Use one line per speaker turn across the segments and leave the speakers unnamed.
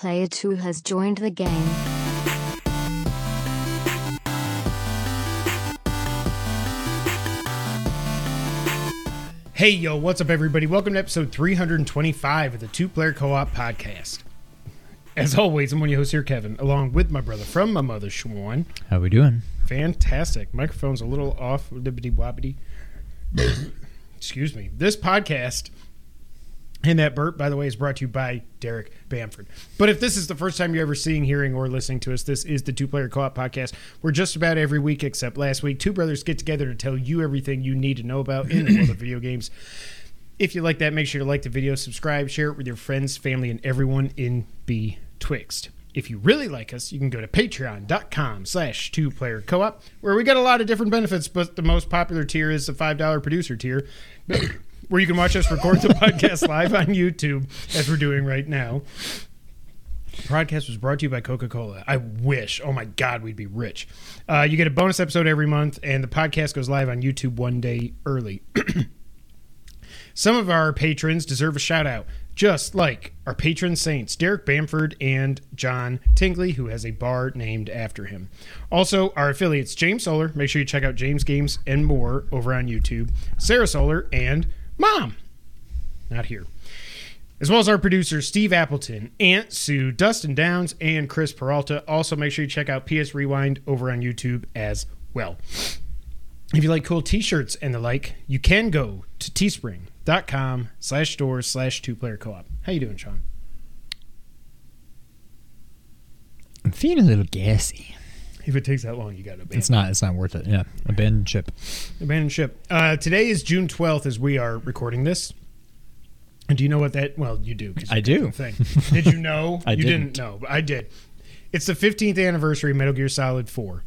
Player 2 has joined the game.
Hey, yo, what's up, everybody? Welcome to episode 325 of the Two Player Co op podcast. As always, I'm one of your hosts here, Kevin, along with my brother from my mother, Schwan.
How we doing?
Fantastic. Microphone's a little off, dibbity wobbity. Excuse me. This podcast and that burp, by the way, is brought to you by Derek Bamford. But if this is the first time you're ever seeing, hearing, or listening to us, this is the Two Player Co op podcast. Where just about every week, except last week, two brothers get together to tell you everything you need to know about in the world of video games. If you like that, make sure to like the video, subscribe, share it with your friends, family, and everyone in Betwixt. If you really like us, you can go to patreon.com slash two player co-op, where we got a lot of different benefits, but the most popular tier is the $5 producer tier, where you can watch us record the podcast live on YouTube, as we're doing right now. The podcast was brought to you by Coca Cola. I wish. Oh my God, we'd be rich. Uh, you get a bonus episode every month, and the podcast goes live on YouTube one day early. Some of our patrons deserve a shout out, just like our patron saints, Derek Bamford and John Tingley, who has a bar named after him. Also, our affiliates, James Solar, make sure you check out James Games and More over on YouTube, Sarah Solar, and Mom, not here. As well as our producers, Steve Appleton, Aunt Sue, Dustin Downs, and Chris Peralta. Also, make sure you check out PS Rewind over on YouTube as well. If you like cool t-shirts and the like, you can go to teespring.com slash stores slash two player co-op. How you doing, Sean?
I'm feeling a little gassy.
If it takes that long, you got to abandon.
It's not. It's not worth it. Yeah, abandon ship.
abandon ship. Uh, today is June 12th as we are recording this. And do you know what that, well, you do.
I do.
Thing. Did you know?
I
you
didn't.
didn't know, but I did. It's the 15th anniversary of Metal Gear Solid 4.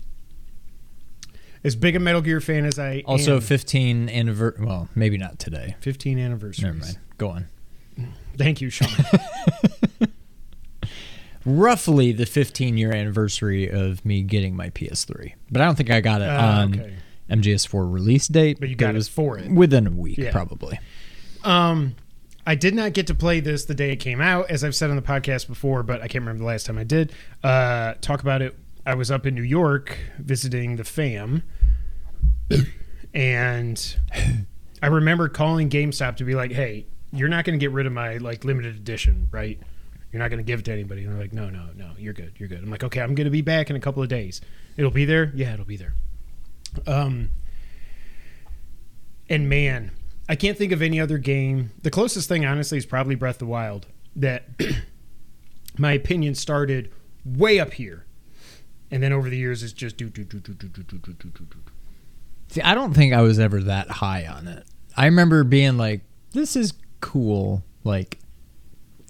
As big a Metal Gear fan as I
Also,
am,
15 anniversary. Well, maybe not today.
15 anniversaries.
Never mind. Go on.
Thank you, Sean.
Roughly the 15 year anniversary of me getting my PS3, but I don't think I got it
Ah,
on
okay.
MGS4 release date.
But you got it
was
for it.
within a week,
Yeah.
probably.
Um, I did not get to play this the day it came out, as I've said on the podcast before, but I can't remember the last time I did. Uh, talk about it. I was up in New York visiting the fam, and I remember calling GameStop to be like, "Hey, you're not going to get rid of my like limited edition, right? You're not going to give it to anybody." And they're like, "No, no, no, you're good, you're good." I'm like, "Okay, I'm going to be back in a couple of days. It'll be there. Yeah, it'll be there." Um, and man, I can't think of any other game. The closest thing, honestly, is probably Breath of the Wild. That my opinion started way up here, and then over the years, it's just do do do do do do do do do do. do.
See, I don't think I was ever that high on it. I remember being like, this is cool, like,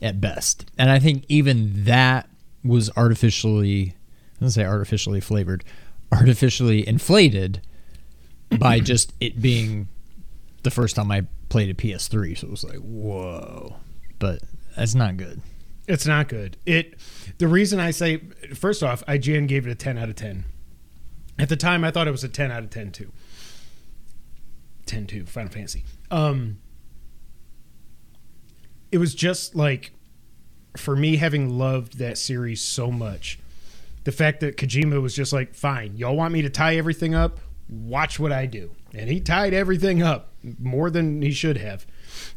at best. And I think even that was artificially, I don't say artificially flavored, artificially inflated by just it being the first time I played a PS3. So it was like, whoa. But that's not good.
It's not good. It. The reason I say, first off, IGN gave it a ten out of ten. At the time, I thought it was a ten out of ten too. 10 2 Final Fantasy. Um, it was just like for me having loved that series so much, the fact that Kojima was just like, "Fine, y'all want me to tie everything up? Watch what I do," and he tied everything up more than he should have.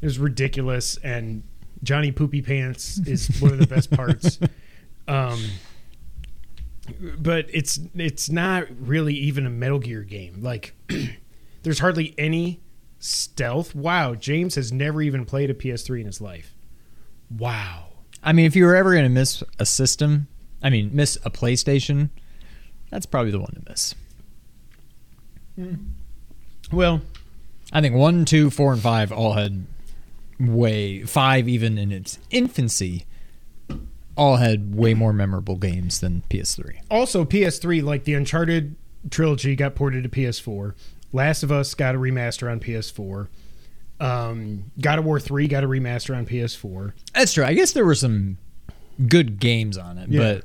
It was ridiculous, and Johnny Poopy Pants is one of the best parts. Um, but it's it's not really even a Metal Gear game. Like, there's hardly any stealth. Wow, James has never even played a PS3 in his life. Wow.
I mean, if you were ever going to miss a system, I mean, miss a PlayStation, that's probably the one to miss. Hmm.
Well,
I think one, two, four, and five all had way five even in its infancy all had way more memorable games than PS3.
also PS3, like the Uncharted trilogy, got ported to PS4. Last of Us got a remaster on PS4. Um, God of War 3 got a remaster on PS4.
That's true. I guess there were some good games on it,
Yeah.
but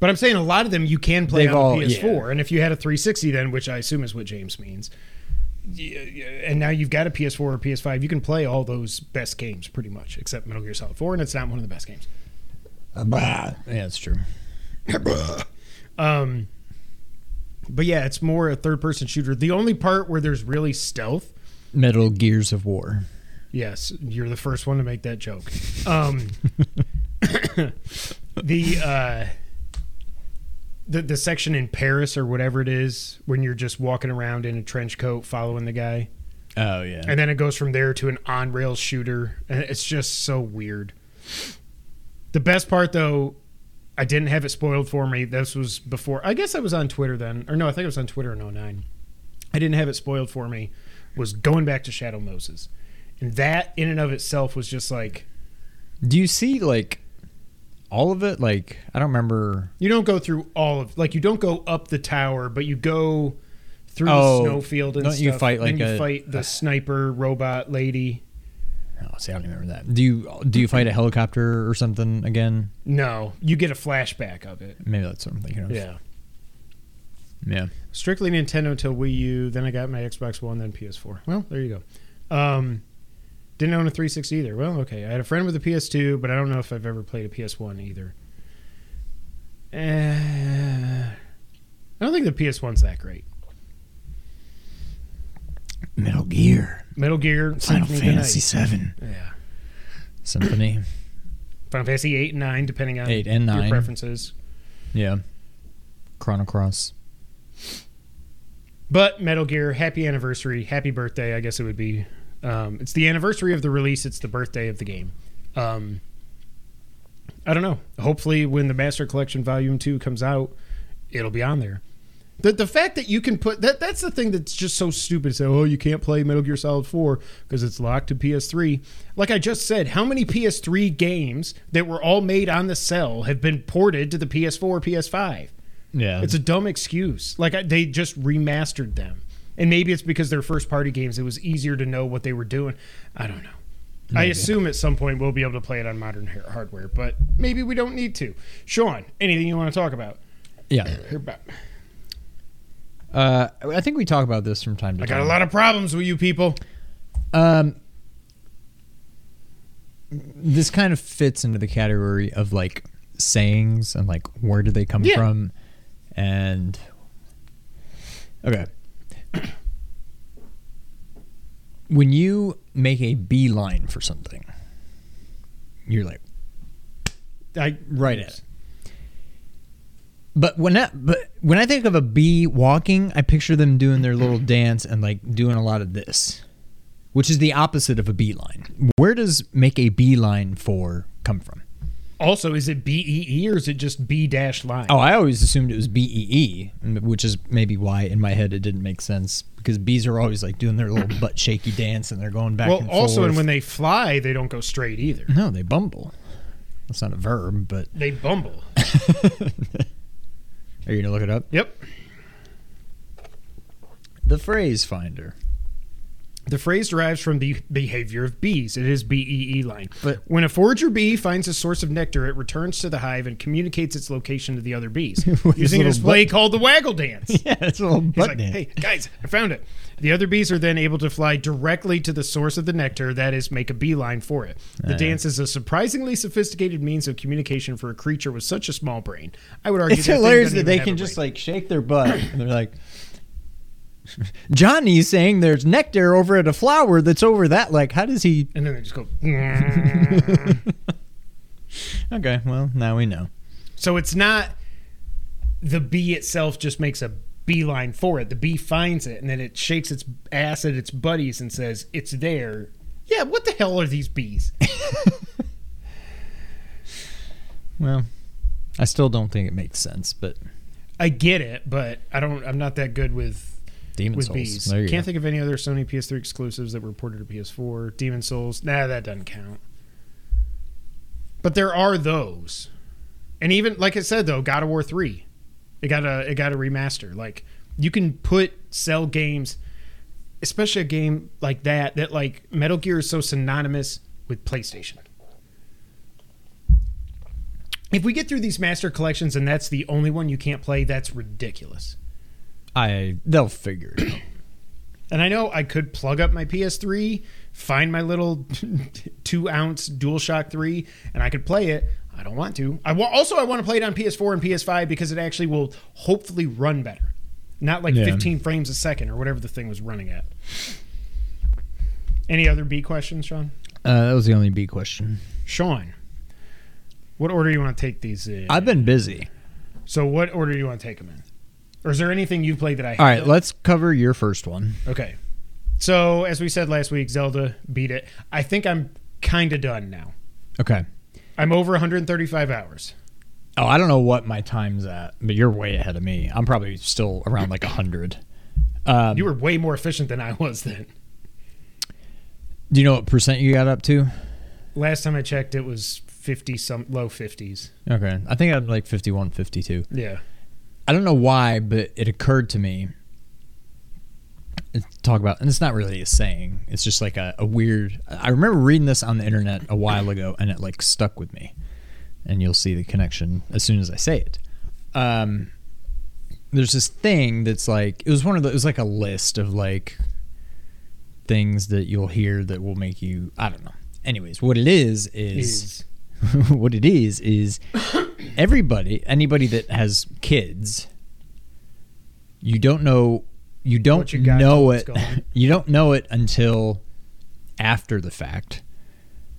But I'm saying a lot of them you can play
They've
on
all-
PS4,
yeah.
and if you had a 360, then which I assume is what James means, and now you've got a PS4 or PS5, you can play all those best games pretty much, except Metal Gear Solid 4, and it's not one of the best games.
yeah, that's true.
Um, but yeah, it's more a third person shooter. The only part where there's really stealth.
Metal Gears of War.
Yes, you're the first one to make that joke. Um, the uh, the the section in Paris or whatever it is when you're just walking around in a trench coat following the guy,
Oh yeah.
and then it goes from there to an on rail shooter, and it's just so weird. The best part though, I didn't have it spoiled for me. This was before. I guess I was on Twitter then, or no, I think it was on Twitter in 09. I didn't have it spoiled for me. Was going back to Shadow Moses, and that in and of itself was just like
Do you see like all of it? Like I don't remember.
you don't go through all of like you don't go up the tower, but you go through
Oh,
the snowfield and
don't
stuff.
you fight like
you
a-
fight the sniper robot lady.
Oh, see, I don't remember that. Do you do you fight a helicopter or something again?
No, you get a flashback of it.
Maybe that's what I'm thinking of.
Yeah.
Yeah.
strictly Nintendo until Wii U. Then I got my Xbox One, then PS4. Well, there you go. Um, didn't own a 360 either. Well, okay. I had a friend with a PS2, but I don't know if I've ever played a PS1 either. Uh, I don't think the PS1's that great.
Metal Gear.
Metal Gear,
Final
Symphony of
Fantasy
the
Seven.
Yeah.
Symphony.
Final Fantasy 8 and 9, depending on
Eight and
your
nine.
preferences.
Yeah. Chrono Cross.
But Metal Gear, happy anniversary, happy birthday, I guess it would be. Um, it's the anniversary of the release, it's the birthday of the game. Um, I don't know. Hopefully, when the Master Collection Volume 2 comes out, it'll be on there. The, the fact that you can put that that's the thing that's just so stupid. To say, oh, you can't play Metal Gear Solid 4 because it's locked to PS3. Like I just said, how many PS3 games that were all made on the cell have been ported to the PS4 or PS5?
Yeah.
It's a dumb excuse. Like I, they just remastered them, and maybe it's because they're first party games. It was easier to know what they were doing. I don't know. I assume at some point we'll be able to play it on modern ha- hardware, but maybe we don't need to. Sean, anything you want to talk about?
yeah. Uh, I think we talk about this from time to time.
I
time.
got a lot of problems with you people.
Um, this kind of fits into the category of like sayings and like where do they come
Yeah.
from, and okay. when you make a beeline for something, you're like
I
right at it. But when I, but when I think of a bee walking, I picture them doing their little dance and like doing a lot of this, which is the opposite of a beeline. Where does make a beeline for come from?
Also, is it B E E or is it just B dash line?
Oh, I always assumed it was B E E, which is maybe why in my head it didn't make sense because bees are always like doing their little butt shaky dance and they're going back
well,
and
also,
forth.
and when they fly, they don't go straight either.
no, they bumble. That's not a verb, but
They bumble.
are you gonna look it up?
Yep.
The phrase finder.
The phrase derives from the behavior of bees. It is B E E line.
But-
when a forager bee finds a source of nectar, it returns to the hive and communicates its location to the other bees using a display
butt-
called the waggle dance.
Yeah, it's a little butt
like,
dance.
"Hey guys, I found it." The other bees are then able to fly directly to the source of the nectar. That is, make a beeline for it. The
Uh.
dance is a surprisingly sophisticated means of communication for a creature with such a small brain. I would argue
It's hilarious that they can just
brain.
like shake their butt and they're like, Johnny's saying there's nectar over at a flower that's over that. Like, how does he?
and then they just go. Mm.
Okay, well now we know.
So it's not the bee itself just makes a beeline for it. The bee finds it and then it shakes its ass at its buddies and says, It's there. Yeah, what the hell are these bees?
Well, I still don't think it makes sense, but
I get it, but I don't I'm not that good with
Demon
with
Souls.
bees.
There you
Can't
go.
think of any other Sony PS3 exclusives that were ported to PS4. Demon Souls, nah, that doesn't count. But there are those. And even like I said though, God of War 3. It got a it got a remaster. Like you can put cell games especially a game like that that like Metal Gear is so synonymous with PlayStation. If we get through these master collections and that's the only one you can't play, that's ridiculous.
I they'll figure it out.
And I know I could plug up my PS3, find my little two ounce DualShock 3, and I could play it. I don't want to. I wa- also I want to play it on PS4 and PS5 because it actually will hopefully run better, not like
Yeah.
15 frames a second or whatever the thing was running at. Any other B questions, Sean?
Uh, that was the only B question.
Sean, what order do you want to take these in?
I've been busy.
so what order do you want to take them in? Or is there anything you've played that I
All right,
haven't?
let's cover your first one.
Okay. So as we said last week, Zelda beat it. I think I'm kind of done now.
Okay.
I'm over 135 hours.
Oh, I don't know what my time's at, but you're way ahead of me. I'm probably still around like 100. Um,
You were way more efficient than I was then.
do you know what percent you got up to?
Last time I checked, it was 50 some low 50s.
Okay. I think I'm like 51, 52.
Yeah.
I don't know why, but it occurred to me. to Talk about, and it's not really a saying. It's just like a, a weird. I remember reading this on the internet a while ago, and it like stuck with me. And you'll see the connection as soon as I say it. Um, there's this thing that's like it was one of the. It was like a list of like things that you'll hear that will make you. I don't know. Anyways, what it is is
Is
what it is is everybody anybody that has kids you don't know you don't
you
know it you don't know it until after the fact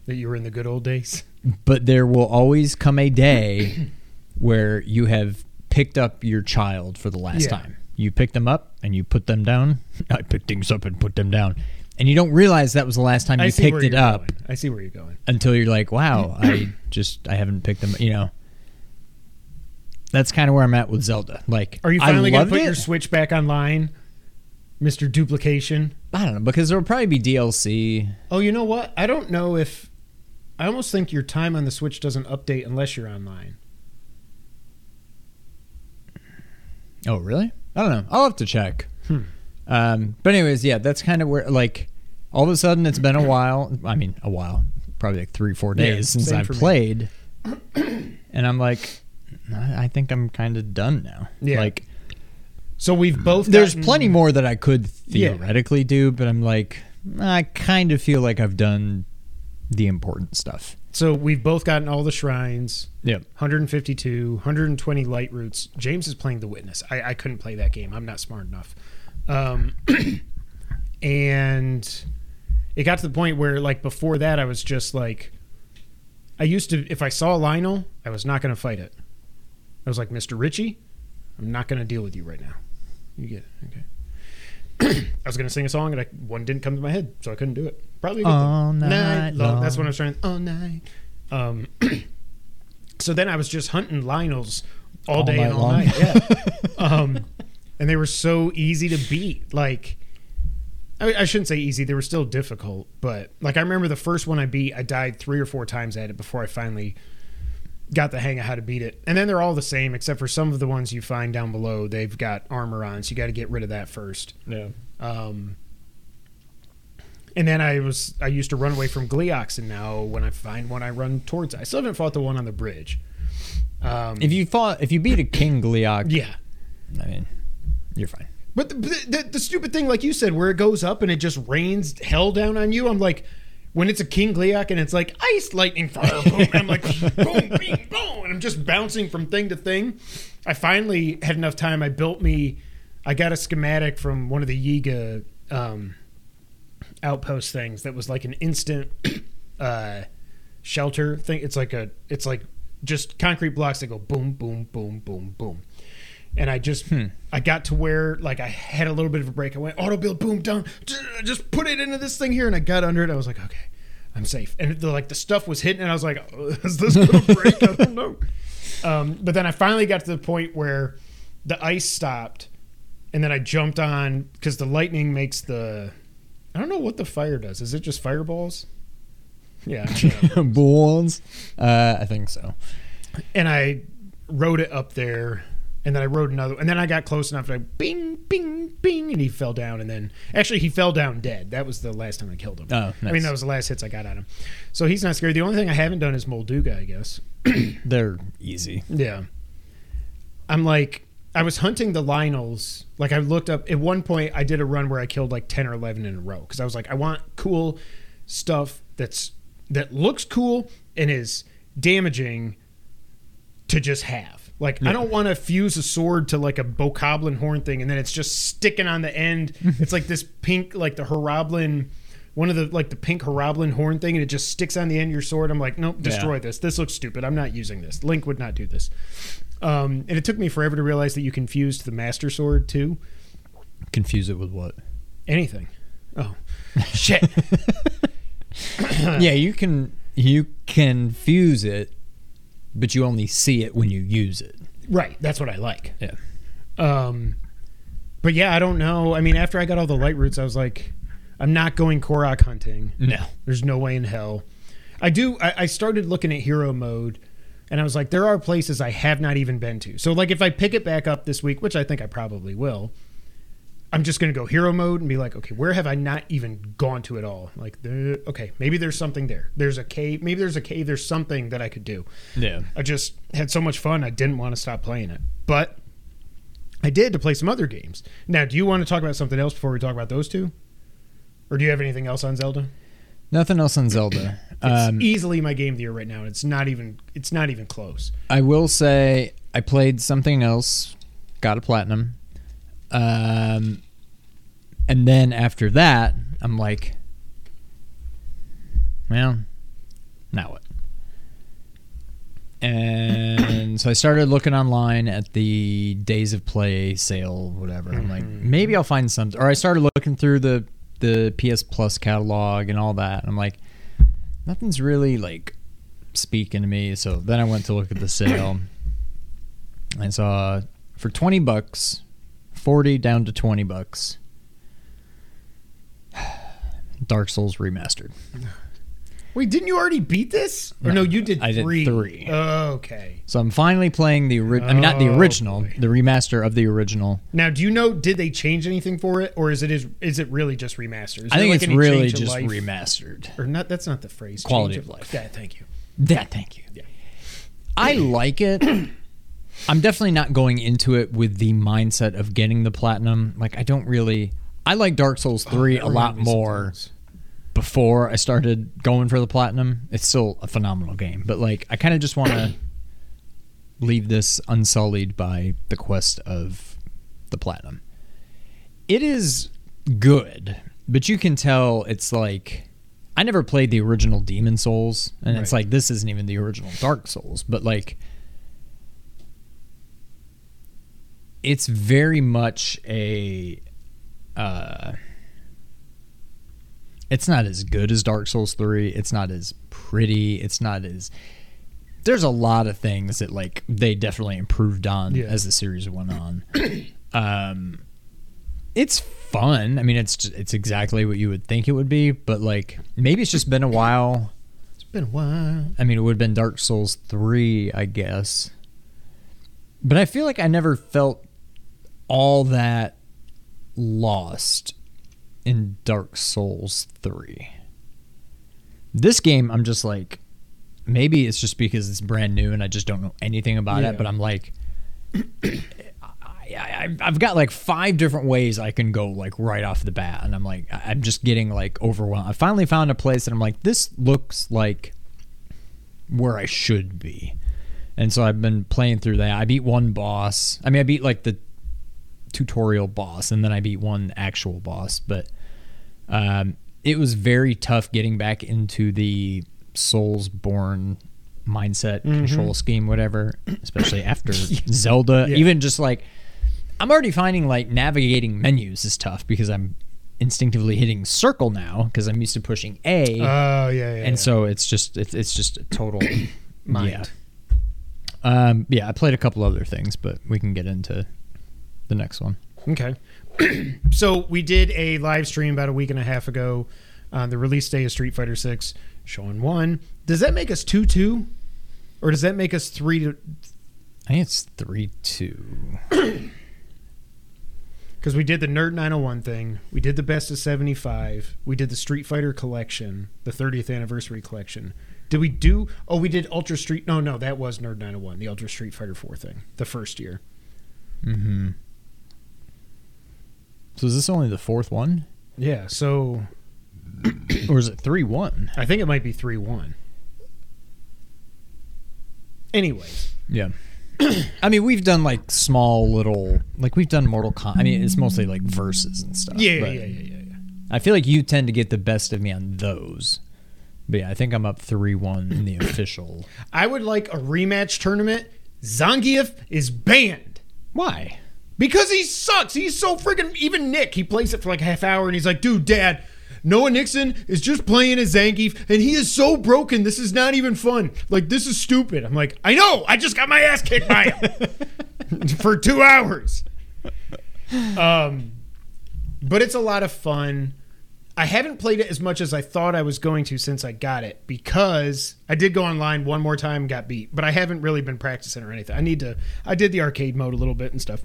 that you were in the good old days.
but there will always come a day where you have picked up your child for the last
Yeah.
time you pick them up and you put them down i pick things up and put them down and you don't realize that was the last time
I
you picked it up
going. I see where you're going.
until you're like, wow, I just I haven't picked them. You know, that's kind of where I'm at with Zelda. Like,
Are you finally going to put
it.
your Switch back online, Mr. Duplication?
I don't know because there will probably be DLC.
Oh, you know what? I don't know if. I almost think your time on the Switch doesn't update unless you're online.
Oh, really? I don't know. I'll have to check.
Hmm.
Um, but anyways, yeah, that's kind of where like all of a sudden it's been a while. I mean, a while, probably like three, four
Yeah,
days since I've played, and I'm like, I I think I'm kind of done now.
Yeah.
Like,
So we've both.
there's
gotten-
plenty more that I could
Yeah.
theoretically do, but I'm like, I kind of feel like I've done the important stuff.
So we've both gotten all the shrines.
Yep.
152, 120 light roots. James is playing The Witness. I, I couldn't play that game. I'm not smart enough. Um, and it got to the point where, like, before that, I was just like, I used to, if I saw Lynel, I was not going to fight it. I was like, Mr. Richie, I'm not going to deal with you right now. You get it. Okay. I was going to sing a song and I, one didn't come to my head, so I couldn't do it. Probably a good thing.
All night
long. That's
long.
what I was trying. All night. Um, so then I was just hunting Lynels all,
All
day and all
long.
night. Yeah. um, and they were so easy to beat. Like, I, I shouldn't say easy. They were still difficult, but like I remember the first one I beat, I died three or four times at it before I finally got the hang of how to beat it. And then they're all the same, except for some of the ones you find down below. They've got armor on, so you got to get rid of that first.
Yeah.
Um, and then I was I used to run away from Gleeoks, and now when I find one, I run towards. it. I still haven't fought the one on the bridge. Um,
If you fought, if you beat a King Gleeok,
yeah,
I mean, you're fine.
but the, the, the stupid thing, like you said, where it goes up and it just rains hell down on you. I'm like, when it's a King Gleeok and it's like ice, lightning, fire, boom. And I'm like, boom, bing, boom, and I'm just bouncing from thing to thing. I finally had enough time. I built me. I got a schematic from one of the Yiga um, outpost things that was like an instant uh, shelter thing. It's like a. It's like just concrete blocks that go boom, boom, boom, boom, boom. And I just I got to where like I had a little bit of a break. I went auto build, boom, done. just put it into this thing here, and I got under it. I was like, okay, I'm safe. And the, like the stuff was hitting, and I was like, oh, is this gonna break? I don't know. Um, but then I finally got to the point where the ice stopped, and then I jumped on because the lightning makes the I don't know what the fire does. Is it just fireballs? Yeah.
Balls. Uh, I think so.
and I rode it up there, and then I rode another, and then I got close enough, I bing, bing, bing, and he fell down, and then actually he fell down dead. That was the last time I killed him.
Oh, nice.
I mean that was the last hits I got at him. So he's not scary. The only thing I haven't done is Molduga, I guess.
They're easy.
Yeah. I'm like I was hunting the Lynels. Like I looked up at one point, I did a run where I killed like ten or eleven in a row because I was like, I want cool stuff that's that looks cool and is damaging to just have. Like I don't want to fuse a sword to like a bokoblin horn thing and then it's just sticking on the end. it's like this pink, like the Horriblin, one of the like the pink Horriblin horn thing, and it just sticks on the end of your sword. I'm like, nope, destroy
Yeah.
this. This looks stupid. I'm not using this. Link would not do this. Um, and it took me forever to realize that you can fuse the Master Sword too.
Confuse it with what?
Anything. Oh, shit.
yeah, you can you can fuse it, but you only see it when you use it.
right. That's what I like.
Yeah.
Um, but yeah, I don't know. I mean, after I got all the light roots, I was like, I'm not going Korok hunting.
No.
There's no way in hell. I do. I, I started looking at hero mode, and I was like, there are places I have not even been to. So like, if I pick it back up this week, which I think I probably will, I'm just gonna go hero mode and be like, okay, where have I not even gone to at all? Like, the, okay, maybe there's something there. There's a cave. Maybe there's a cave. There's something that I could do.
Yeah.
I just had so much fun. I didn't want to stop playing it, but I did to play some other games. Now, do you want to talk about something else before we talk about those two, or do you have anything else on Zelda?
Nothing else on Zelda.
It's
Um,
easily my game of the year right now. and It's not even. It's not even close.
I will say I played something else, got a platinum, um, and then after that, I'm like, well, now what? And so I started looking online at the Days of Play sale, whatever. I'm like, maybe I'll find something. Or I started looking through the the PS Plus catalog and all that. And I'm like, nothing's really like speaking to me. So then I went to look at the sale. I saw for 20 bucks, 40 down to 20 bucks. Dark Souls remastered.
Wait, didn't you already beat this? Or
No,
no, you did
I did
three.
three.
Oh, okay.
So I'm finally playing the ori- I mean not the
Oh,
original,
boy.
the remaster of the original.
Now, do you know? Did they change anything for it, or is it is is it really just remastered? Is
I think
like,
it's
any
really just
life?
remastered.
Or not? That's not the phrase.
Quality
Change
of life.
Yeah, thank you.
Yeah, thank you.
Yeah.
I like it. I'm definitely not going into it with the mindset of getting the platinum. Like I don't really I like Dark Souls 3
Oh,
a lot more before I started going for the platinum. It's still a phenomenal game, but like I kind of just want to leave this unsullied by the quest of the platinum. It is good, but you can tell it's like I never played the original Demon Souls, and it's like this isn't even the original Dark Souls, but like it's very much a uh it's not as good as Dark Souls 3. It's not as pretty. It's not as there's a lot of things that like they definitely improved on
Yeah.
as the series went on. um it's fun. I mean it's it's exactly what you would think it would be, but like maybe it's just been a while.
It's been a while.
I mean, it would have been Dark Souls 3, I guess. But I feel like I never felt all that lost in Dark Souls 3. This game, I'm just like, maybe it's just because it's brand new and I just don't know anything about
Yeah.
it, but I'm like, I, I, I've got like five different ways I can go like right off the bat, and I'm like, I'm just getting like overwhelmed. I finally found a place that I'm like, this looks like where I should be, and so I've been playing through that. I beat one boss. I mean, I beat like the tutorial boss, and then I beat one actual boss, but um, it was very tough getting back into the Soulsborne mindset control scheme whatever especially after zelda
Yeah.
even just like i'm already finding like navigating menus is tough because i'm instinctively hitting circle now because i'm used to pushing a
Oh yeah, yeah.
and
yeah.
so it's just it's, it's just a total
Mind.
yeah um yeah i played a couple other things but we can get into the next one
Okay. so we did a live stream about a week and a half ago on the release day of Street Fighter Six. showing one. Does that make us two two, or does that make us three to?
i think it's 3-2
Because we did the Nerd 901 thing, we did the Best of 75, we did the Street Fighter collection, the 30th anniversary collection. Did we do? Oh, we did Ultra Street. No, no, that was Nerd 901, the Ultra Street Fighter 4 thing, the first year.
Mm-hmm. So is this only the fourth one,
Yeah, so
or is it three one?
I think it might be 3 1. Anyways,
Yeah. I mean, we've done like small little, like we've done Mortal Kombat. I mean, it's mostly like verses and stuff.
yeah, yeah, yeah, yeah, yeah, yeah.
I feel like you tend to get the best of me on those. But yeah, I think I'm up three one in the official.
I would like a rematch tournament. Zangief is banned.
Why?
Because he sucks. He's so freaking. Even Nick, he plays it for like a half hour and he's like, dude, dad, Noah Nixon is just playing as Zangief and he is so broken. This is not even fun. Like, this is stupid. I'm like, I know. I just got my ass kicked by him for two hours. Um, but it's a lot of fun. I haven't played it as much as I thought I was going to since I got it because I did go online one more time got beat, but I haven't really been practicing or anything. I need to. I did the arcade mode a little bit and stuff.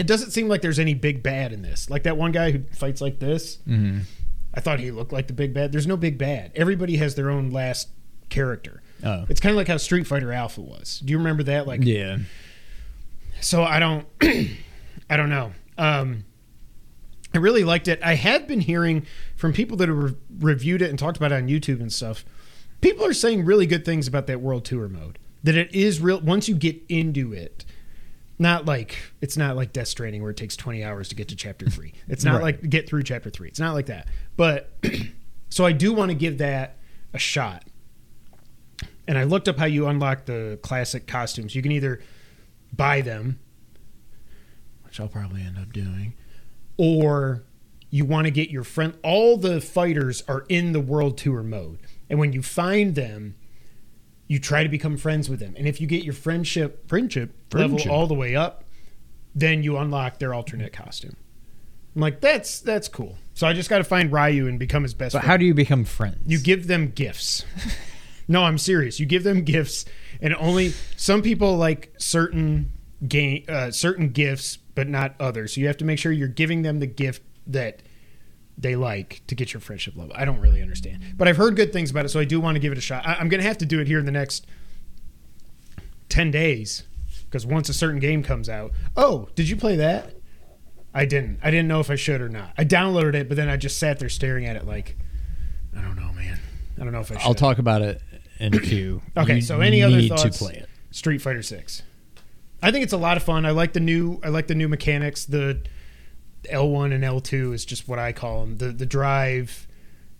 It doesn't seem like there's any big bad in this. Like that one guy who fights like this.
Mm-hmm.
I thought he looked like the big bad. There's no big bad. Everybody has their own last character.
Oh.
It's kind of like how Street Fighter Alpha was. Do you remember that? Like
Yeah.
so I don't I don't know. Um I really liked it. I have been hearing from people that have re- reviewed it and talked about it on YouTube and stuff. People are saying really good things about that world tour mode. That it is real once you get into it. Not like it's not like Death Stranding where it takes 20 hours to get to chapter 3. It's not
Right.
like get through chapter 3. It's not like that. But so I do want to give that a shot. And I looked up how you unlock the classic costumes. You can either buy them, which I'll probably end up doing, or you want to get your friend. All the fighters are in the world tour mode, and when you find them, you try to become friends with them. And if you get your friendship friendship,
Friendship.
level all the way up, then you unlock their alternate costume. I'm like, that's that's cool. So I just got to find Ryu and become his best.
But
friend.
how do you become friends?
You give them gifts. no, I'm serious. You give them gifts, and only some people like certain game, uh, certain gifts, but not others. So you have to make sure you're giving them the gift that they like to get your friendship level. I don't really understand, but I've heard good things about it, so I do want to give it a shot. I- I'm going to have to do it here in the next ten days because once a certain game comes out. Oh, did you play that? I didn't. I didn't know if I should or not. I downloaded it, but then I just sat there staring at it like, I don't know, man. I don't know if I should.
I'll talk about it in a few.
Okay,
You
so any other thoughts?
to play it?
Street Fighter Six. I think it's a lot of fun. I like the new. I like the new mechanics. The L one and L two is just what I call them. The the drive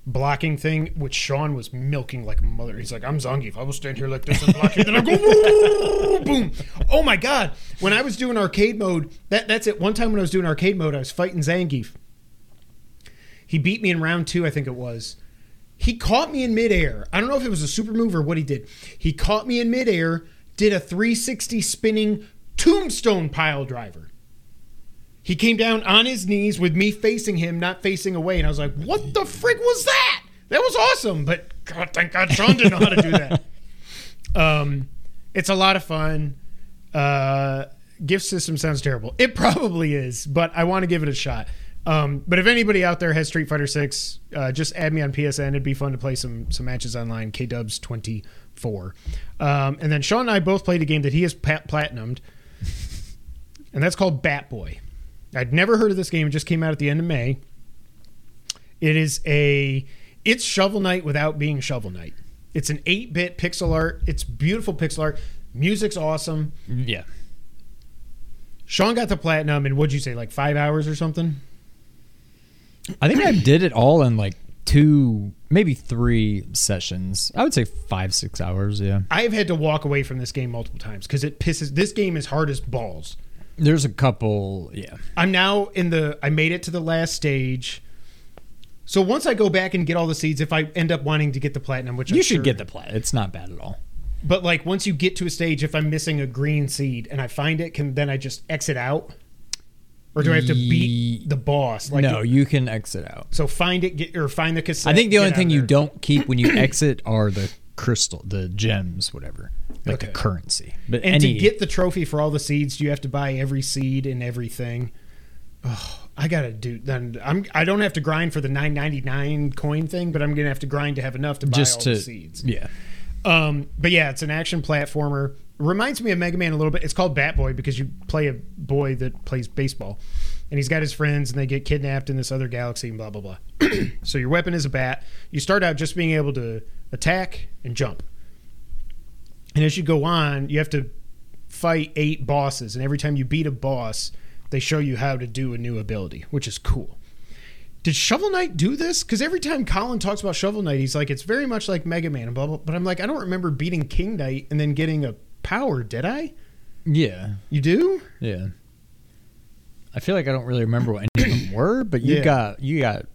blocking thing, which Sean was milking like a mother. He's like, I'm Zangief. I will stand here like this and block you. Then I go boom. Oh my god! When I was doing arcade mode, that that's it. One time when I was doing arcade mode, I was fighting Zangief. He beat me in round two, I think it was. He caught me in midair. I don't know if it was a super move or what he did. He caught me in midair, did a 360 spinning tombstone pile driver. He came down on his knees with me facing him, not facing away. And I was like, what the frick was that? That was awesome. But God, thank God Sean didn't know how to do that. Um, it's a lot of fun. Uh, gift system sounds terrible. It probably is, but I want to give it a shot. Um, but if anybody out there has Street Fighter Six, uh, just add me on PSN. It'd be fun to play some some matches online. K Dubs twenty four, um, and then Sean and I both played a game that he has pat- platinumed, and that's called Bat Boy. I'd never heard of this game. It just came out at the end of May. It is a it's Shovel Knight without being Shovel Knight. It's an 8-bit pixel art. It's beautiful pixel art. Music's awesome.
Yeah.
Sean got the platinum in what'd you say, like five hours or something?
I think I did it all in like two, maybe three sessions. I would say five, six hours. Yeah.
I've had to walk away from this game multiple times because it pisses. This game is hard as balls.
There's a couple. Yeah.
I'm now in the. I made it to the last stage. So once I go back and get all the seeds, if I end up wanting to get the platinum, which
You
I'm
should
sure-
get the plat. It's not bad at all.
But like once you get to a stage, if I'm missing a green seed and I find it, can then I just exit out, or do I have to beat the boss? Like
no, you can exit out.
So find it, get or find the cassette.
I think the only thing you don't keep when you exit are the crystal, the gems, whatever, like
Okay.
the currency. But
And
any
to get the trophy for all the seeds, do you have to buy every seed and everything? Oh, I gotta do. Then I'm. I don't have to grind for the 9.99 coin thing, but I'm gonna have to grind to have enough to buy
just
all
to
the seeds.
yeah,
Um, but yeah, it's an action platformer. Reminds me of Mega Man a little bit. It's called Bat Boy because you play a boy that plays baseball, and he's got his friends, and they get kidnapped in this other galaxy, and blah blah blah. so your weapon is a bat. You start out just being able to attack and jump, and as you go on, you have to fight eight bosses, and every time you beat a boss, they show you how to do a new ability, which is cool. Did Shovel Knight do this? Because every time Colin talks about Shovel Knight, he's like, it's very much like Mega Man and blah blah. But I'm like, I don't remember beating King Knight and then getting a power. Did I?
Yeah,
You do?
yeah. I feel like I don't really remember what any of them were, but you
Yeah.
got you got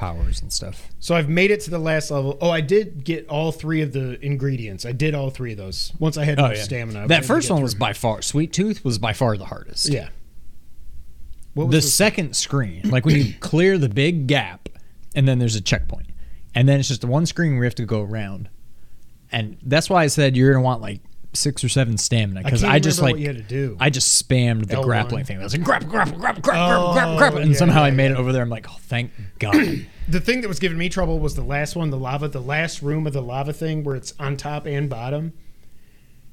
powers and stuff.
So I've made it to the last level. Oh, I did get all three of the ingredients. I did all three of those once I had enough stamina. I
That first one was by far Sweet Tooth was by far the hardest.
yeah. What
the- second screen, like when you clear the big gap, and then there's a checkpoint, and then it's just the one screen we have to go around, and that's why I said you're gonna want like six or seven stamina because
can't
I, just like
you had to do.
I just spammed the
L1.
grappling thing. I was like grapple, grapple, grapple, grapple,
Oh,
grapple, grapple, and
yeah,
somehow I made
yeah.
it over there. I'm like, oh, thank God.
the thing that was giving me trouble was the last one, the lava, the last room of the lava thing where it's on top and bottom.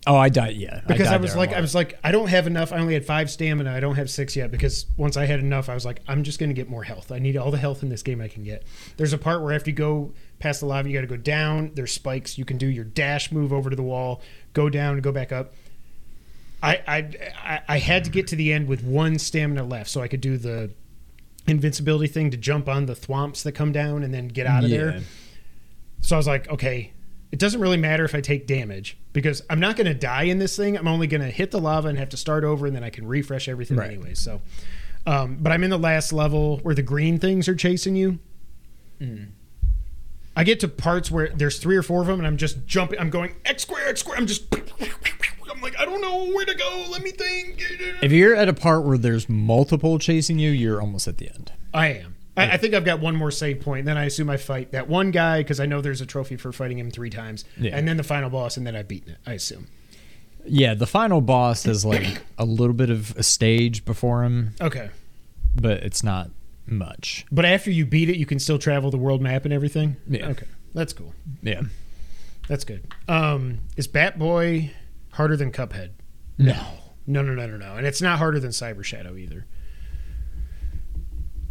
oh, I died. Yeah,
because I,
died
was like. I was like, I don't have enough. I only had five stamina. I don't have six yet because once I had enough, I was like, I'm just going to get more health. I need all the health in this game I can get. There's a part where after you go past the lava, you got to go down. There's spikes. You can do your dash move over to the wall, go down, and go back up. I, I I I had to get to the end with one stamina left, so I could do the invincibility thing to jump on the thwomps that come down and then get out of
Yeah.
there. So I was like, okay, it doesn't really matter if I take damage because I'm not going to die in this thing. I'm only going to hit the lava and have to start over, and then I can refresh everything
Right.
anyway. So, um, but I'm in the last level where the green things are chasing you.
Mm.
I get to parts where there's three or four of them, and I'm just jumping. I'm going X square, X square. I'm just. I'm like, I don't know where to go. Let me think.
if you're at a part where there's multiple chasing you, you're almost at the end.
I am. I, I think I've got one more save point. Then I assume I fight that one guy because I know there's a trophy for fighting him three times,
Yeah.
and then the final boss, and then I've beaten it. I assume.
Yeah, the final boss has like a little bit of a stage before him,
Okay,
but it's not much.
but after you beat it, you can still travel the world map and everything.
Yeah.
Okay, that's cool.
Yeah.
That's good. Um, is Bat Boy harder than Cuphead?
No.
No, no, no, no, no. And it's not harder than Cyber Shadow either.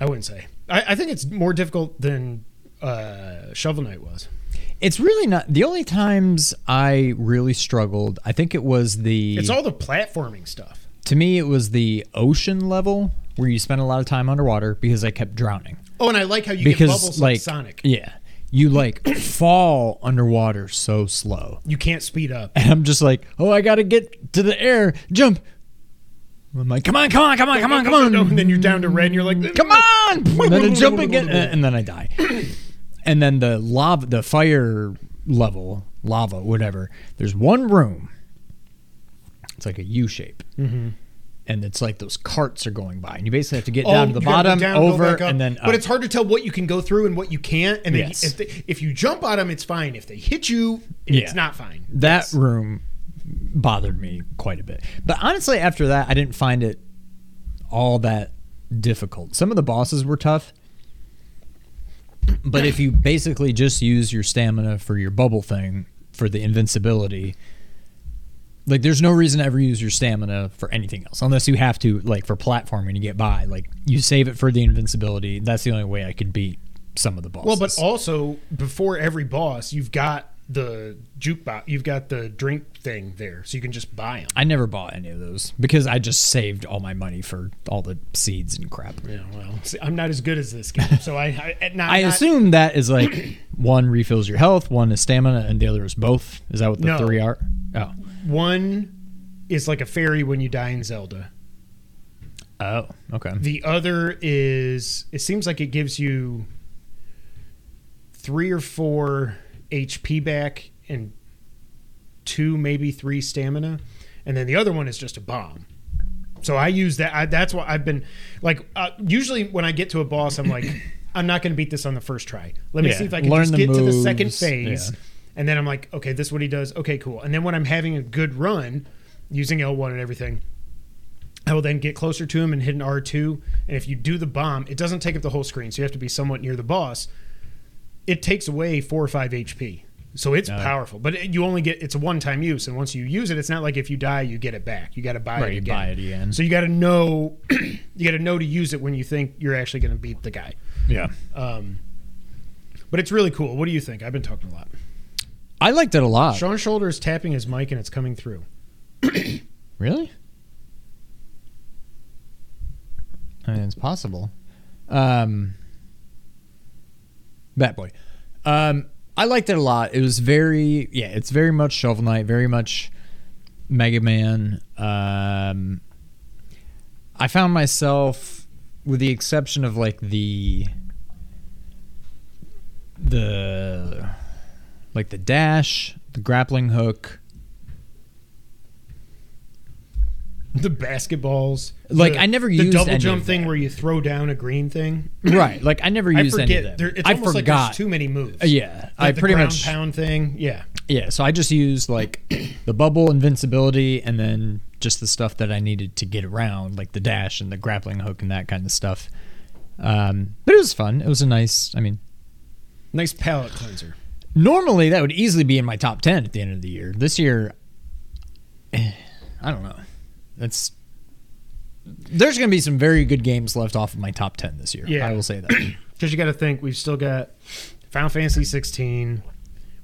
I wouldn't say. I, I think it's more difficult than uh, Shovel Knight was.
It's really not. The only times I really struggled, I think it was the.
It's all the platforming stuff.
to me, it was the ocean level where you spend a lot of time underwater because I kept drowning.
Oh, and I like how you get bubbles
Because
like,
like
Sonic.
yeah, you like fall underwater so slow,
You can't speed up.
and I'm just like, oh, I got to get to the air, jump. I'm like, come on, come on, come on, come on, come on.
And then you're down to red, and you're like,
come on and then I jump again and then i die and then the lava the fire level lava whatever there's one room it's like a u shape
Mm-hmm.
And it's like those carts are going by and you basically have to get
Oh,
down to the
you gotta go
bottom
down,
over and then
but it's hard to tell what you can go through and what you can't. And then
Yes.
if, they, if you jump on them, it's fine. If they hit you,
Yeah.
it's not fine.
that room bothered me quite a bit but honestly after that i didn't find it all that difficult some of the bosses were tough but if you basically just use your stamina for your bubble thing for the invincibility like there's no reason to ever use your stamina for anything else unless you have to like for platforming to get by like you save it for the invincibility that's the only way i could beat some of the bosses
Well, but also before every boss, you've got the jukebox. You've got the drink thing there, so you can just buy them.
I never bought any of those because I just saved all my money for all the seeds and crap.
Yeah, well, see, I'm not as good as this game, so I I, not,
I
not-
assume that is like one refills your health, one is stamina, and the other is both. Is that what the
No.
three are? Oh,
one is like a fairy when you die in Zelda.
oh, okay.
The other is it seems like it gives you three or four HP back and two, maybe three stamina, and then the other one is just a bomb. So I use that. I, that's what I've been like. Uh, usually, when I get to a boss, I'm like, I'm not going to beat this on the first try. Let me
Yeah,
see if I can
learn
just
the
get to the second phase,
yeah.
And then I'm like, okay, this is what he does. Okay, cool. And then when I'm having a good run, using L1 and everything, I will then get closer to him and hit an R2. And if you do the bomb, it doesn't take up the whole screen, so you have to be somewhat near the boss. It takes away four or five HP. So it's
No.
powerful, but it, you only get it's a one time use, and once you use it, it's not like if you die you get it back. You got to buy
Right,
it again.
buy it again.
So you got to know you got to know to use it when you think you're actually going to beat the guy.
Yeah.
Um, but it's really cool. What do you think? I've been talking a lot.
I liked it a lot.
Sean Shoulder is tapping his mic and it's coming through.
Really? I mean, it's possible. Um, Bat Boy. Um, I liked it a lot. It was very, yeah, it's very much Shovel Knight, very much Mega Man. Um, I found myself, with the exception of like the the like the dash, the grappling hook,
The basketballs,
Like,
the-
I never used
that.
the
double
jump
thing where you throw down a green thing.
right? Like I never
I
used any of
forget.
them.
There, it's
I
almost like
forgot.
there's too many moves.
Uh, yeah, I
the
pretty
ground
much
pound thing. Yeah,
yeah. So I just used like the bubble invincibility, and then just the stuff that I needed to get around, like the dash and the grappling hook and that kind of stuff. Um, but it was fun. It was a nice. I mean,
nice palate cleanser.
Normally that would easily be in my top ten at the end of the year. This year, I don't know. That's there's going to be some very good games left off of my top ten this year.
Yeah.
I will say that.
Because you got to think we've still got Final Fantasy 16.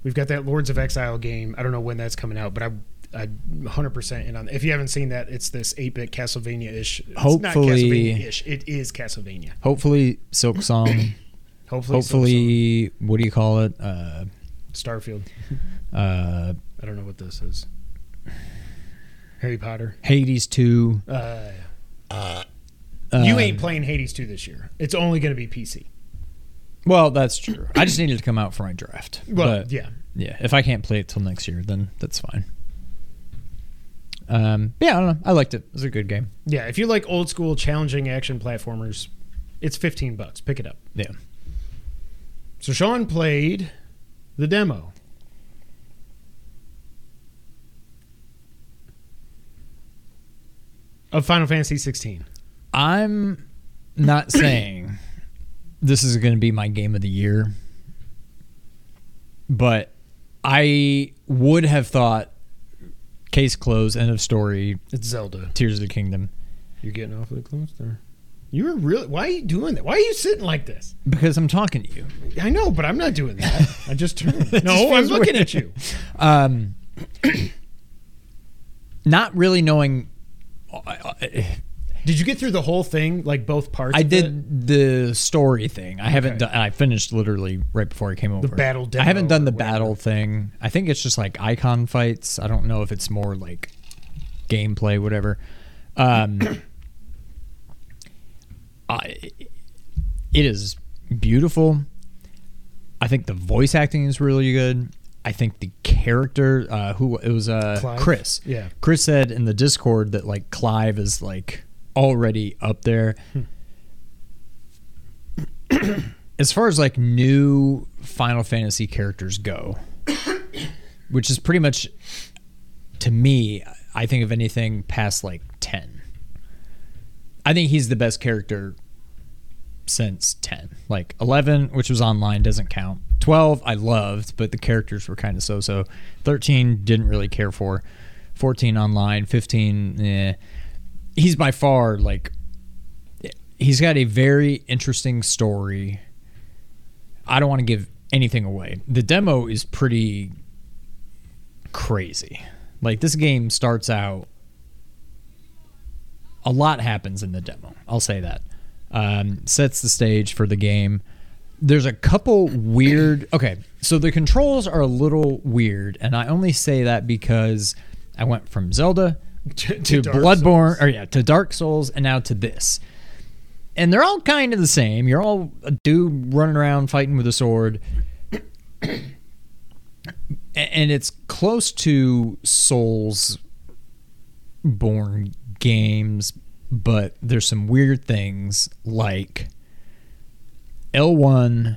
We've got that Lords of Exile game. I don't know when that's coming out, but I. I 100% in on. If you haven't seen that, it's this 8-bit Castlevania-ish. It's not
Hopefully-
Castlevania-ish. It is Castlevania.
Hopefully, Silksong.
Hopefully,
Hopefully, what do you call it? Uh,
Starfield.
uh,
I don't know what this is. Harry Potter.
Hades two.
Uh,
Uh,
you ain't playing Hades 2 this year. It's only going to be PC.
Well, that's true. I just needed to come out for my draft.
Well,
But,
yeah.
yeah. If I can't play it till next year, then that's fine. Um, yeah, I don't know. I liked it. It was a good game.
Yeah, if you like old school challenging action platformers, it's 15 bucks. Pick it up.
Yeah.
So Sean played the demo. Of Final Fantasy 16.
I'm not saying this is going to be my game of the year, but I would have thought case closed, end of story,
It's Zelda.
Tears of the Kingdom.
You're getting awfully close there. You were really. Why are you doing that? Why are you sitting like this?
Because I'm talking to you.
I know, but I'm not doing that. I just turned. no, I'm looking
weird.
at you.
Um, not really knowing.
Did you get through the whole thing, like both parts?
I
of it?
did the story thing. I haven't done. I finished literally right before I came over.
The battle
I haven't done the
whatever.
battle thing. I think it's just like icon fights. I don't know if it's more like gameplay, whatever. Um, I, it is beautiful. I think the voice acting is really good. I think the character, uh, who it was, uh,
Clive?
Chris.
Yeah.
Chris said in the Discord that like Clive is like already up there. as far as like new Final Fantasy characters go, which is pretty much to me, I think of anything past like 10. I think he's the best character since 10. Like 11, which was online, doesn't count. 12, I loved, but the characters were kind of so so. 13, didn't really care for. 14, online. 15, eh. He's by far like. He's got a very interesting story. I don't want to give anything away. The demo is pretty crazy. Like this game starts out a lot happens in the demo. I'll say that. Um, sets the stage for the game. There's a couple weird. Okay, so the controls are a little weird, and I only say that because I went from Zelda
To,
to Bloodborne,
Souls.
or yeah, to Dark Souls, and now to this. And they're all kind of the same. You're all a dude running around fighting with a sword. And it's close to Souls born games, but there's some weird things like L1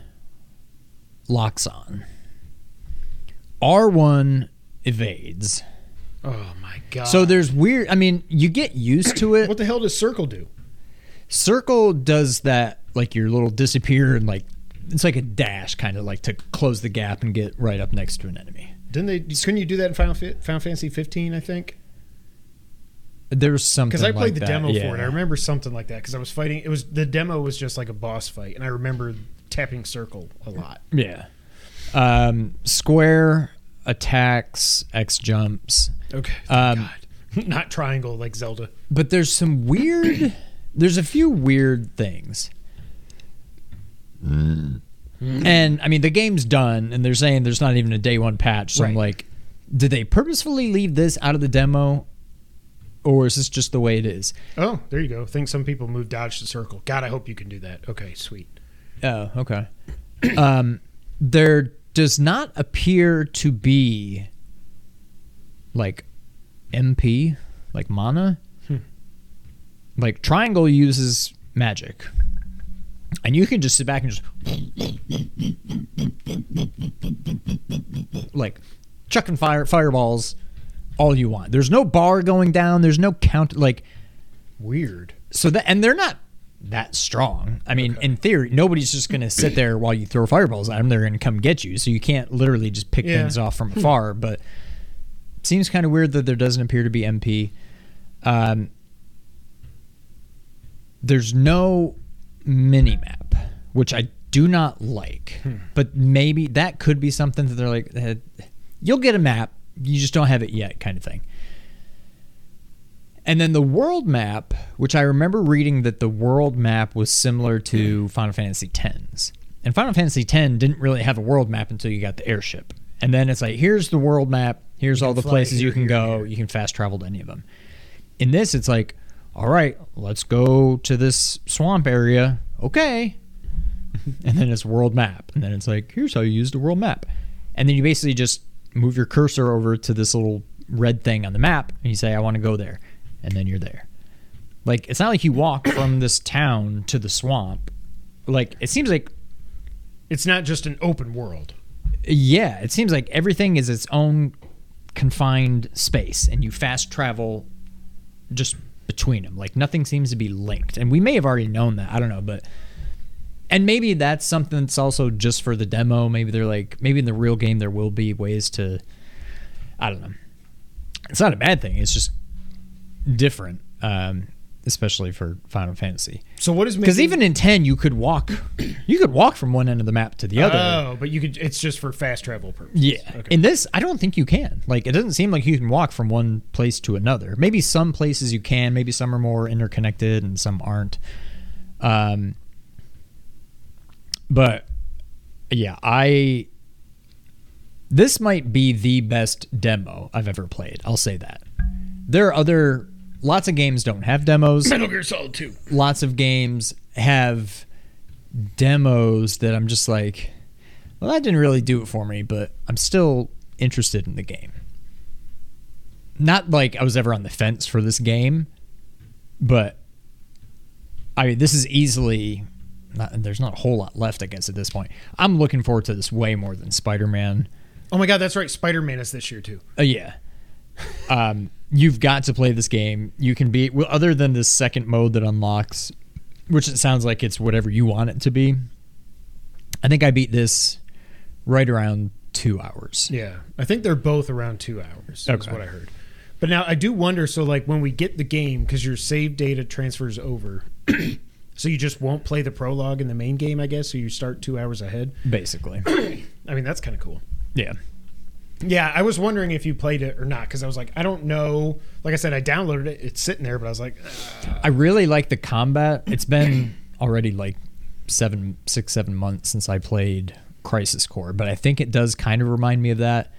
locks on. R1 evades.
Oh my god.
So there's weird. I mean, you get used to it.
what the hell does circle do?
Circle does that, like your little disappear and like it's like a dash, kind of like to close the gap and get right up next to an enemy.
Didn't they? Couldn't you do that in Final, Final Fantasy 15? I think
There's something
because I played
like
the
that,
demo
yeah.
for it. I remember something like that because I was fighting. It was the demo was just like a boss fight, and I remember tapping circle a lot.
Yeah. Um, square attacks, X jumps.
Okay,
Um,
God, not triangle like Zelda.
But there's some weird. there's a few weird things. And I mean, the game's done, and they're saying there's not even a day one patch. So I'm like, did they purposefully leave this out of the demo, or is this just the way it is?
Oh, there you go. I think some people move dodge to circle. God, I hope you can do that. Okay, sweet.
Oh, okay. um, there does not appear to be like MP, like mana.
Hmm.
Like Triangle uses magic. And you can just sit back and just like chucking fire fireballs all you want. There's no bar going down, there's no count like
Weird.
so that and they're not that strong. I mean,
Okay.
in theory, nobody's just going to sit there while you throw fireballs at them. They're going to come get you. So you can't literally just pick
Yeah.
things off from afar. But it seems kind of weird that there doesn't appear to be MP. Um, there's no mini map, which I do not like. But maybe that could be something that they're like, eh, you'll get a map, you just don't have it yet, kind of thing. And then the world map, which I remember reading that the world map was similar to Final Fantasy X's. And Final Fantasy X didn't really have a world map until you got the airship. And then it's like, here's the world map, here's all the places
here,
you can
here,
go,
here.
you can fast travel to any of them. In this, it's like, all right, let's go to this swamp area. Okay. and then it's world map. And then it's like, here's how you use the world map. And then you basically just move your cursor over to this little red thing on the map and you say, I want to go there. And then you're there. Like, it's not like you walk from this town to the swamp. Like, it seems like,
It's not just an open world.
yeah, it seems like everything is its own confined space and you fast travel just between them. Like, nothing seems to be linked. And we may have already known that. I don't know. But and maybe that's something that's also just for the demo. Maybe they're like, maybe in the real game there will be ways to. I don't know. It's not a bad thing. It's just different, um, especially for Final Fantasy.
So what is
Because
making-
even in ten, you could walk, you could walk from one end of the map to the other.
Oh, but you could. It's just for fast travel purposes.
Yeah.
Okay.
In this, I don't think you can. Like, it doesn't seem like you can walk from one place to another. Maybe some places you can. Maybe some are more interconnected and some aren't. Um, but yeah, I. This might be the best demo I've ever played. I'll say that. There are other. Lots of games don't have demos
Metal Gear Solid Two.
lots of games have demos that I'm just like, well, that didn't really do it for me, but I'm still interested in the game. Not like I was ever on the fence for this game, but I mean, this is easily. Not, there's not a whole lot left, I guess, at this point. I'm looking forward to this way more than Spider Man.
Oh my God, that's right. Spider Man is this year too.
Uh, yeah. Um, you've got to play this game. You can be well, other than this second mode that unlocks, which it sounds like it's whatever you want it to be. I think I beat this right around two hours.
Yeah, I think they're both around two hours. Is
Okay.
what I heard. But now I do wonder. So like when we get the game, because your save data transfers over, so you just won't play the prologue in the main game, I guess. So you start two hours ahead.
Basically,
I mean, that's kind of cool.
yeah.
Yeah, I was wondering if you played it or not because I was like, I don't know. Like I said, I downloaded it. It's sitting there, but I was like, uh,
I really like the combat. It's been already like seven, six, seven months since I played Crisis Core, but I think it does kind of remind me of that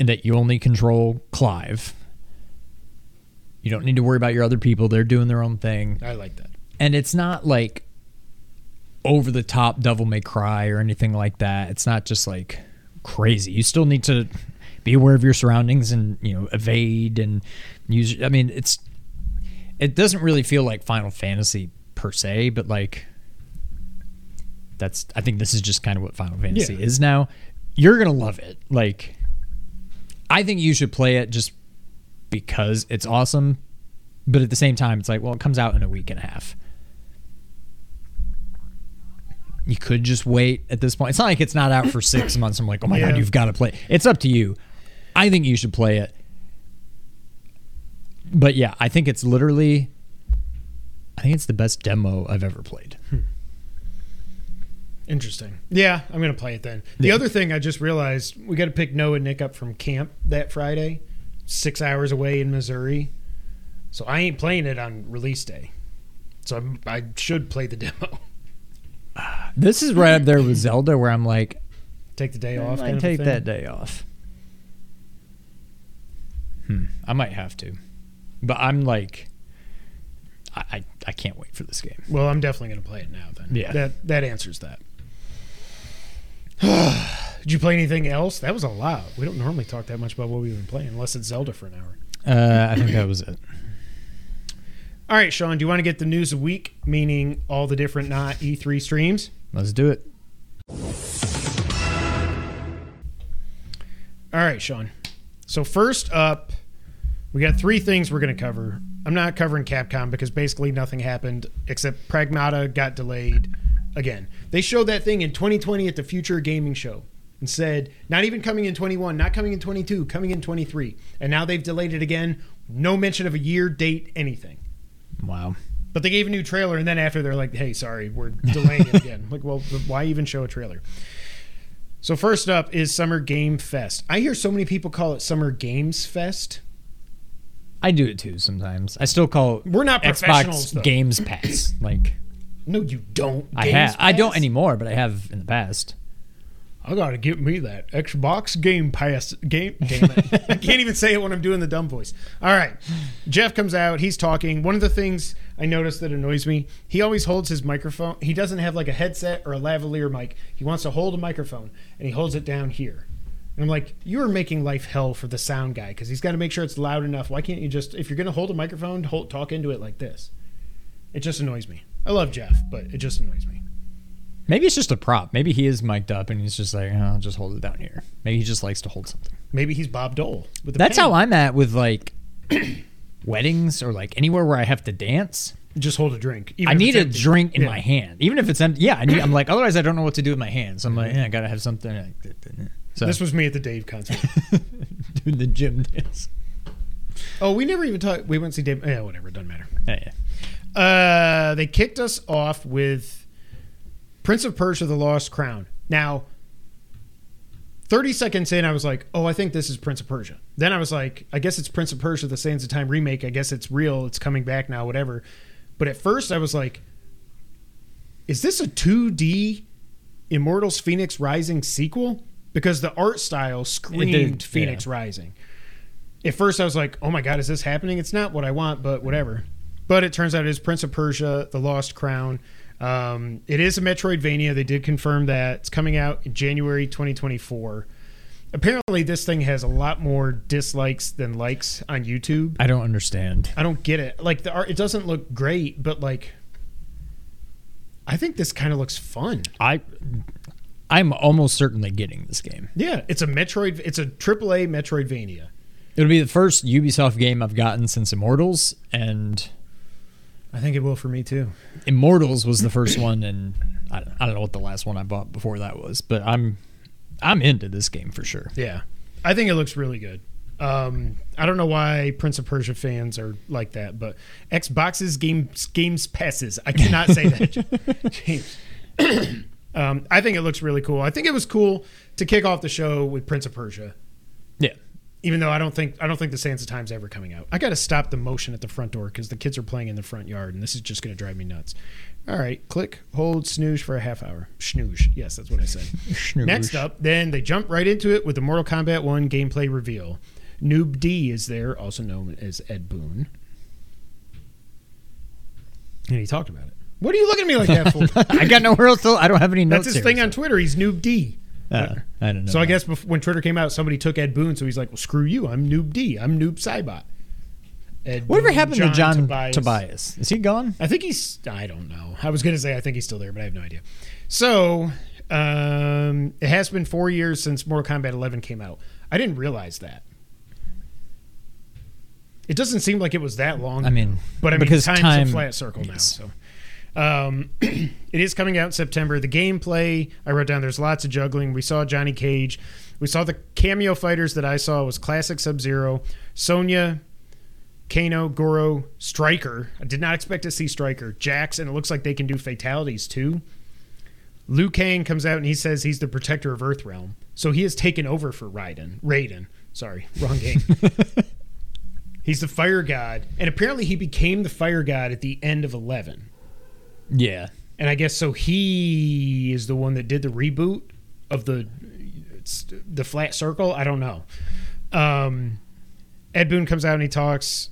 in that you only control Clive. You don't need to worry about your other people. They're doing their own thing.
I like that.
And it's not like over the top devil may cry or anything like that. It's not just like crazy. You still need to be aware of your surroundings and you know evade and use i mean it's it doesn't really feel like final fantasy per se but like that's i think this is just kind of what final fantasy
Yeah.
is now. You're gonna love it. Like i think you should play it just because it's awesome but at the same time it's like well it comes out in a week and a half you could just wait at this point. It's not like it's not out for six months. I'm like, oh my
Yeah.
god, you've got to play. It's up to you. I think you should play it. But yeah, I think it's literally. I think it's the best demo I've ever played. Hmm.
Interesting. Yeah, I'm gonna play it then. The
Yeah.
other thing I just realized we got to pick Noah and Nick up from camp that Friday, six hours away in Missouri. So I ain't playing it on release day. So I'm, I should play the demo.
This is right up there with Zelda, where I'm like,
Take the day off.
I
kind of
take
thing.
that day off. Hmm, I might have to, but I'm like, I I, I can't wait for this game.
Well, I'm definitely gonna play it now. Then.
Yeah.
That that answers that. Did you play anything else? That was a lot. We don't normally talk that much about what we've been playing, unless it's Zelda for an hour.
Uh, I think that was it.
All right, Sean. Do you want to get the news of the week, meaning all the different not E3 streams?
Let's do it.
All right, Sean. So first up, we got three things we're going to cover. I'm not covering Capcom because basically nothing happened except Pragmata got delayed again. They showed that thing in 2020 at the Future Gaming Show and said not even coming in 21, not coming in 22, coming in 23. And now they've delayed it again. No mention of a year, date, anything.
Wow.
But they gave a new trailer, and then after they're like, "Hey, sorry, we're delaying it again." like, well, why even show a trailer? So first up is Summer Game Fest. I hear so many people call it Summer Games Fest.
I do it too sometimes. I still call
We're not
Xbox
though.
Games Pass. Like
No, you don't.
I have. I don't anymore, but I have in the past.
I gotta get me that Xbox Game Pass. Game. Damn it! I can't even say it when I'm doing the dumb voice. All right, Geoff comes out. He's talking. One of the things I noticed that annoys me, he always holds his microphone. He doesn't have like a headset or a lavalier mic. He wants to hold a microphone and he holds it down here. And I'm like, you are making life hell for the sound guy because he's got to make sure it's loud enough. Why can't you just, if you're gonna hold a microphone, hold, talk into it like this? It just annoys me. I love Geoff, but it just annoys me.
Maybe it's just a prop. Maybe he is mic'd up and he's just like, oh, I'll just hold it down here. Maybe he just likes to hold something.
Maybe he's Bob Dole. With
That's
pen.
how I'm at with like weddings or like anywhere where I have to dance.
Just hold a drink. even
I need a drink in
Yeah.
my hand, even if it's empty. Yeah, I need, I'm like otherwise I don't know what to do with my hands. I'm like, yeah, I gotta have something. So
This was me at the Dave concert.
doing the gym dance.
oh, we never even talked. We went to see Dave. Yeah, whatever. It doesn't matter.
Yeah, yeah.
Uh, they kicked us off with Prince of Persia: The Lost Crown. Now, thirty seconds in, I was like, "Oh, I think this is Prince of Persia." Then I was like, "I guess it's Prince of Persia: The Sands of Time remake. I guess it's real. It's coming back now. Whatever." But at first, I was like, "Is this a 2D Immortals: Phoenix Rising sequel?" Because the art style screamed
yeah.
Phoenix Rising. At first, I was like, "Oh my god, is this happening?" It's not what I want, but whatever. But it turns out it is Prince of Persia: The Lost Crown. Um, it is a Metroidvania. They did confirm that it's coming out in January 2024. Apparently, this thing has a lot more dislikes than likes on YouTube.
I don't understand.
I don't get it. Like the art, it doesn't look great, but like, I think this kind of looks fun.
I I'm almost certainly getting this game.
Yeah, it's a Metroid. It's a AAA Metroidvania.
It'll be the first Ubisoft game I've gotten since Immortals, and
I think it will for me too.
Immortals was the first one, and I don't, I don't know what the last one I bought before that was, but I'm I'm into this game for sure.
Yeah, I think it looks really good. Um, I don't know why Prince of Persia fans are like that, but Xbox's games games passes. I cannot say that, James. um, I think it looks really cool. I think it was cool to kick off the show with Prince of Persia.
Yeah,
Even though I don't think I don't think the Sands of Time's ever coming out. I got to stop the motion at the front door because the kids are playing in the front yard, and this is just going to drive me nuts. All right, click, hold, snooze for a half hour. Snooze. Yes, that's what I said. Next up, then they jump right into it with the Mortal Kombat 1 gameplay reveal. NoobDe is there, also known as Ed Boon. And he talked about it. What are you looking at me like that for?
I got nowhere else. To, I don't have any notes.
That's his
here,
thing on Twitter. He's NoobDe.
Uh, I don't know.
So I guess bef- when Twitter came out, somebody took Ed Boon, so he's like, "Well, screw you. I'm NoobDe. I'm Noob Saibot." Ed
whatever
Boon,
happened to John
Tobias.
Tobias? Is he gone?
I think he's. I don't know. I was going to say I think he's still there, but I have no idea. So um, it has been four years since Mortal Kombat 11 came out. I didn't realize that. It doesn't seem like it was that long.
I mean,
but I mean,
because
time's
time-
a flat circle now. So Um, it is coming out in September. The gameplay I wrote down. There's lots of juggling. We saw Johnny Cage. We saw the cameo fighters that I saw was classic Sub Zero, Sonya, Kano, Goro, Stryker. I did not expect to see Stryker, Jax, and it looks like they can do fatalities too. Liu Kang comes out and he says he's the protector of Earthrealm, so he has taken over for Raiden. Raiden, sorry, wrong game. he's the fire god, and apparently he became the fire god at the end of Eleven.
Yeah.
And I guess so. He is the one that did the reboot of the it's the flat circle. I don't know. Um, Ed Boon comes out and he talks,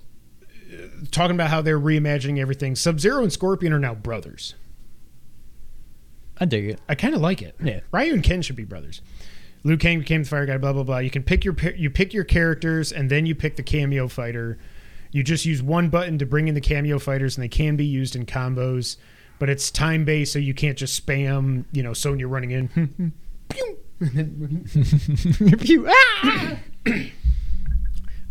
uh, talking about how they're reimagining everything. Sub Zero and Scorpion are now brothers.
I dig it.
I kind of like it.
Yeah.
Ryu and Ken should be brothers. Liu Kang became the fire guy. Blah blah blah. You can pick your you pick your characters and then you pick the cameo fighter. You just use one button to bring in the cameo fighters, and they can be used in combos. But it's time based, so you can't just spam. You know, Sonya running in.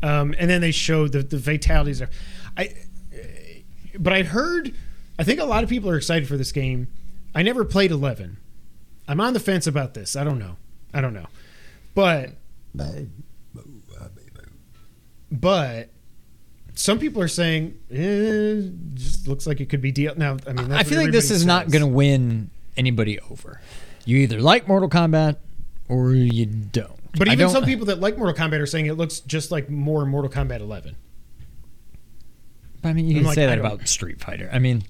Um, and then they showed the the fatalities. Are, I, but I'd heard. I think a lot of people are excited for this game. I never played Eleven. I'm on the fence about this. I don't know. I don't know. But but some people are saying eh, just looks like it could be deal. Now, I mean, that's
I feel like this is not going to win anybody over. You either like Mortal Kombat or you don't.
But even
don't-
some people that like Mortal Kombat are saying it looks just like more Mortal Kombat 11.
I mean, you
I'm
can
like,
say that about Street Fighter. I mean,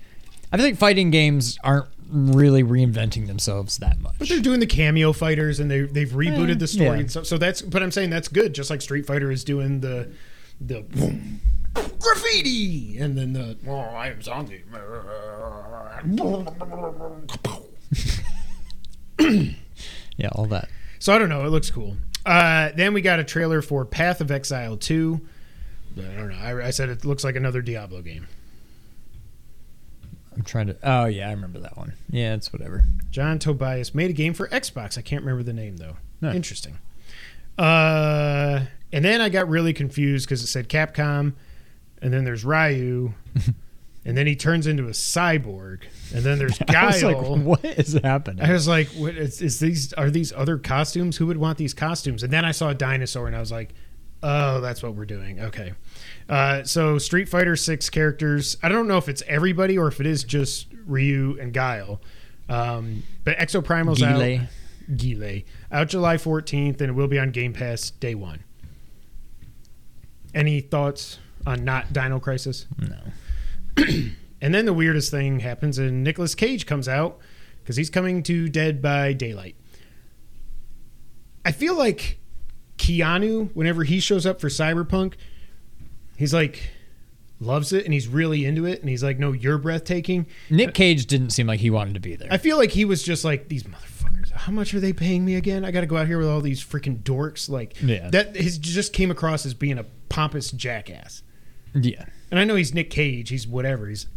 I feel like fighting games aren't really reinventing themselves that much.
But they're doing the cameo fighters and they they've rebooted
Eh,
the story.
yeah.
And so, so that's but I'm saying that's good. Just like Street Fighter is doing the the boom, graffiti and then the oh I am zombie.
yeah, all that.
So I don't know. It looks cool. Uh, then we got a trailer for Path of Exile 2. I don't know. I, I said it looks like another Diablo game.
I'm trying to. Oh yeah, I remember that one. Yeah, it's whatever.
John Tobias made a game for Xbox. I can't remember the name though.
Nice.
Interesting. Uh, and then I got really confused because it said Capcom, and then there's Ryu, and then he turns into a cyborg, and then there's
I was
Guile.
like, what is happening?
I was like, what is, is these are these other costumes? Who would want these costumes? And then I saw a dinosaur and I was like, oh, that's what we're doing. Okay. Uh, so Street Fighter 6 characters, I don't know if it's everybody or if it is just Ryu and Guile. Um, but Exoprimal's
Guile.
out. Guile. Out July 14th and it will be on Game Pass day 1. Any thoughts on not Dino Crisis?
No.
And then the weirdest thing happens, and Nicolas Cage comes out because he's coming to Dead by Daylight. I feel like Keanu, whenever he shows up for Cyberpunk, he's like loves it and he's really into it, and he's like, "No, you're breathtaking."
Nick Cage didn't seem like he wanted to be there.
I feel like he was just like these motherfuckers. How much are they paying me again? I got to go out here with all these freaking dorks. Like
Yeah.
that. His just came across as being a pompous jackass.
Yeah.
And I know he's Nick Cage. He's whatever. He's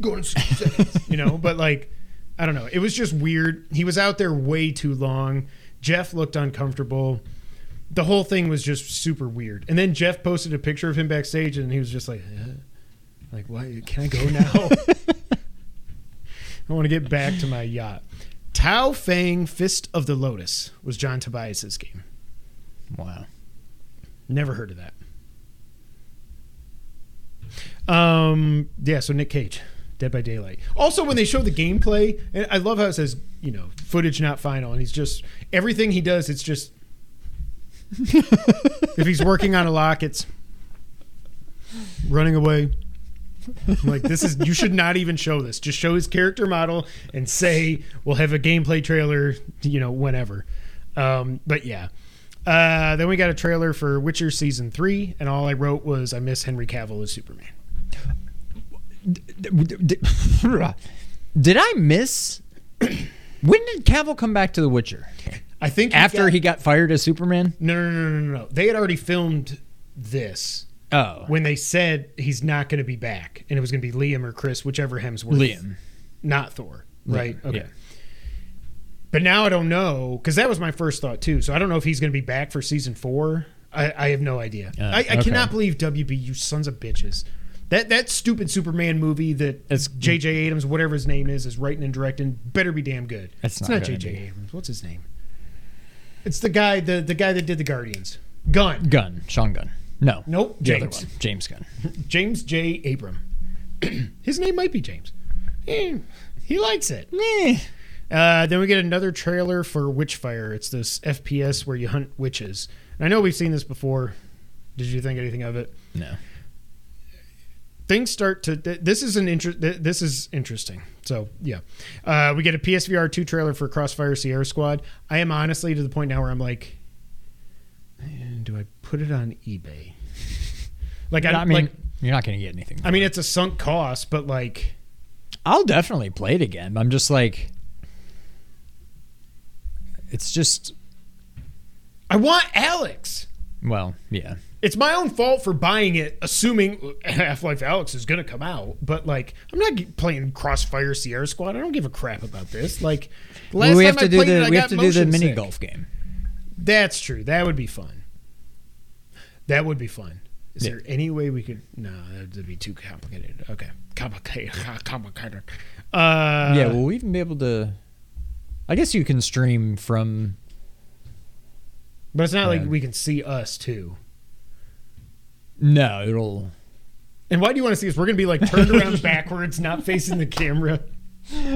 going to you know, but like, I don't know. It was just weird. He was out there way too long. Geoff looked uncomfortable. The whole thing was just super weird. And then Geoff posted a picture of him backstage, and he was just like, eh. like, why? Can I go now? I want to get back to my yacht. Tao Feng Fist of the Lotus was John Tobias's game.
Wow.
Never heard of that. Um. Yeah. So Nick Cage, Dead by Daylight. Also, when they show the gameplay, and I love how it says, you know, footage not final, and he's just everything he does. It's just if he's working on a lock, it's running away. I'm like this is you should not even show this. Just show his character model and say we'll have a gameplay trailer, you know, whenever. Um, but yeah. Uh, then we got a trailer for Witcher season three, and all I wrote was I miss Henry Cavill as Superman.
Did I miss? When did Cavill come back to The Witcher?
I think
After he got fired as Superman?
no no no no no no they had already filmed this
Oh,
when they said he's not going to be back, and it was going to be Liam or Chris, whichever Hemsworth,
Liam.
not Thor, right? Okay. But now I don't know because that was my first thought too. So I don't know if he's going to be back for season four. I, I have no idea.
Uh,
I, I
okay.
cannot believe WB, you sons of bitches. That that stupid Superman movie that J.J. Abrams, whatever his name is, is writing and directing. Better be damn good.
It's
it's
not
J.J.
be.
Abrams. What's his name? It's the guy the the guy that did the Guardians. Gunn.
Gunn, Sean Gunn. No.
Nope,
The other
James.
one. James Gunn.
James J. Abram. his name might be James. Eh, he likes it.
Eh.
Uh, then we get another trailer for Witchfire. It's this FPS where you hunt witches. And I know we've seen this before. Did you think anything of it?
No.
Things start to. th- This is an interest. This is interesting. So yeah, uh, we get a PSVR two trailer for Crossfire Sierra Squad. I am honestly to the point now where I'm like, do I put it on eBay? Like I,
I mean,
like
you're not going to get anything.
I mean, it's a sunk cost, but like,
I'll definitely play it again. I'm just like, it's just,
I want Alyx.
well, yeah.
It's my own fault for buying it, assuming Half Life Alyx is going to come out. But like, I'm not playing Crossfire Sierra Squad. I don't give a crap about this. Like, last
we
time I played
the
it, I
we
got
have to do the mini
sick.
golf game.
That's true. That would be fun. That would be fun. Is
Yeah.
there any way we could? No, that'd be too complicated. Okay, complicated. Complicated. Uh,
yeah, will we even be able to? I guess you can stream from.
but it's not
Yeah.
like we can see us too.
No, it'll.
And why do you want to see us? We're gonna be like turned around backwards, not facing the camera.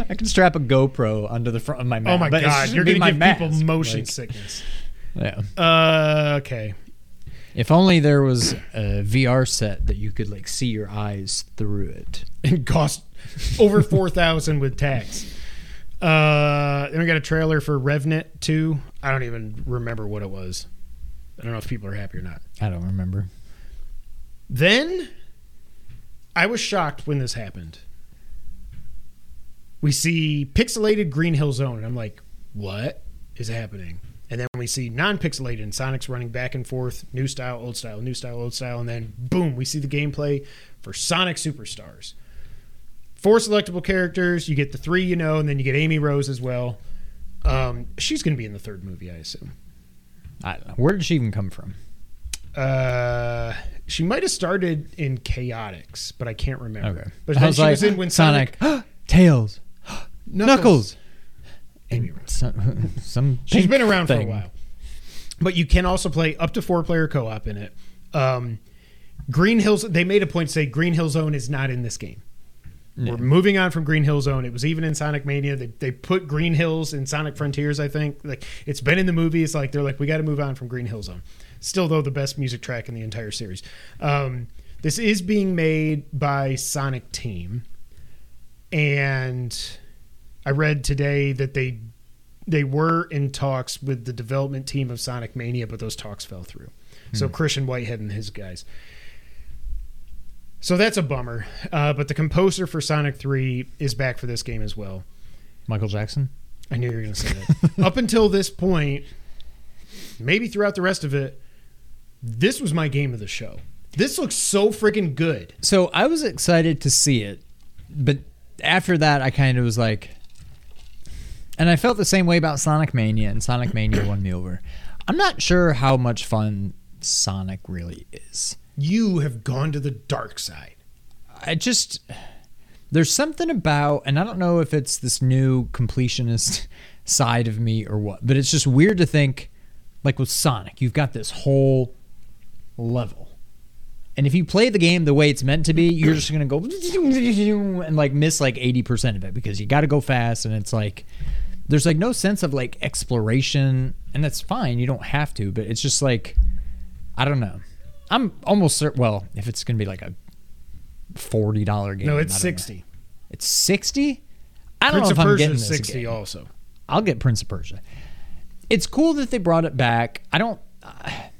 I can strap a GoPro under the front of my mask.
Oh my
but
god, you're gonna
my
give people motion
Like,
sickness.
yeah.
Uh, okay.
If only there was a VR set that you could like see your eyes through it.
and cost over four thousand with tax. Uh, then we got a trailer for Remnant two. I don't even remember what it was. I don't know if people are happy or not.
I don't remember.
Then I was shocked when this happened. We see pixelated Green Hill Zone, and I'm like, what is happening? And then we see non-pixelated and Sonic's running back and forth, new style, old style, new style, old style, and then boom, we see the gameplay for Sonic Superstars. Four selectable characters. You get the three you know, and then you get Amy Rose as well. Um, she's going to be in the third movie, I assume.
I. Where did she even come from?
Uh, she might have started in Chaotix, but I can't remember.
Okay.
But
I was
she
like,
was in when
Sonic,
Sonic,
Tails, Knuckles. And some, some
She's been around
thing.
for a while. But you can also play up to four player co op in it. Um, Green Hills, they made a point to say Green Hill Zone is not in this game.
Yeah.
We're moving on from Green Hill Zone. It was even in Sonic Mania. They, they put Green Hills in Sonic Frontiers, I think. Like it's been in the movie. It's like they're like, we got to move on from Green Hill Zone. Still, though, the best music track in the entire series. Um, this is being made by Sonic Team, and I read today that they they were in talks with the development team of Sonic Mania, but those talks fell through. So Christian Whitehead and his guys. So that's a bummer. Uh, but the composer for Sonic 3 is back for this game as well.
Michael Jackson.
I knew you were going to say that. Up until this point, maybe throughout the rest of it, this was my game of the show. This looks so freaking good.
So I was excited to see it, but after that, I kind of was like, and I felt the same way about Sonic Mania, and Sonic Mania won me over. I'm not sure how much fun Sonic really is.
You have gone to the dark side.
I just there's something about, and I don't know if it's this new completionist side of me or what, but it's just weird to think, like with Sonic, you've got this whole level. And if you play the game the way it's meant to be, you're just gonna go and like miss like eighty percent of it because you got to go fast, and it's like there's like no sense of like exploration, and that's fine. You don't have to, but it's just like I don't know. I'm almost certain. Well, if it's gonna be like a forty dollar game,
No, it's
don't know.
60.
It's sixty. I don't
Prince
know if I'm
Persia
getting this
60
game.
also.
I'll get Prince of Persia. It's cool that they brought it back. I don't. I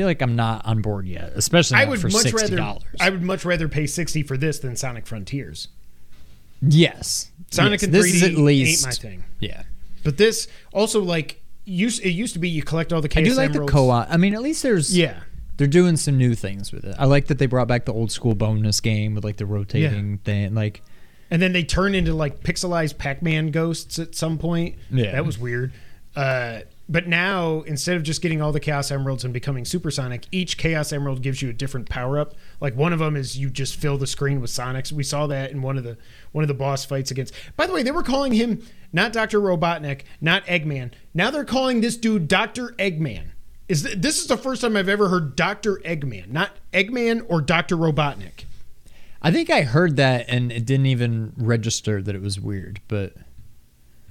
feel like I'm not on board yet, especially
I would
for
much
sixty
rather
dollars.
I would much rather pay 60 for this than Sonic Frontiers.
yes,
Sonic
yes, this
3D
is at least
ain't my thing.
Yeah,
But this also like used it used to be you collect all the
cases.
I
do like the co-op. I mean, at least there's
Yeah.
they're doing some new things with it. I like that they brought back the old school bonus game with like the rotating thing. Like,
And then they turn into like pixelized Pac-Man ghosts at some point.
Yeah.
That was weird. Uh but now instead of just getting all the Chaos Emeralds and becoming supersonic, each Chaos Emerald gives you a different power up. Like one of them is you just fill the screen with Sonics. We saw that in one of the one of the boss fights against. By the way, they were calling him not Doctor Robotnik, not Eggman. Now they're calling this dude Doctor Eggman. Is th- this is the first time I've ever heard Doctor Eggman, not Eggman or Doctor Robotnik.
I think I heard that and it didn't even register that it was weird, but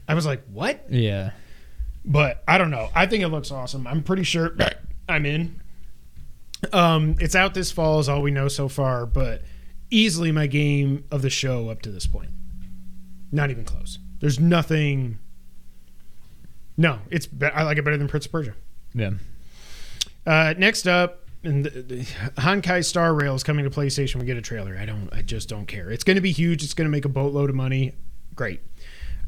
I was like, what?
yeah.
But I don't know. I think it looks awesome. I'm pretty sure I'm in. Um, it's out this fall, is all we know so far, but easily my game of the show up to this point. Not even close. There's nothing. No, it's be- I like it better than Prince of Persia.
Yeah.
Uh, next up, and the, the Honkai Star Rail is coming to PlayStation. We get a trailer. I don't. I just don't care. It's going to be huge. It's going to make a boatload of money. Great.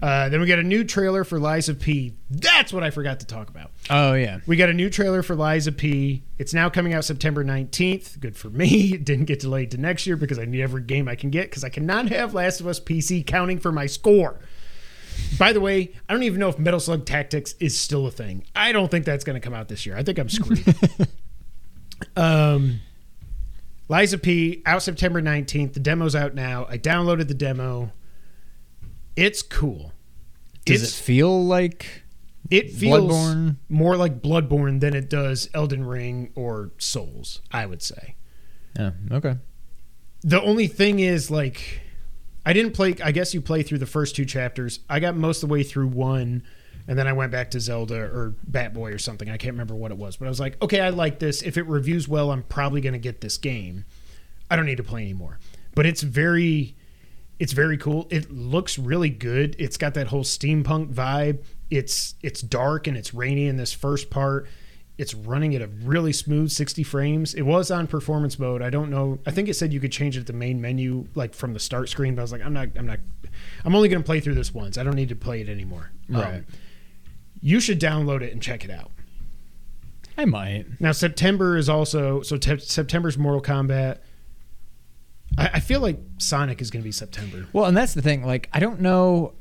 Uh, then we got a new trailer for Lies of P. That's what I forgot to talk about.
Oh yeah.
We got a new trailer for Lies of P. It's now coming out September 19th. Good for me. It didn't get delayed to next year because I need every game I can get because I cannot have Last of Us PC counting for my score. By the way, I don't even know if Metal Slug Tactics is still a thing. I don't think that's going to come out this year. I think I'm screwed. um, Lies of P. out September 19th. The demo's out now. I downloaded the demo. It's cool.
Does
it's
it feel like
it feels
Bloodborne?
more like Bloodborne than it does Elden Ring or Souls, I would say.
Yeah, okay.
The only thing is like I didn't play I guess you play through the first two chapters. I got most of the way through one and then I went back to Zelda or Batboy or something. I can't remember what it was, but I was like, "Okay, I like this. If it reviews well, I'm probably going to get this game. I don't need to play anymore." But it's very it's very cool. It looks really good. It's got that whole steampunk vibe. It's it's dark and it's rainy in this first part. It's running at a really smooth 60 frames. It was on performance mode. I don't know. I think it said you could change it at the main menu like from the start screen, but I was like, I'm not I'm not I'm only going to play through this once. I don't need to play it anymore.
Right.
Um, you should download it and check it out.
I might.
Now September is also so te- September's Mortal Kombat. I, I feel like Sonic is going to be September.
Well, and that's the thing. Like, I don't know.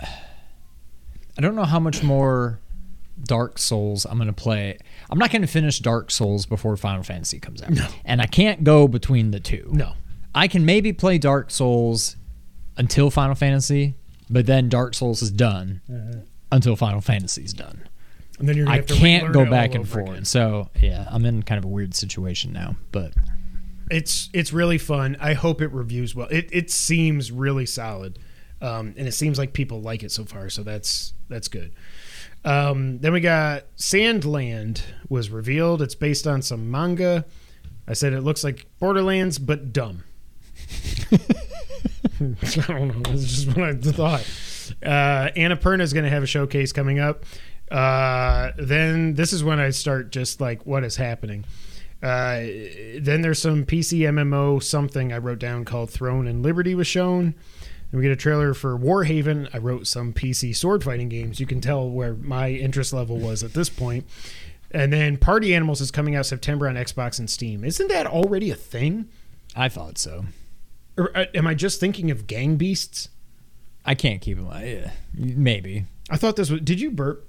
I don't know how much more Dark Souls I'm going to play. I'm not going to finish Dark Souls before Final Fantasy comes out.
No.
And I can't go between the two.
No,
I can maybe play Dark Souls until Final Fantasy, but then Dark Souls is done uh-huh. until Final Fantasy is done.
and then you're going
I
have to
can't go back and forth.
again.
So, yeah, I'm in kind of a weird situation now, but
It's it's really fun. I hope it reviews well. It it seems really solid, um, and it seems like people like it so far. So that's that's good. Um, then we got Sand Land was revealed. It's based on some manga. I said it looks like Borderlands but dumb. I don't know. That's just what I thought. Uh, Annapurna is going to have a showcase coming up. Uh, then this is when I start just like, what is happening? Uh, then there's some PC MMO something I wrote down called Throne and Liberty was shown. And we get a trailer for Warhaven. I wrote some PC sword fighting games. You can tell where my interest level was at this point. And then Party Animals is coming out September on Xbox and Steam. Isn't that already a thing?
I thought so.
Or uh, am I just thinking of Gang Beasts?
I can't keep them. Yeah, maybe.
I thought this was. Did you burp?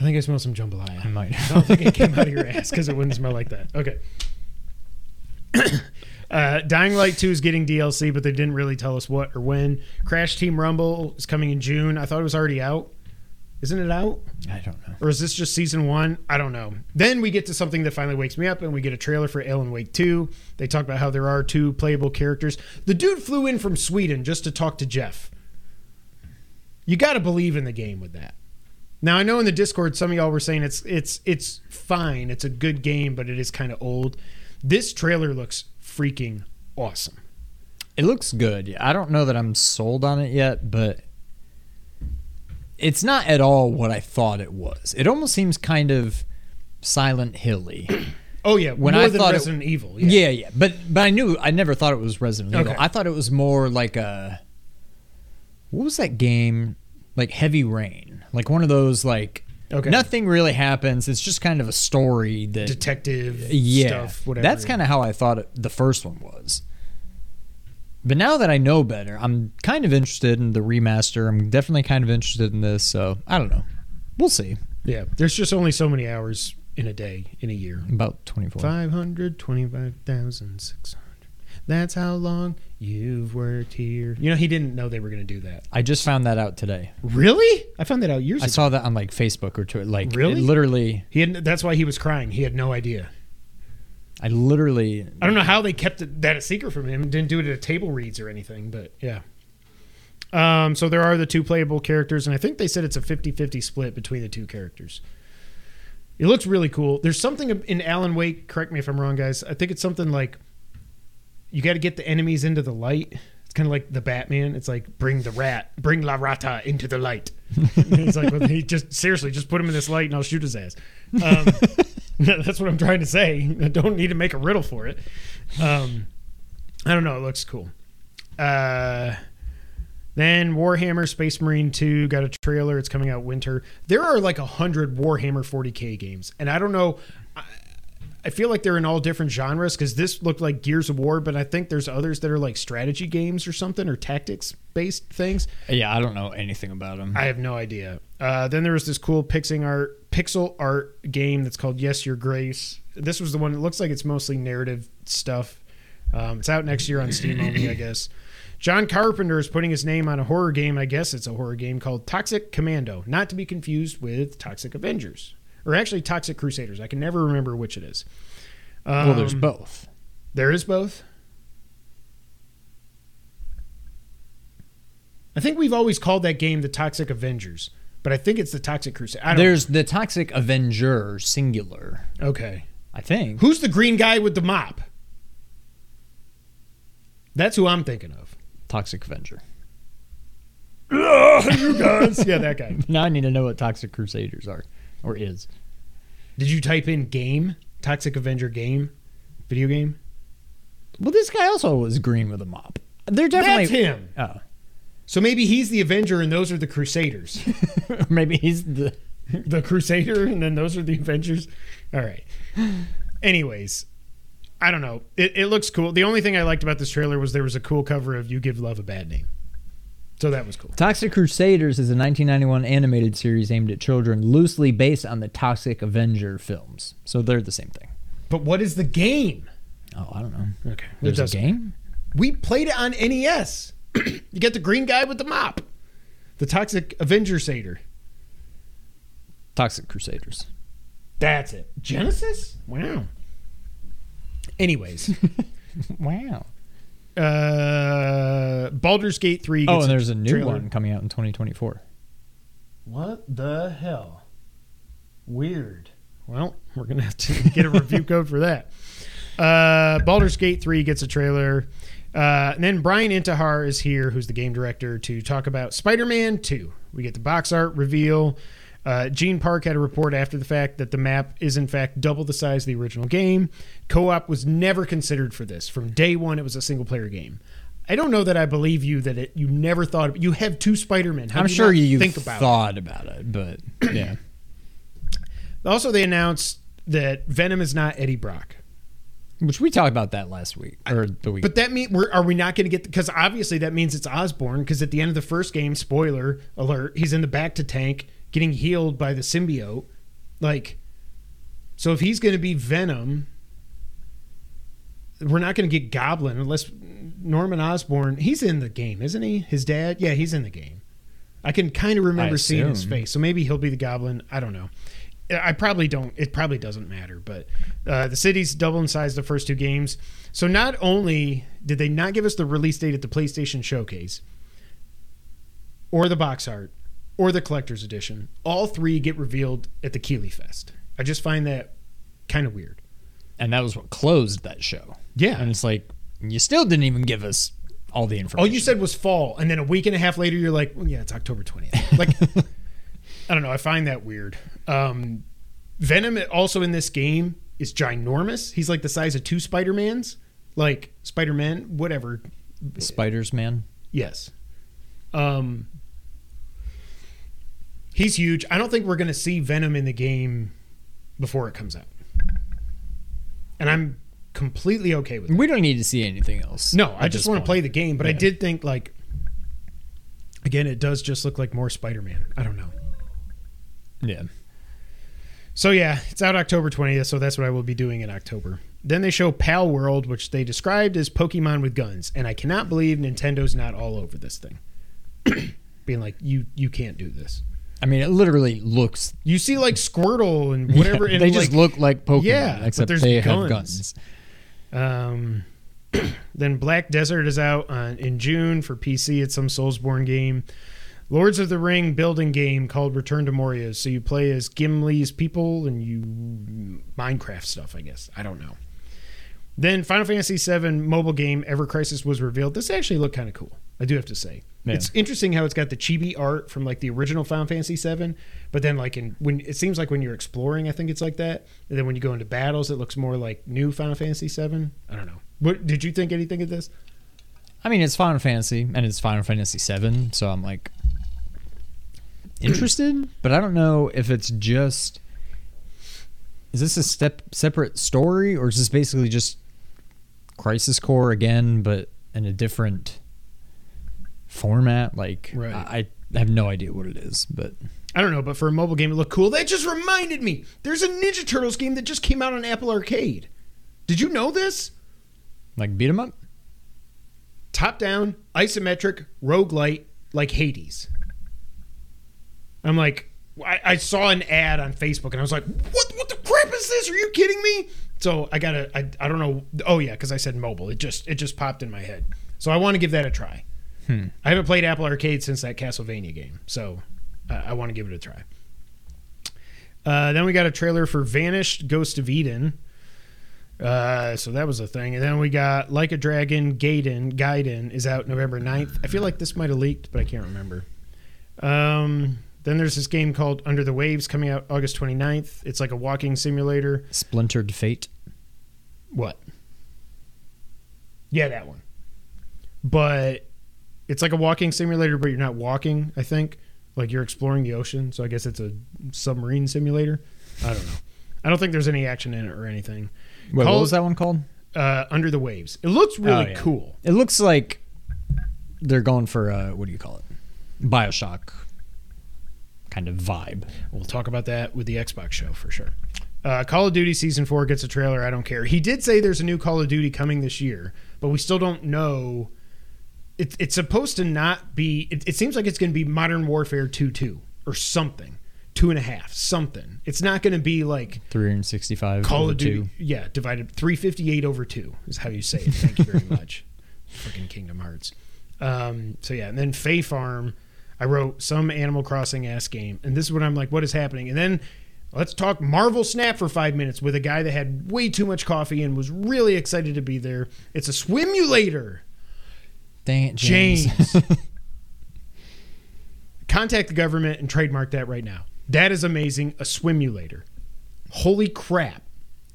I think I smell some jambalaya.
I might.
I don't think it came out of your ass because it wouldn't smell like that. Okay. uh, Dying Light 2 is getting DLC, but they didn't really tell us what or when. Crash Team Rumble is coming in June. I thought it was already out. Isn't it out?
I don't know.
Or is this just season one? I don't know. Then we get to something that finally wakes me up, and we get a trailer for Alan Wake 2. They talk about how there are two playable characters. The dude flew in from Sweden just to talk to Geoff. You got to believe in the game with that. Now I know in the Discord some of y'all were saying it's it's it's fine, it's a good game, but it is kind of old. This trailer looks freaking awesome.
It looks good. I don't know that I'm sold on it yet, but it's not at all what I thought it was. It almost seems kind of Silent Hilly.
Oh yeah,
When
more
I
than
thought it-
Resident Evil.
yeah. yeah, But but I knew I never thought it was Resident Evil. I thought it was more like a what was that game? Like Heavy Rain. Like one of those like
Okay.
nothing really happens. It's just kind of a story that
detective
yeah.
stuff, whatever.
That's kind of how I thought it, the first one was. But now that I know better, I'm kind of interested in the remaster. I'm definitely kind of interested in this. So I don't know. We'll see.
Yeah, there's just only so many hours in a day in a year.
About 24.
Five hundred twenty-five thousand six hundred. That's how long you've worked here. You know, he didn't know they were going to do that.
I just found that out today.
Really? I found that out years ago.
I
ago.
saw that on like Facebook or Twitter. Like
Really?
it literally,
He had, that's why he was crying. He had no idea.
I literally.
I don't know how they kept it, that a secret from him. Didn't do it at table reads or anything, but yeah. Um, so there are the two playable characters, and I think they said it's a 50-50 split between the two characters. It looks really cool. There's something in Alan Wake. Correct me if I'm wrong, guys. I think it's something like you got to get the enemies into the light. It's kind of like the Batman. It's like bring the rat, bring La Rata into the light. It's like well, he just seriously just put him in this light and I'll shoot his ass. Um, that's what I'm trying to say. I don't need to make a riddle for it. Um, I don't know. It looks cool. Uh, then Warhammer Space Marine 2 got a trailer. It's coming out winter. There are like a hundred Warhammer 40k games, and I don't know. I, feel like they're in all different genres because this looked like Gears of War, but I think there's others that are like strategy games or something or tactics based things.
Yeah, I don't know anything about them.
I have no idea. Uh, then there was this cool pixing art, pixel art game that's called Yes Your Grace. This was the one. It looks like it's mostly narrative stuff. Um, it's out next year on Steam only, I guess. John Carpenter is putting his name on a horror game. I guess it's a horror game called Toxic Commando, not to be confused with Toxic Avengers, or actually Toxic Crusaders. I can never remember which it is. Um,
well, there's both.
There is both. I think we've always called that game the Toxic Avengers, but I think it's the Toxic Crusade. I don't
There's the Toxic Avenger singular.
okay.
I think.
Who's the green guy with the mop? That's who I'm thinking of.
Toxic Avenger.
you guys, yeah, that guy.
Now I need to know what Toxic Crusaders are or is.
Did you type in game Toxic Avenger game video game?
Well, this guy also was green with a mop. They're definitely
That's him.
Oh,
So maybe he's the Avenger and those are the Crusaders.
or maybe he's the.
the Crusader, and then those are the Avengers. All right. Anyways, I don't know. It, it looks cool. The only thing I liked about this trailer was there was a cool cover of "You Give Love a Bad Name," so that was cool.
Toxic Crusaders is a 1991 animated series aimed at children, loosely based on the Toxic Avenger films. So they're the same thing.
But what is the game?
Oh, I don't know.
Okay,
There's a game.
We played it on NES. you get the green guy with the mop, the Toxic Avenger Satyr.
Toxic Crusaders.
That's it. Genesis. Wow. Anyways,
Wow.
Uh, Baldur's Gate three.
Oh, and there's a new
trailer.
one coming out in 2024.
What the hell? Weird. Well, we're gonna have to get a review code for that. Uh, Baldur's Gate three gets a trailer, uh, and then Brian Intihar is here, who's the game director, to talk about Spider-Man two. We get the box art reveal. Uh, Gene Park had a report after the fact that the map is in fact double the size of the original game. Co-op was never considered for this. From day one, it was a single-player game. I don't know that I believe you that it, you never thought you have two Spider-Men. How
I'm
you
sure you
think about it?
thought about it, but yeah.
Also, they announced that Venom is not Eddie Brock.
Which we talked about that last week or the week.
But that mean we're, are we not going to get because obviously that means it's Osborn because at the end of the first game, spoiler alert, he's in the back to tank getting healed by the symbiote. Like, so if he's going to be Venom, we're not going to get Goblin unless Norman Osborn. He's in the game, isn't he? His dad, yeah, he's in the game. I can kind of remember seeing his face, so maybe he'll be the Goblin. I don't know. I probably don't. It probably doesn't matter. But uh, the city's double in size the first two games. So not only did they not give us the release date at the PlayStation Showcase, or the box art, or the collector's edition, all three get revealed at the Keighley Fest. I just find that kind of weird.
and that was what closed that show.
Yeah.
And it's like you still didn't even give us all the information.
All you said was fall, and then a week and a half later, you're like, well, yeah, it's October 20th. Like, I don't know. I find that weird. Um, Venom also in this game is ginormous. He's like the size of two Spider Mans, like Spider Man, whatever.
Spiders Man.
Yes. Um, he's huge. I don't think we're going to see Venom in the game before it comes out. And I'm completely okay with it.
We don't need to see anything else.
No, I just want to play the game, but I did think like again, it does just look like more Spider-Man. I don't know.
Yeah.
So yeah, it's out October 20th, so that's what I will be doing in October. Then they show Palworld, which they described as Pokemon with guns, and I cannot believe Nintendo's not all over this thing. Being like, you you can't do this.
I mean, it literally looks.
You see like Squirtle and whatever,
Yeah,
and
they just
like,
look like Pokemon,
Yeah,
except
there's
they
guns.
have guns.
Um, then Black Desert is out on, in June for PC. It's some Soulsborne game. Lords of the Ring building game called Return to Moria. So you play as Gimli's people and you Minecraft stuff, I guess. I don't know. Then Final Fantasy VII mobile game Ever Crisis was revealed. This actually looked kind of cool. I do have to say.
Yeah.
It's interesting how it's got the chibi art from like the original Final Fantasy VII, but then like in when it seems like when you're exploring, I think it's like that, and then when you go into battles, it looks more like new Final Fantasy VII. I don't know. What did you think anything of this?
I mean, it's Final Fantasy, and it's Final Fantasy VII, so I'm like interested, but I don't know if it's just. Is this a step separate story, or is this basically just Crisis Core again, but in a different format? Like,
Right.
I, I have no idea what it is, but
I don't know, but for a mobile game, it looked cool. That just reminded me. There's a Ninja Turtles game that just came out on Apple Arcade. Did you know this?
like beat 'em up.
Top down, isometric, roguelite, like Hades. I'm like, I, I saw an ad on Facebook and I was like, what, what the crap is this? Are you kidding me? So I gotta, I, I don't know. Oh yeah, because I said mobile. It just, it just popped in my head. So I want to give that a try.
Hmm.
I haven't played Apple Arcade since that Castlevania game, so uh, I want to give it a try. Uh, then we got a trailer for Vanished Ghost of Eden. Uh, so that was a thing. And then we got Like a Dragon, Gaiden, Gaiden is out November 9th. I feel like this might have leaked, but I can't remember. Um, then there's this game called Under the Waves coming out August 29th. It's like a walking simulator.
Splintered Fate.
What? Yeah, that one. But it's like a walking simulator, but you're not walking, I think. Like you're exploring the ocean. So I guess it's a submarine simulator. I don't know. I don't think there's any action in it or anything.
Wait,
Call-
what was that one called?
Uh, Under the Waves. It looks really
Oh, yeah.
cool.
It looks like they're going for uh, what do you call it? Bioshock kind of vibe.
We'll talk about that with the Xbox show for sure. Uh, Call of Duty Season 4 gets a trailer. I don't care. He did say there's a new Call of Duty coming this year, but we still don't know. It, it's supposed to not be. It, it seems like it's going to be Modern Warfare 2 2 or something. Two and a half, something. It's not going to be like
365
Call
over
of Duty.
two.
Yeah, divided 358 over 2 is how you say it. Thank you very much. Freaking Kingdom Hearts. Um, so yeah, and then Fae Farm, I wrote some Animal Crossing ass game, and this is what I'm like, what is happening? And then let's talk Marvel Snap for five minutes with a guy that had way too much coffee and was really excited to be there. It's a swimulator.
Dang it, James.
James. Contact the government and trademark that right now. That is amazing. A swimulator. Holy crap.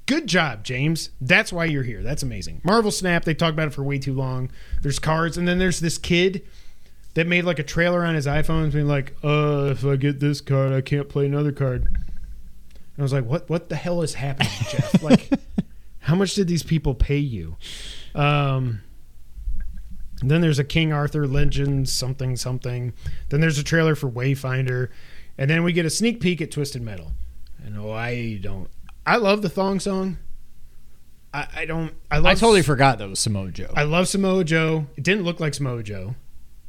Good job, James. That's why you're here. That's amazing. Marvel Snap, they talk about it for way too long. There's cards, and then there's this kid that made like a trailer on his iPhone being like, uh, if I get this card, I can't play another card. And I was like, what what the hell is happening, Geoff? Like, how much did these people pay you? Um and then there's a King Arthur Legends something something. Then there's a trailer for Wayfinder, and then we get a sneak peek at Twisted Metal. And oh, I don't. I love the thong song. I, I don't. I love.
I totally forgot that was Samoa Joe.
I love Samoa Joe. It didn't look like Samoa Joe.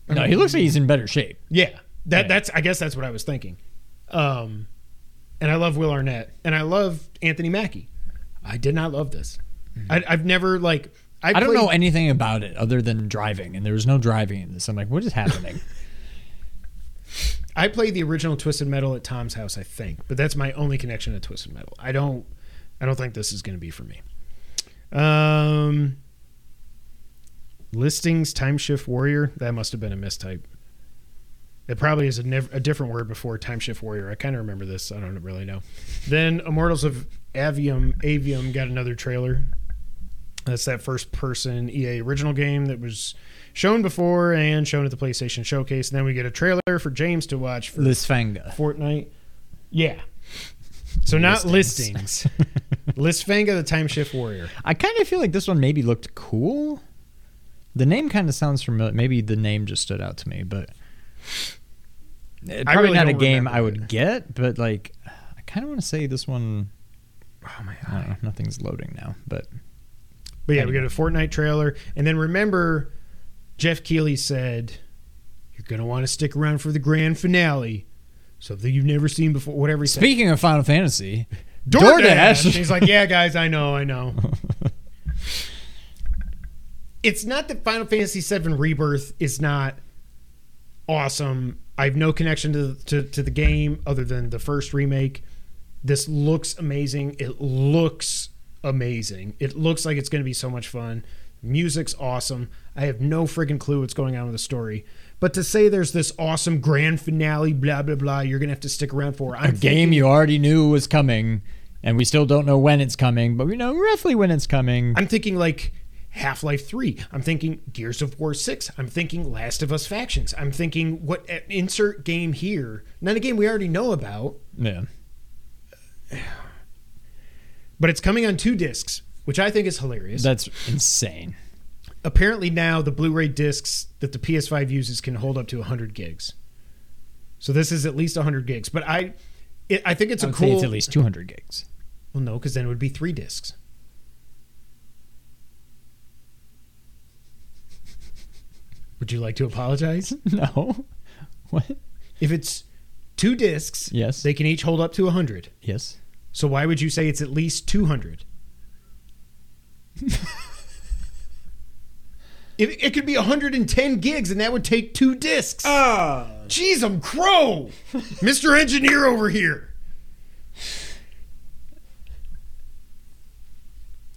no, he looks like he's in better shape.
Yeah, that
Yeah.
that's. I guess that's what I was thinking. Um, and I love Will Arnett, and I love Anthony Mackie. I did not love this. I, I've never like. I.
I don't
played-
know anything about it other than driving, and there was no driving in this. I'm like, what is happening?
I played the original Twisted Metal at Tom's house, I think, but that's my only connection to Twisted Metal. I don't, I don't think this is going to be for me. Um, listings time shift warrior that must have been a mistype. It probably is a, nev- a different word before time shift warrior. I kind of remember this. I don't really know. Then Immortals of Aveum Aveum got another trailer. That's that first person EA original game that was shown before and shown at the PlayStation Showcase. And then we get a trailer for James to watch for
Lysfanga.
Fortnite. Yeah. So not
Listings.
listings. Lysfanga the Time Shift Warrior.
I kind of feel like this one maybe looked cool. The name kind of sounds familiar. Maybe the name just stood out to me, but probably
really
not a game I would
it.
get. But like, I kind of want to say this one.
Oh my
know. Nothing's loading now, but
But yeah, we got a Fortnite trailer, and then remember, Geoff Keighley said, "You're gonna want to stick around for the grand finale, something you've never seen before." Whatever he said.
speaking of Final Fantasy,
DoorDash. He's like, "Yeah, guys, I know, I know." it's not that Final Fantasy VII Rebirth is not awesome. I have no connection to, to to the game other than the first remake. This looks amazing. It looks amazing. It looks like it's going to be so much fun. Music's awesome. I have no friggin' clue what's going on with the story. But to say there's this awesome grand finale, blah blah blah, you're gonna have to stick around for.
a
I'm
game
thinking-
you already knew was coming, and we still don't know when it's coming, but we know roughly when it's coming.
I'm thinking like Half Life 3. I'm thinking Gears of War 6. I'm thinking Last of Us Factions. I'm thinking what uh, insert game here. Not a game we already know about,
yeah.
But it's coming on two discs, which I think is hilarious.
That's insane.
Apparently now the Blu-ray discs that the PS5 uses can hold up to 100 gigs. So this is at least 100 gigs, but I it, I think it's
I
a cool
it's at least 200 gigs.
Well, no, cuz then it would be 3 discs. Would you like to apologize?
no. What?
If it's two discs,
Yes.
they can each hold up to 100.
Yes.
So why would you say it's at least 200? it, it could be 110 gigs and that would take two discs.
Ah.
Jeez, I'm crow. Mr. Engineer over here.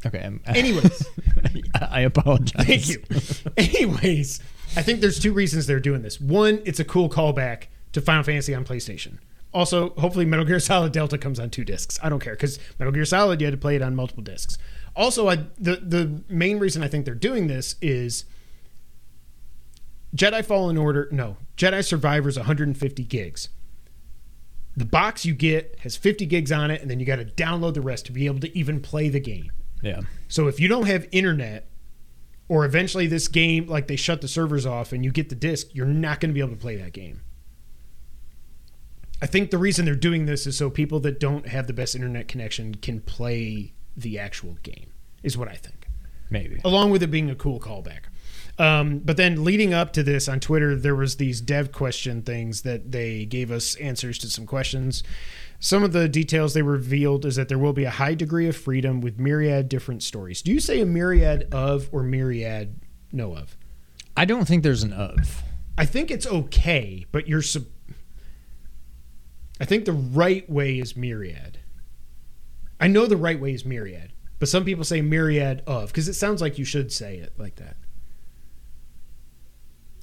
Okay. I'm,
Anyways.
I apologize.
Thank you. Anyways, I think there's two reasons they're doing this. One, it's a cool callback to Final Fantasy on PlayStation. Also, hopefully, Metal Gear Solid Delta comes on two discs. I don't care because Metal Gear Solid you had to play it on multiple discs. Also, I, the the main reason I think they're doing this is Jedi Fallen Order. No, Jedi Survivor's 150 gigs. The box you get has 50 gigs on it, and then you got to download the rest to be able to even play the game.
Yeah.
So if you don't have internet, or eventually this game, like they shut the servers off and you get the disc, you're not going to be able to play that game. I think the reason they're doing this is so people that don't have the best internet connection can play the actual game, is what I think.
Maybe.
Along with it being a cool callback. Um, but then leading up to this on Twitter, there was these dev question things that they gave us answers to some questions. Some of the details they revealed is that there will be a high degree of freedom with myriad different stories. Do you say a myriad of or myriad no of?
I don't think there's an of.
I think it's okay, but you're. Sub- I think the right way is myriad. I know the right way is myriad, but some people say myriad of because it sounds like you should say it like that.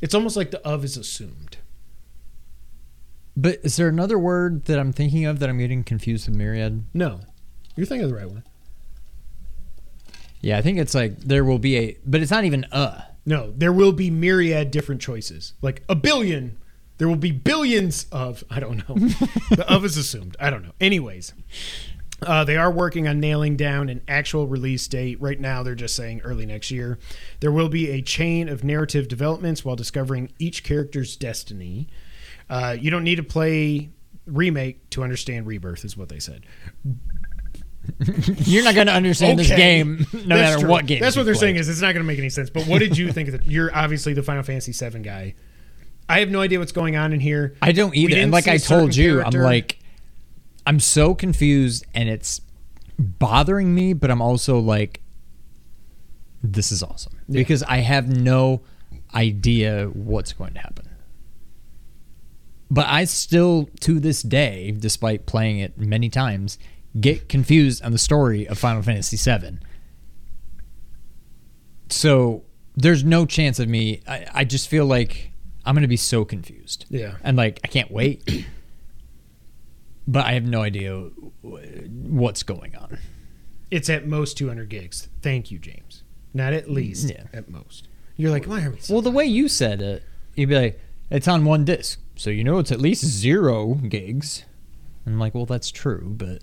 It's almost like the of is assumed.
But is there another word that I'm thinking of that I'm getting confused with myriad?
No, you're thinking of the right one.
Yeah, I think it's like there will be a, but it's not even a.
No, there will be myriad different choices, like a billion. There will be billions of. I don't know. the of is assumed. I don't know. Anyways, uh, they are working on nailing down an actual release date. Right now, they're just saying early next year. There will be a chain of narrative developments while discovering each character's destiny. Uh, you don't need to play remake to understand rebirth, is what they said.
You're not going to understand this game no
That's
matter
true.
what game.
That's what they're
play.
saying is it's not going to make any sense. But what did you think of it? You're obviously the Final Fantasy VII guy. I have no idea what's going on in here.
I don't either. And like I told you,
character.
I'm like, I'm so confused and it's bothering me, but I'm also like, this is awesome
Yeah.
because I have no idea what's going to happen. But I still, to this day, despite playing it many times, get confused on the story of Final Fantasy VII. So there's no chance of me. I, I just feel like I'm going to be so confused
Yeah.
and like I can't wait. but I have no idea what's going on.
It's at most 200 gigs. Thank you, James. Not at least.
Mm, yeah.
At most. You're like, why are we? So
Well, the way you said it, you'd be like, "It's on one disc, so you know it's at least zero gigs." And I'm like, "Well, that's true, but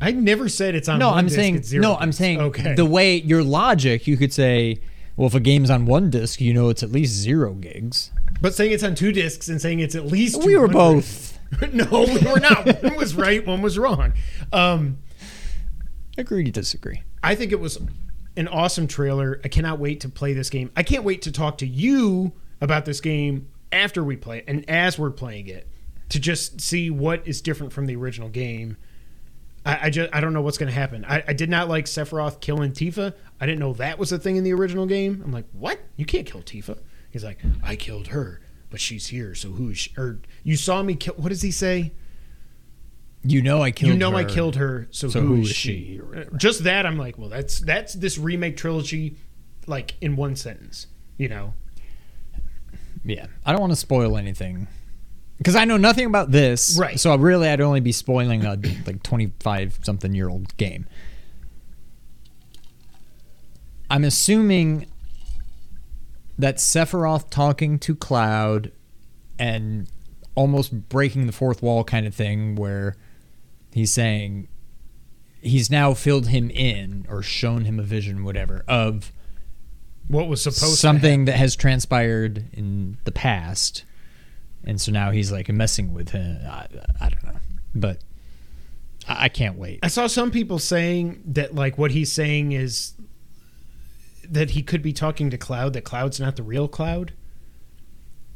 I never said it's on.
no,
one
I'm
disc,
saying no. I'm saying
okay.
the way your logic, you could say, well, if a game's on one disc, you know it's at least zero gigs.
But saying it's on two discs and saying it's at least
We were both
no, we were not. one was right, one was wrong. Um,
agree to disagree.
I think it was an awesome trailer. I cannot wait to play this game. I can't wait to talk to you about this game after we play it and as we're playing it to just see what is different from the original game. I, I just I don't know what's going to happen. I, I did not like Sephiroth killing Tifa. I didn't know that was a thing in the original game. I'm like, what? You can't kill Tifa. He's like, I killed her, but she's here. So who is she? Or you saw me kill? What does he say?
You know I killed.
you know I
her.
killed her, so,
So
who is
is
she?
she. Uh,
just that, I'm like, well, that's that's this remake trilogy, like in one sentence. You know,
Yeah, I don't want to spoil anything because I know nothing about this.
Right.
So really, I'd only be spoiling a like twenty-five something year old game. I'm assuming that Sephiroth talking to Cloud and almost breaking the fourth wall kind of thing, where he's saying he's now filled him in or shown him a vision, whatever, of
what was supposed to
something that has transpired in the past, and so now he's like messing with him. I, I don't know, but I, I can't wait.
I saw some people saying that like what he's saying is that he could be talking to Cloud. That Cloud's not the real Cloud.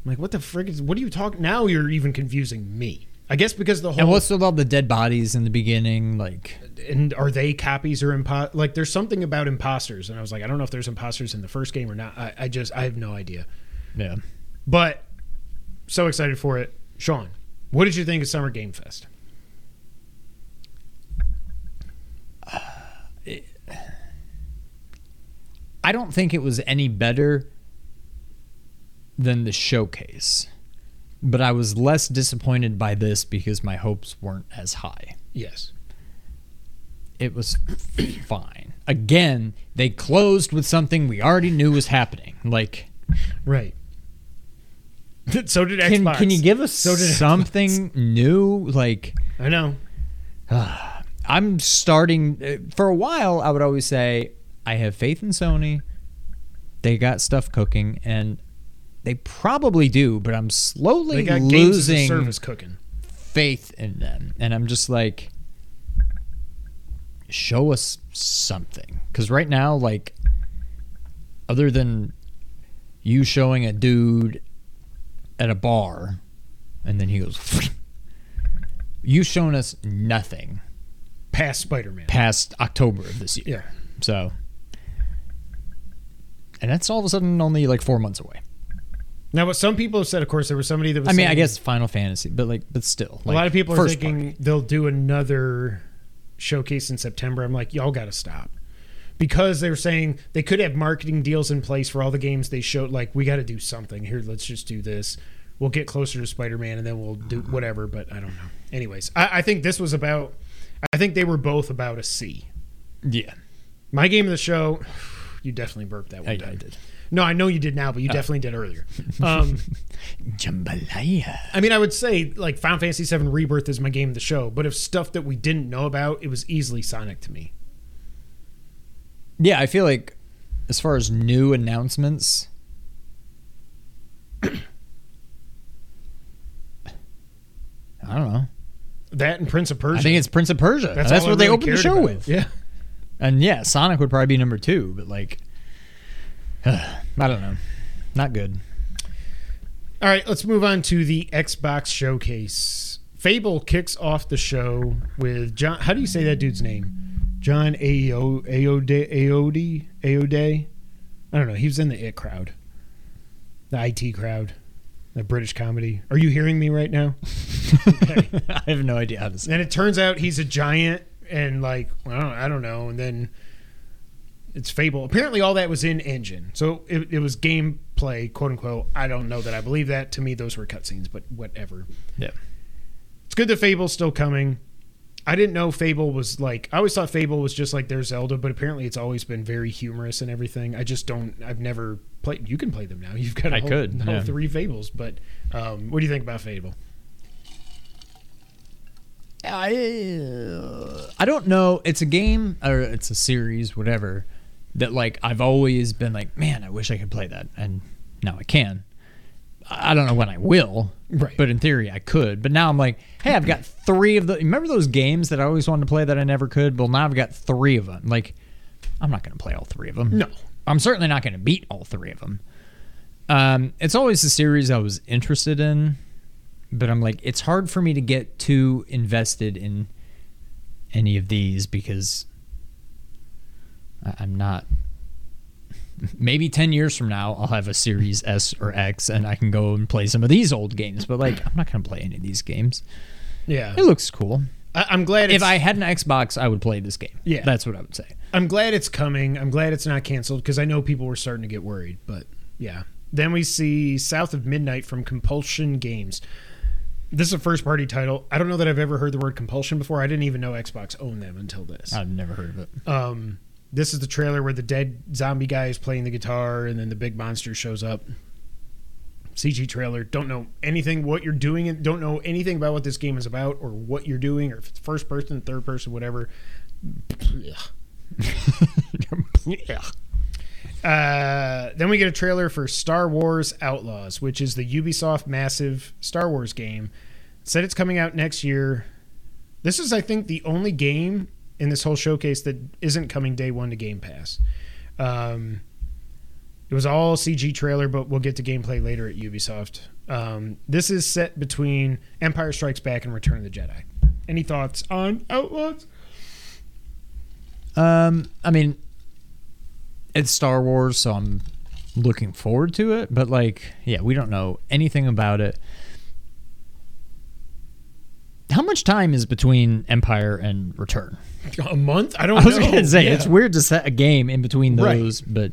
I'm like, what the frick is? What are you talking? Now you're even confusing me. I guess because the whole
And what's with all the dead bodies in the beginning? Like,
and are they copies or impo- like there's something about imposters and i was like i don't know if there's imposters in the first game or not i, I just i have no idea
yeah,
but so excited for it sean what did you think of summer game fest
I don't think it was any better than the showcase, but I was less disappointed by this because my hopes weren't as high.
yes
It was fine. Again, they closed with something we already knew was happening. Like,
right so did
can,
xbox
can you give us
So
something new? Like,
i know
I'm starting uh, for a while. I would always say I have faith in Sony. They got stuff cooking, and they probably do. But I'm
they
slowly losing
service cooking
faith in them, and I'm just like, show us something. Because right now, like, other than you showing a dude at a bar, and then he goes, you've shown us nothing
past spider-man
past October of this year.
yeah
So, and that's all of a sudden only like four months away.
now what some people have said of course there was somebody that was
I mean, I guess Final Fantasy, but like, but still,
a lot of people are thinking
party.
they'll do another showcase in September. I'm like, y'all got to stop. Because they were saying they could have marketing deals in place for all the games they showed. Like, we got to do something here. Let's just do this. We'll get closer to Spider Man and then we'll do whatever. But I don't know. Anyways, I, I think this was about. I think they were both about a C.
Yeah,
My game of the show. You definitely burped that one
I,
time.
I did.
No, I know you did now, but you definitely did earlier. Um,
Jambalaya.
I mean, I would say like Final Fantasy VII Rebirth is my game of the show, but if stuff that we didn't know about, it was easily Sonic to me.
Yeah, I feel like as far as new announcements, I don't know.
That and Prince of Persia.
I think it's Prince of Persia. That's,
I
what they opened the show
about.
with.
Yeah.
And yeah, Sonic would probably be number two, but like, I don't know. Not good.
All right, let's move on to the Xbox showcase. Fable kicks off the show with John. How do you say that dude's name? John Ao Aode Aode Aode. I don't know. He was in the It crowd, the IT crowd, the British comedy. Are you hearing me right now?
I have no idea how to say.
And it turns out he's a giant and like well, I don't know. And then it's Fable. Apparently, all that was in engine, so it, it was gameplay, quote unquote. I don't know that I believe that. To me, those were cutscenes, but whatever.
Yeah.
It's good that Fable's still coming. I didn't know Fable was like. I always thought Fable was just like their Zelda, but apparently it's always been very humorous and everything. I just don't. I've never played. You can play them now. You've got.
I
whole-
could,
whole
yeah.
three Fables, but um, what do you think about Fable?
I I don't know. It's a game or it's a series, whatever. That like I've always been like, man, I wish I could play that, and now I can. I don't know when I will,
Right.
But in theory, I could. But now I'm like, hey, I've got three of the. Remember those games that I always wanted to play that I never could? Well, now I've got three of them. Like, I'm not going to play all three of them.
No.
I'm certainly not going to beat all three of them. Um, it's always a series I was interested in, but I'm like, it's hard for me to get too invested in any of these because I'm not. Maybe 10 years from now, I'll have a Series S or X and I can go and play some of these old games, but like, I'm not going to play any of these games.
Yeah,
It looks cool.
I, I'm glad.
If I had an Xbox, I would play this game.
Yeah.
That's what I would say.
I'm glad it's coming. I'm glad it's not canceled because I know people were starting to get worried. But yeah. Then we see South of Midnight from Compulsion Games. This is a first party title. I don't know that I've ever heard the word compulsion before. I didn't even know Xbox owned them until this.
I've never heard of it.
Um, this is the trailer where the dead zombie guy is playing the guitar and then the big monster shows up. CG trailer. Don't know anything what you're doing. and Don't know anything about what this game is about or what you're doing or if it's first person, third person, whatever. Uh, then we get a trailer for Star Wars Outlaws, which is the Ubisoft massive Star Wars game. Said it's coming out next year. This is, I think, the only game in this whole showcase that isn't coming day one to Game Pass. Um, it was all CG trailer, but we'll get to gameplay later at Ubisoft. Um, this is set between Empire Strikes Back and Return of the Jedi. Any thoughts on Outlaws?
Um, I mean, it's Star Wars, so I'm looking forward to it. But like, yeah, we don't know anything about it. How much time is between Empire and Return?
A month? I don't
I was
know.
gonna say
Yeah.
it's weird to set a game in between
Right.
those, but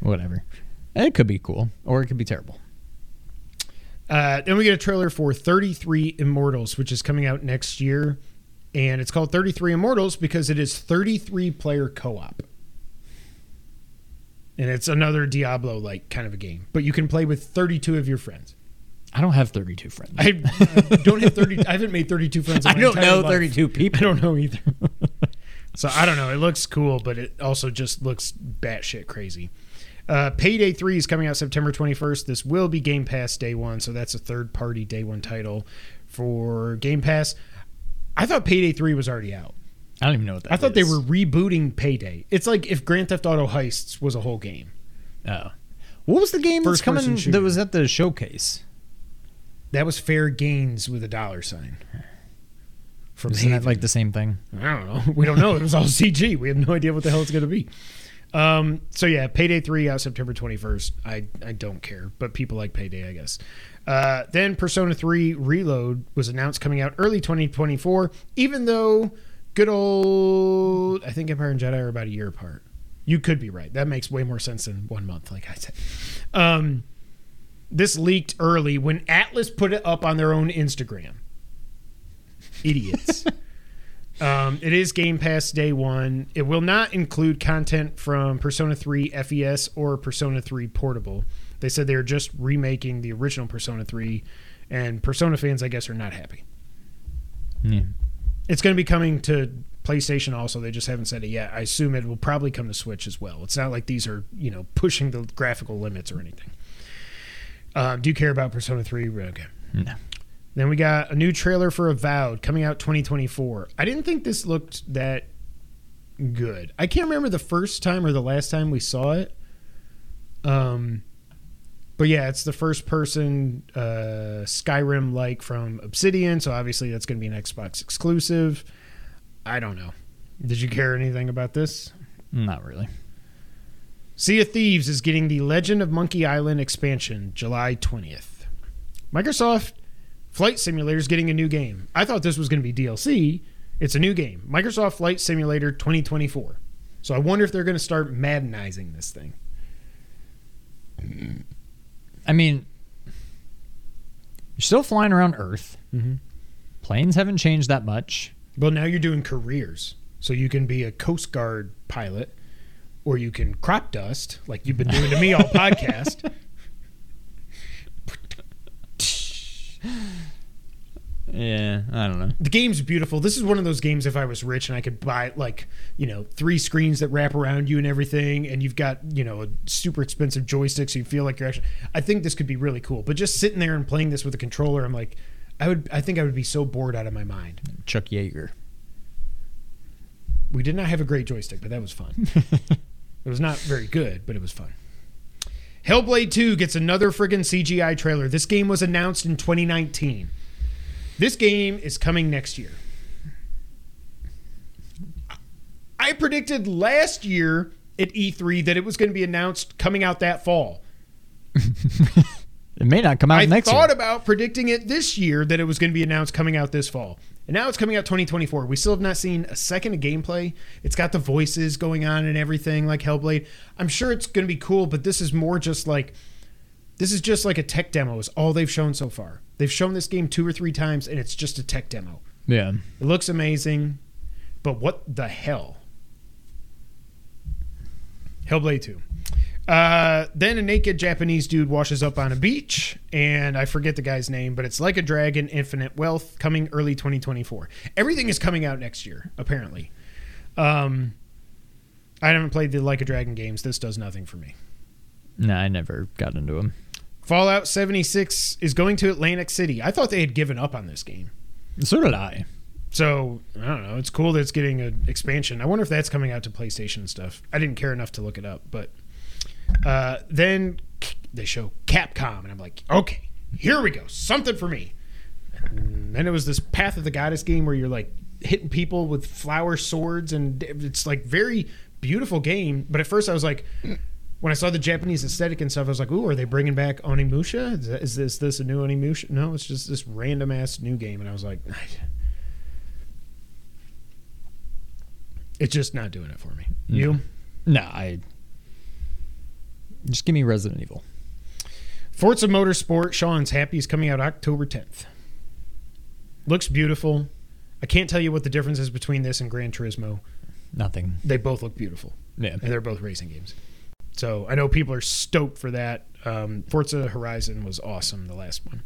whatever. It could be cool, or it could be terrible.
Uh, then we get a trailer for 33 Immortals, which is coming out next year. And it's called 33 Immortals because it is 33 player co op. And it's another Diablo like kind of a game. But you can play with 32 of your friends.
I don't have 32 friends.
I uh, don't have 30. I haven't made 32 friends. in
I
my
don't know
life.
32
I don't know either. so I don't know. It looks cool, but it also just looks batshit crazy. Uh, Payday 3 is coming out September 21st. This will be Game Pass day one, so that's a third party day one title for Game Pass. I thought Payday 3 was already out.
I don't even know what that
I thought they were rebooting Payday. It's like if Grand Theft Auto Heists was a whole game.
Oh. What was the game that's
First-person
coming
shooter.
that was at the showcase?
That was Fairgames with a dollar sign. From
Isn't that
Haven.
like the same thing?
I don't know. We don't know. It was all CG. We have no idea what the hell it's going to be. Um, so yeah, Payday three out September twenty first. I I don't care, but people like Payday, I guess. Uh, then Persona three Reload was announced coming out early twenty twenty four. Even though good old, I think Empire and Jedi are about a year apart. You could be right. That makes way more sense than one month, like I said. Um, this leaked early when Atlus put it up on their own Instagram. Idiots. Um, it is Game Pass day one. It will not include content from Persona 3 FES or Persona 3 Portable. They said they're just remaking the original Persona 3, and Persona fans, I guess, are not happy.
Yeah.
It's going to be coming to PlayStation also. They just haven't said it yet. I assume it will probably come to Switch as well. It's not like these are, you know, pushing the graphical limits or anything. Um, do you care about Persona 3? Okay.
No.
Then we got a new trailer for Avowed coming out 2024. I didn't think this looked that good. I can't remember the first time or the last time we saw it. Um, but yeah, it's the first person uh, Skyrim like from Obsidian, so obviously that's going to be an Xbox exclusive. I don't know. Did you care anything about this?
Not really.
Sea of Thieves is getting the Legend of Monkey Island expansion July 20th. Microsoft Flight Simulator is getting a new game. I thought this was going to be DLC. It's a new game. Microsoft Flight Simulator 2024. So I wonder if they're going to start Maddenizing this thing.
I mean, you're still flying around Earth.
Mhm.
Planes haven't changed that much.
Well, now you're doing careers. So you can be a Coast Guard pilot or you can crop dust like you've been doing to me all podcast.
Yeah, I don't know.
the game's beautiful. This is one of those games if I was rich and I could buy like, you know, three screens that wrap around you and everything and you've got, you know, a super expensive joystick so you feel like you're actually I think this could be really cool. But just sitting there and playing this with a controller, I'm like I would I think I would be so bored out of my mind.
Chuck Yeager.
We did not have a great joystick, but that was fun. it was not very good, but it was fun. Hellblade 2 gets another friggin' CGI trailer. This game was announced in 2019. This game is coming next year. I predicted last year at E3 that it was going to be announced coming out that fall.
It may not come out
I
next
thought about predicting it this year that it was going to be announced coming out this fall. And now it's coming out 2024. We still have not seen a second of gameplay. It's got the voices going on and everything like Hellblade. I'm sure it's going to be cool, but this is more just like this is just like a tech demo is all they've shown so far. They've shown this game two or three times and it's just a tech demo.
yeah.
It looks amazing, but what the hell? Hellblade 2. Uh, then a naked Japanese dude washes up on a beach, and I forget the guy's name, but it's like a dragon, infinite wealth, coming early 2024. Everything is coming out next year, apparently. Um, I haven't played the Like a Dragon games. This does nothing for me.
No, I never got into him.
Fallout 76 is going to Atlantic City. I thought they had given up on this game.
So did I.
So I don't know. It's cool that it's getting an expansion. I wonder if that's coming out to PlayStation stuff. I didn't care enough to look it up, but uh, then they show Capcom, and I'm like, okay, here we go, something for me. And then it was this Path of the Goddess game where you're like hitting people with flower swords, and it's like very beautiful game. But at first, I was like. When I saw the Japanese aesthetic and stuff, I was like, "Ooh, are they bringing back Onimusha? Is, that, is this this a new Onimusha? No, it's just this random ass new game." And I was like, It's just not doing it for me. Mm. You?
No, I. Just give me Resident Evil.
Forza Motorsport, Sean's happy is coming out October 10th. Looks beautiful. I can't tell you what the difference is between this and Gran Turismo.
Nothing.
They both look beautiful,
Yeah.
and they're both racing games. So I know people are stoked for that. Um, Forza Horizon was awesome, the last one.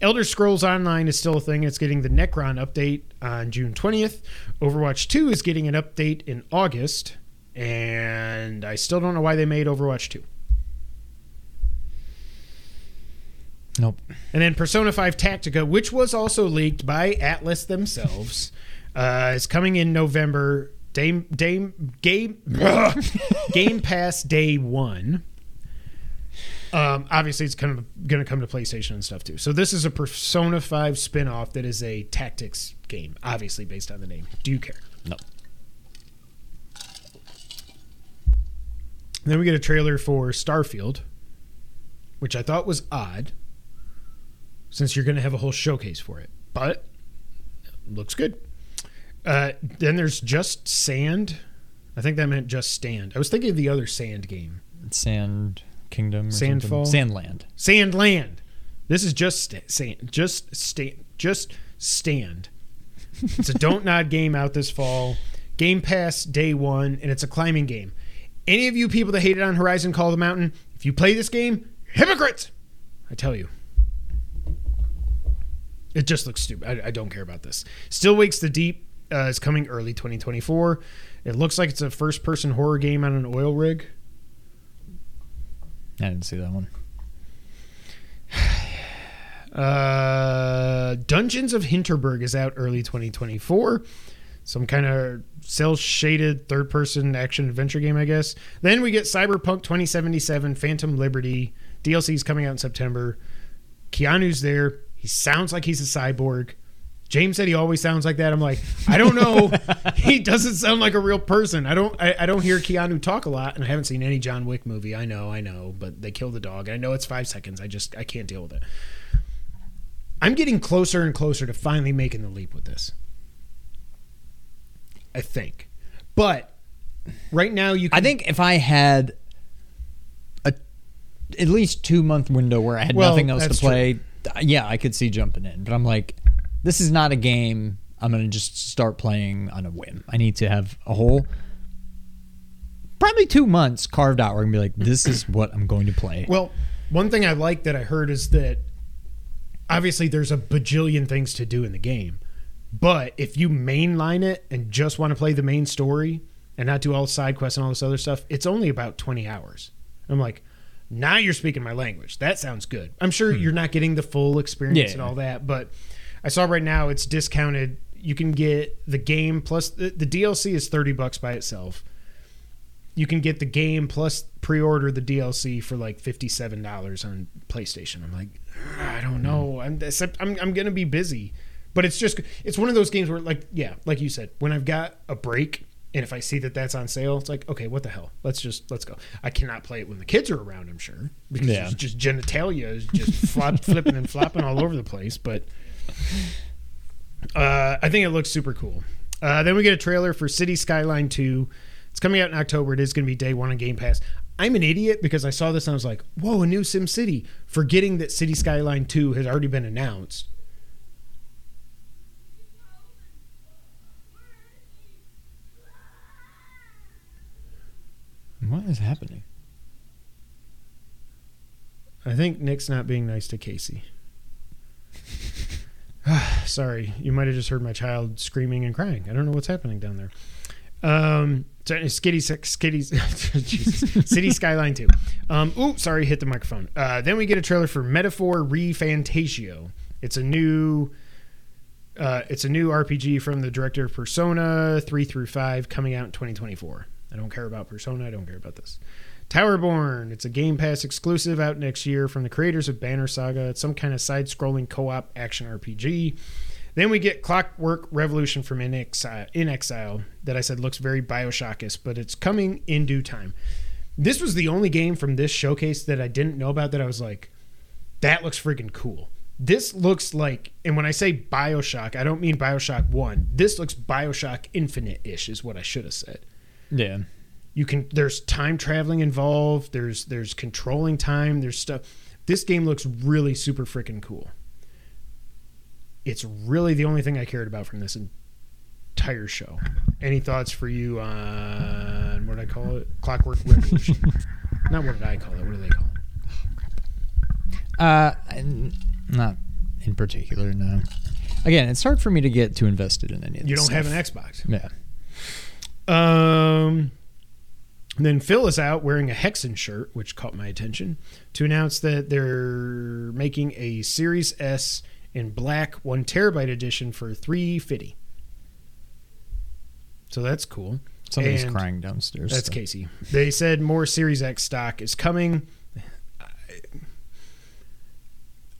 Elder Scrolls Online is still a thing. It's getting the Necrom update on June 20th. Overwatch 2 is getting an update in August. And I still don't know why they made Overwatch 2.
Nope.
And then Persona 5 Tactica, which was also leaked by Atlus themselves, uh, is coming in November. Dame, Dame, Game, Game Pass Day One. Um, obviously, it's kind of going to come to PlayStation and stuff too. So this is a Persona 5 spin-off that is a tactics game, obviously based on the name. Do you care?
No.
Then we get a trailer for Starfield, which I thought was odd, since you're going to have a whole showcase for it. But looks good. Uh, then there's Just Sand. I think that meant Just Stand. I was thinking of the other Sand game,
Sand Kingdom. Or
Sandfall?
something. Sandland.
Sandland. This is just sta- sand, just stand, just stand. It's a don't nod game out this fall. Game Pass day one, and it's a climbing game. Any of you people that hated on Horizon Call of the Mountain, if you play this game, hypocrites! I tell you. It just looks stupid. I, I don't care about this. Still Wakes the Deep uh, is coming early 2024. It looks like it's a first person horror game on an oil rig.
I didn't see that one.
Uh, Dungeons of Hinterberg is out early 2024. Some kind of cell shaded third person action adventure game, I guess. Then we get Cyberpunk 2077 Phantom Liberty. DLC is coming out in September. Keanu's there. He sounds like he's a cyborg. James said he always sounds like that. I'm like, I don't know. he doesn't sound like a real person. I don't. I, I don't hear Keanu talk a lot, and I haven't seen any John Wick movie. I know, I know, but they kill the dog. I know it's five seconds. I just I can't deal with it. I'm getting closer and closer to finally making the leap with this. I think, but right now you. Can,
I think if I had a at least two month window where I had
Well,
nothing else to play, th- yeah, I could see jumping in. But I'm like, this is not a game I'm gonna just start playing on a whim. I need to have a whole probably two months carved out where I'm gonna be like, this is what I'm going to play.
Well, one thing I like that I heard is that obviously there's a bajillion things to do in the game. But if you mainline it and just want to play the main story and not do all the side quests and all this other stuff, it's only about 20 hours. I'm like, now you're speaking my language. That sounds good. I'm sure hmm. you're not getting the full experience
Yeah.
and all that, but I saw right now it's discounted. You can get the game plus the, the DLC is 30 bucks by itself. You can get the game plus pre-order the DLC for like $57 on PlayStation. I'm like, ah, I don't mm. know. I'm I'm I'm going to be busy. But it's just it's one of those games where like yeah, like you said, when I've got a break and if I see that that's on sale, it's like, okay, what the hell? Let's just let's go. I cannot play it when the kids are around, I'm sure, because
Yeah.
it's just genitalia is just flop, flipping and flopping all over the place. But uh, I think it looks super cool. Uh, then we get a trailer for City Skyline 2. It's coming out in October. It is going to be day one on Game Pass. I'm an idiot because I saw this and I was like, whoa, a new Sim City, forgetting that City Skyline 2 has already been announced.
What is happening?
I think Nick's not being nice to Casey. Sorry, you might have just heard my child screaming and crying. I don't know what's happening down there. Um, Skitty, Skitty. City Skyline 2. Um, ooh, sorry, hit the microphone. Uh, then we get a trailer for Metaphor ReFantazio. It's a new, uh, it's a new RPG from the director of Persona 3 through 5 coming out in 2024. I don't care about Persona. I don't care about this. Towerborn. It's a Game Pass exclusive out next year from the creators of Banner Saga. It's some kind of side-scrolling co-op action RPG. Then we get Clockwork Revolution from inXile, In uh, Exile that I said looks very Bioshock-esque, but it's coming in due time. This was the only game from this showcase that I didn't know about that I was like, that looks freaking cool. This looks like, and when I say Bioshock, I don't mean Bioshock 1. This looks Bioshock Infinite-ish is what I should have said
Yeah.
You can there's time traveling involved there's there's controlling time there's stuff this game looks really super freaking cool it's really the only thing i cared about from this entire show any thoughts for you on what did i call it clockwork revolution not what did i call it what do they call it
Uh, not in particular. No. Again, it's hard for me to get too invested in any of this.
you don't
stuff.
have an xbox
Yeah.
Um, and then Phil is out wearing a Hexen shirt, which caught my attention, to announce that they're making a Series S in black one terabyte edition for three fifty. So that's cool.
Somebody's
And
crying downstairs.
That's
so-
Casey. They said more Series X stock is coming. I,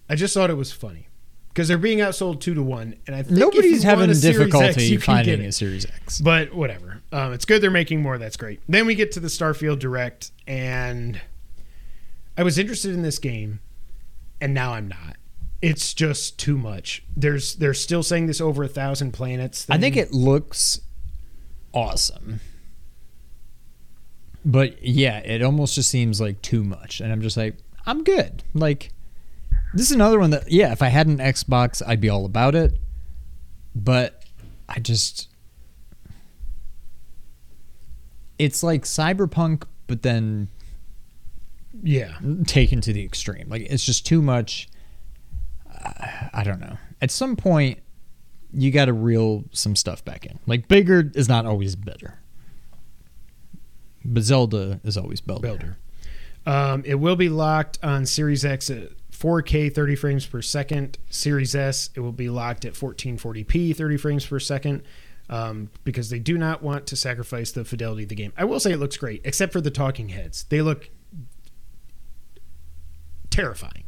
I just thought it was funny because they're being outsold two to one, and I
Nobody's having
X,
difficulty
you
finding a Series X.
But whatever. Um, it's good they're making more. That's great. Then we get to the Starfield Direct, and I was interested in this game, and now I'm not. It's just too much. There's they're still saying this over a thousand planets.
I think it looks awesome. But yeah, it almost just seems like too much. And I'm just like, I'm good. Like, this is another one that, yeah, if I had an Xbox, I'd be all about it. But I just. It's like Cyberpunk, but then
yeah.
taken to the extreme. Like, it's just too much. Uh, I don't know. At some point, you got to reel some stuff back in. Like bigger is not always better, but Zelda is always better.
Um, it will be locked on Series X at 4K 30 frames per second. Series S, it will be locked at 1440p 30 frames per second um, because they do not want to sacrifice the fidelity of the game. I will say it looks great, except for the talking heads. They look terrifying.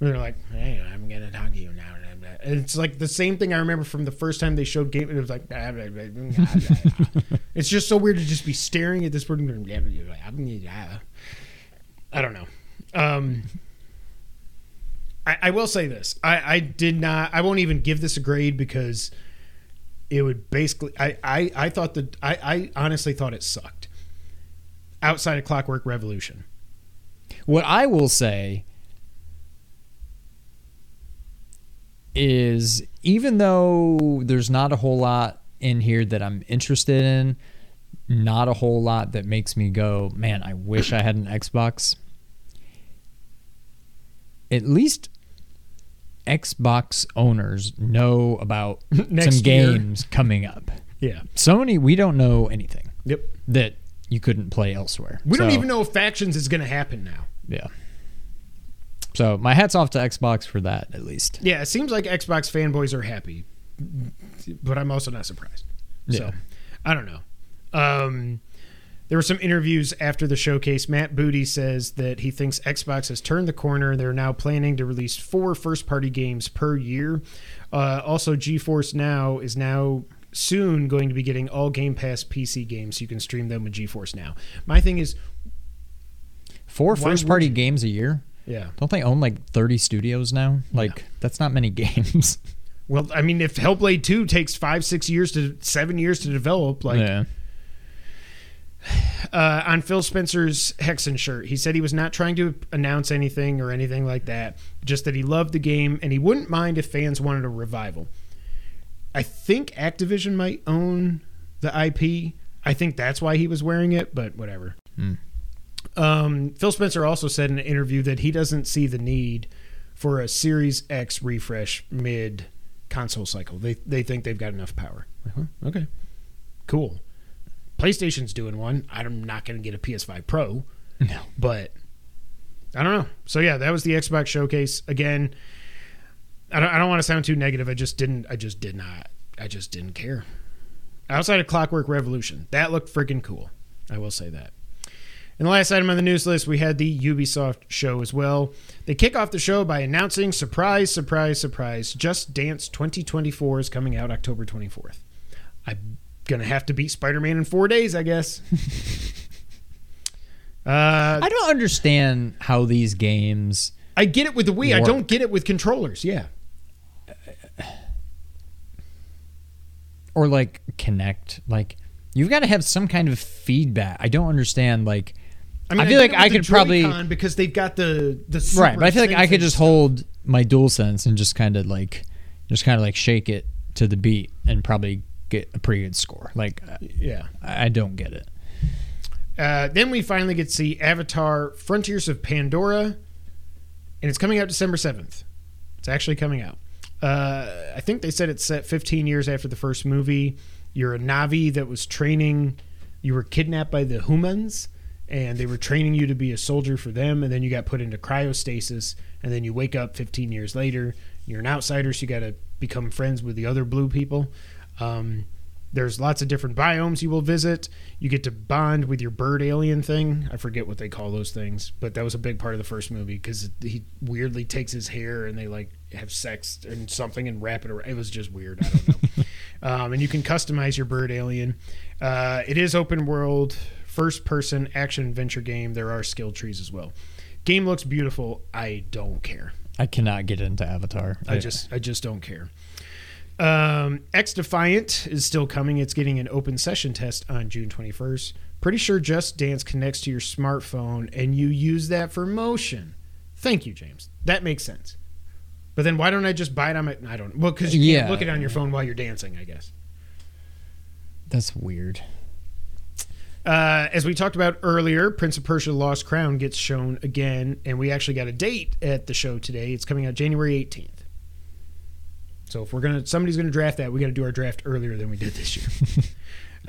They're like, hey, I'm going to talk to you now. And it's like the same thing I remember from the first time they showed game. It was like, it's just so weird to just be staring at this person. I don't know. Um, I, I will say this. I, I did not. I won't even give this a grade because it would basically. I, I, I thought that. I, I honestly thought it sucked. Outside of Clockwork Revolution.
What I will say is even though there's not a whole lot in here that I'm interested in, not a whole lot that makes me go, man, I wish I had an Xbox. At least Xbox owners know about
Next
some
year.
games coming up.
Yeah.
Sony, we don't know anything
Yep.
that you couldn't play elsewhere.
We don't even know if factions is going to happen now.
Yeah. So my hats off to Xbox for that, at least.
Yeah, it seems like Xbox fanboys are happy, but I'm also not surprised. So
Yeah.
I don't know. Um, there were some interviews after the showcase. Matt Booty says that he thinks Xbox has turned the corner. They're now planning to release four first party games per year. Uh, also, GeForce Now is now soon going to be getting all Game Pass PC games. So You can stream them with GeForce Now. My thing is,
Four first party
you?
games a year?
yeah.
Don't they own like 30 studios now? Like, that's not many games.
Well, I mean, if Hellblade 2 takes five, six years to seven years to develop, like
yeah.
Uh, on Phil Spencer's Hexen shirt. He said he was not trying to announce anything or anything like that, just that he loved the game and he wouldn't mind if fans wanted a revival. I think Activision might own the IP. I think that's why he was wearing it, but whatever.
Hmm.
Um, Phil Spencer also said in an interview that he doesn't see the need for a Series X refresh mid console cycle. They they think they've got enough power. Like, huh, okay, cool. PlayStation's doing one. I'm not going to get a PS5 Pro,
No.
but I don't know. So yeah, that was the Xbox showcase again. I don't, I don't want to sound too negative. I just didn't. I just did not. I just didn't care. Outside of Clockwork Revolution, that looked freaking cool. I will say that. And the last item on the news list, we had the Ubisoft show as well. They kick off the show by announcing surprise, surprise, surprise. Just Dance 2024 is coming out October 24th. I'm gonna have to beat Spider-Man in four days, I guess. uh,
I don't understand how these games.
I get it with the Wii. I don't get it with controllers. Yeah.
or like Kinect like you've got to have some kind of feedback i don't understand like I feel
get
like I could probably-
Joy-Con because they've got the the
right but i feel like i could just
sensitive
hold my DualSense and just kind of like just kind of like shake it to the beat and probably get a pretty good score like.
Yeah.
i I don't get it
Uh, then we finally get to see Avatar: Frontiers of Pandora, and it's coming out December seventh. It's actually coming out. Uh, I think they said it's set 15 years after the first movie. You're a Na'vi that was training. You were kidnapped by the humans, and they were training you to be a soldier for them. And then you got put into cryostasis, and then you wake up 15 years later. You're an outsider, so you got to become friends with the other blue people. Um, there's lots of different biomes you will visit. You get to bond with your bird alien thing. I forget what they call those things, but that was a big part of the first movie because he weirdly takes his hair and they like have sex and something and wrap it around. It was just weird. I don't know. um, and you can customize your bird alien. Uh, it is open world, first person action adventure game. There are skill trees as well. Game looks beautiful. I don't care.
i cannot get into avatar
I just I just don't care. Um, XDefiant is still coming. It's getting an open session test on June 21st. Pretty sure Just Dance connects to your smartphone and you use that for motion. Thank you, James. That makes sense. But then why don't I just buy it on my? I don't. Well, because you can't
Yeah.
look it on your phone while you're dancing. I guess.
that's weird
Uh, as we talked about earlier, Prince of Persia: Lost Crown gets shown again, and we actually got a date at the show today. It's coming out January 18th. So if we're gonna, somebody's gonna draft that, we got to do our draft earlier than we did this year.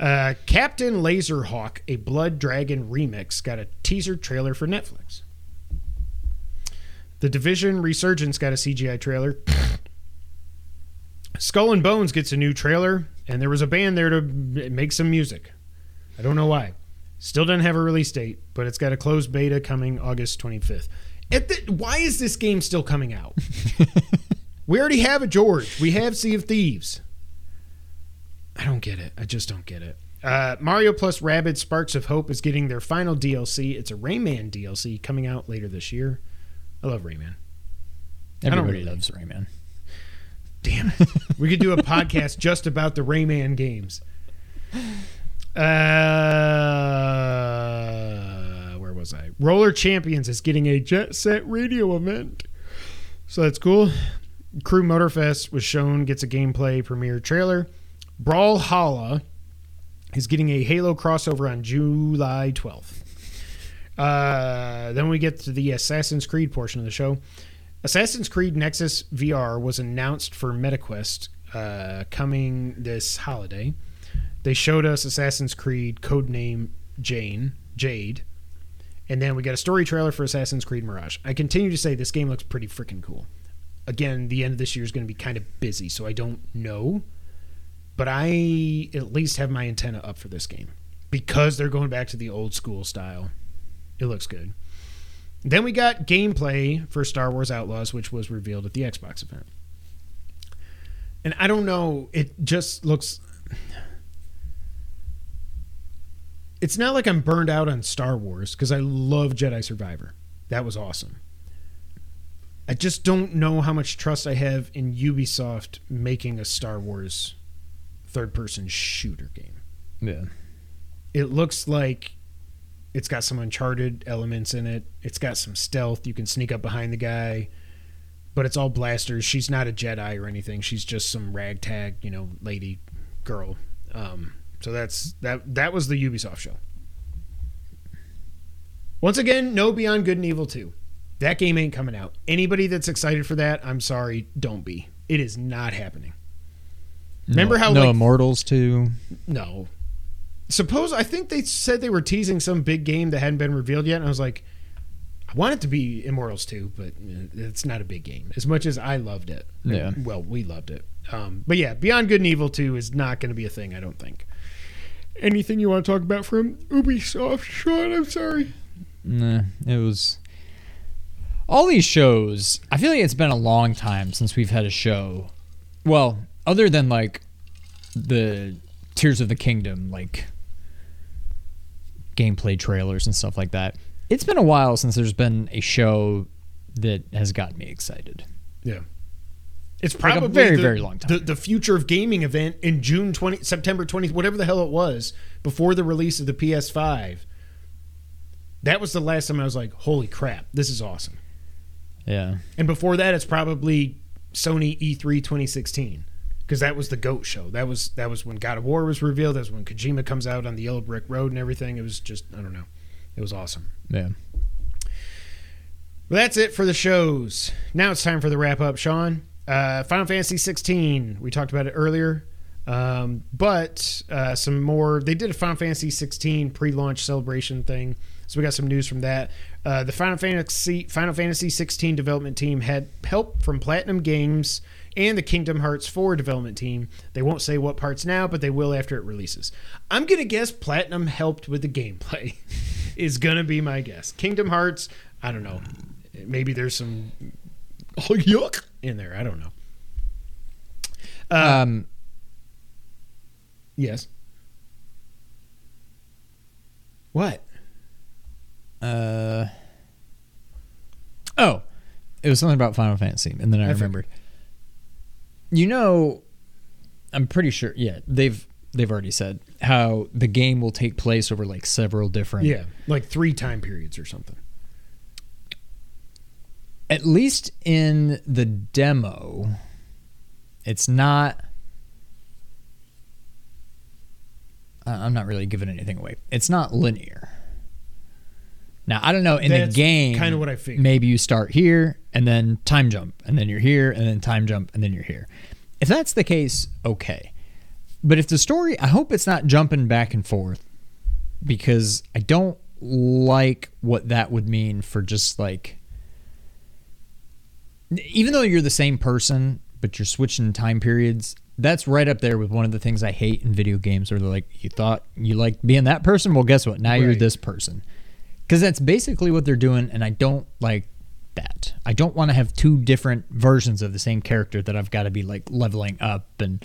uh, Captain Laserhawk: A Blood Dragon Remix got a teaser trailer for Netflix. The Division Resurgence got a CGI trailer. Skull and Bones gets a new trailer, and there was a band there to make some music. I don't know why. Still doesn't have a release date, but it's got a closed beta coming August 25th. At the, why is this game still coming out? we already have a George. We have Sea of Thieves. I don't get it. I just don't get it. Uh, Mario plus Rabbids Sparks of Hope is getting their final DLC. It's a Rayman DLC coming out later this year. I love Rayman.
everybody
really-
loves rayman
Damn it. We could do a podcast just about the Rayman games. Uh, where was I? Roller Champions is getting a Jet Set Radio event. So that's cool. Crew Motorfest was shown, gets a gameplay premiere trailer. Brawlhalla is getting a Halo crossover on July 12th. Uh, then we get to the Assassin's Creed portion of the show. Assassin's Creed Nexus VR was announced for MetaQuest uh, coming this holiday. They showed us Assassin's Creed codename Jane, Jade, and then we got a story trailer for Assassin's Creed Mirage. I continue to say this game looks pretty freaking cool. Again, the end of this year is going to be kind of busy, so I don't know, but I at least have my antenna up for this game because they're going back to the old school style. It looks good. Then we got gameplay for Star Wars Outlaws, which was revealed at the Xbox event. And I don't know, it just looks. It's not like I'm burned out on Star Wars because I love Jedi Survivor. That was awesome. I just don't know how much trust I have in Ubisoft making a Star Wars third person shooter game.
Yeah.
it looks like it's got some uncharted elements in it. It's got some stealth. You can sneak up behind the guy. But it's all blasters. She's not a jedi or anything. She's just some ragtag you know lady girl. Um, so that's that that was the ubisoft show. Once again no beyond good and evil 2 that game ain't coming out anybody that's excited for that i'm sorry don't be it is not happening Remember how,
no
like-
Immortals too?
no. Suppose I think they said they were teasing some big game that hadn't been revealed yet, and I was like, I want it to be Immortals 2, but uh, it's not a big game. As much as I loved it.
Yeah.
Well, we loved it. Um, but yeah, Beyond Good and Evil 2 is not going to be a thing, I don't think. Anything you want to talk about from Ubisoft, Sean? I'm sorry.
Nah, it was. All these shows, I feel like it's been a long time since we've had a show. Well, other than like the Tears of the Kingdom, like gameplay trailers and stuff like that. It's been a while since there's been a show that has gotten me excited.
Yeah. It's
Like a
probably
very,
the,
very long time.
The, the future of gaming event in June 20, September 20th, whatever the hell it was, before the release of the PS5. That was the last time I was like, holy crap, this is awesome.
Yeah.
And before that, it's probably Sony E E3 2016 because that was the goat show. That was that was when God of War was revealed. That's when Kojima comes out on the Yellow Brick Road and everything. It was just I don't know. It was awesome.
Yeah.
Well, that's it for the shows. Now it's time for the wrap up, Sean. Uh, Final Fantasy 16. We talked about it earlier, um, but uh, some more. They did a Final Fantasy 16 pre-launch celebration thing, so we got some news from that. Uh, the Final Fantasy Final Fantasy 16 development team had help from Platinum Games and the Kingdom Hearts 4 development team. They won't say what parts now, but they will after it releases. I'm gonna guess Platinum helped with the gameplay. is gonna be my guess. Kingdom Hearts. I don't know. Maybe there's some oh, yuck in there. I don't know. Uh,
Um,
yes. What?
Uh, oh, it was something about Final Fantasy, and then I,
I
remembered. You know, I'm pretty sure. Yeah, they've they've already said how the game will take place over like several different.
Yeah, like three time periods or something.
At least in the demo, it's not. I'm not really giving anything away. It's not linear. Now I don't know in
That's
the game.
kinda what I figured.
Maybe you start here and then time jump, and then you're here, and then time jump, and then you're here. If that's the case, okay. But if the story, I hope it's not jumping back and forth, because I don't like what that would mean for just like. Even though you're the same person, but you're switching time periods, that's right up there with one of the things I hate in video games where they're like, you thought you liked being that person? Well, guess what? Now you're this person. Because that's basically what they're doing, and I don't like that. I don't want to have two different versions of the same character that I've got to be like leveling up, and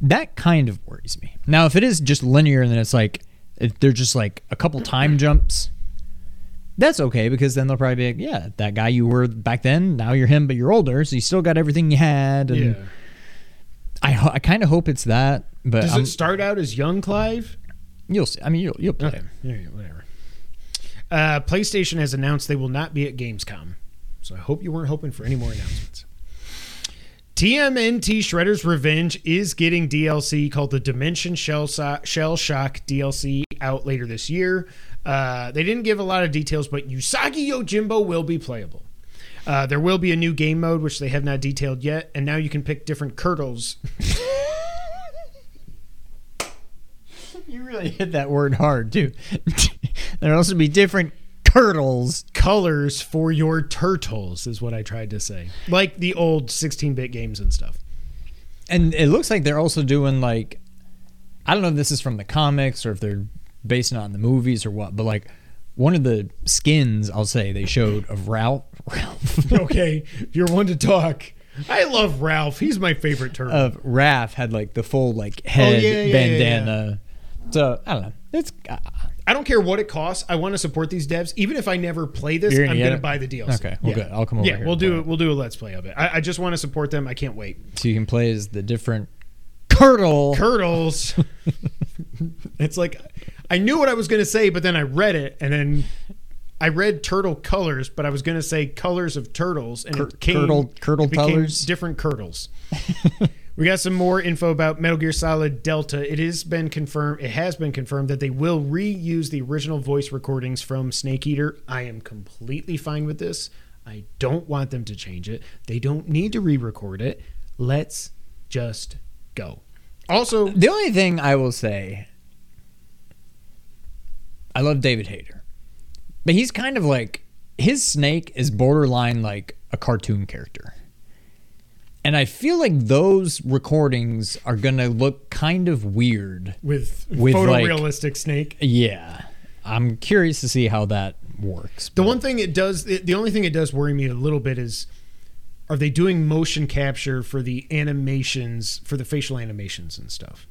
that kind of worries me. Now, if it is just linear and then it's like, if they're just like a couple time jumps, that's okay because then they'll probably be like, yeah, that guy you were back then, now you're him, but you're older, so you still got everything you had. And
Yeah.
I, I kind of hope it's that, but
Does
I'm-
it start out as young Clive?
you'll see. I mean, you'll, you'll play.
Okay. Yeah, yeah, whatever. Uh, PlayStation has announced they will not be at Gamescom. So I hope you weren't hoping for any more announcements. TMNT Shredder's Revenge is getting DLC called the Dimension Shell, so- Shell Shock DLC out later this year. Uh, they didn't give a lot of details, but Usagi Yojimbo will be playable. Uh, there will be a new game mode, which they have not detailed yet, and now you can pick different curdles.
You really hit that word hard too. There'll also be different turtles.
colors for your turtles, is what I tried to say. Like the old 16 bit games and stuff.
And it looks like they're also doing like I don't know if this is from the comics or if they're based on the movies or what, but like one of the skins I'll say they showed of Ralph Ralph
okay, you're one to talk. I love Ralph. He's my favorite turtle.
of Raph had like the full like head
Oh, yeah, yeah, yeah,
bandana. So I don't know. It's
I don't care what it costs. I want to support these devs. Even if I never play this,
You're
I'm going to buy the DLC.
Okay, well,
yeah.
good. I'll come over
Yeah,
here
we'll do it. We'll do a let's play of it. I, I just want to support them. I can't wait.
so you can play as the different curdle.
Curdles. it's like I knew what I was going to say, but then I read it, and then I read turtle colors, but I was going to say colors of turtles, and
Cur-
it came
curdle- curdle
it became
colors?
different curdles. we got some more info about Metal Gear Solid Delta. It has been confirmed. It has been confirmed that they will reuse the original voice recordings from Snake Eater. I am completely fine with this. I don't want them to change it. They don't need to re-record it. Let's just go. Also,
The only thing I will say, I love David Hayter, but he's kind of like his snake is borderline like a cartoon character, and I feel like those recordings are gonna look kind of weird.
with,
With, like-
photorealistic snake.
Yeah, I'm curious to see how that works.
The one thing it does, the the only thing it does worry me a little bit is, are they doing motion capture for the animations for the facial animations and stuff?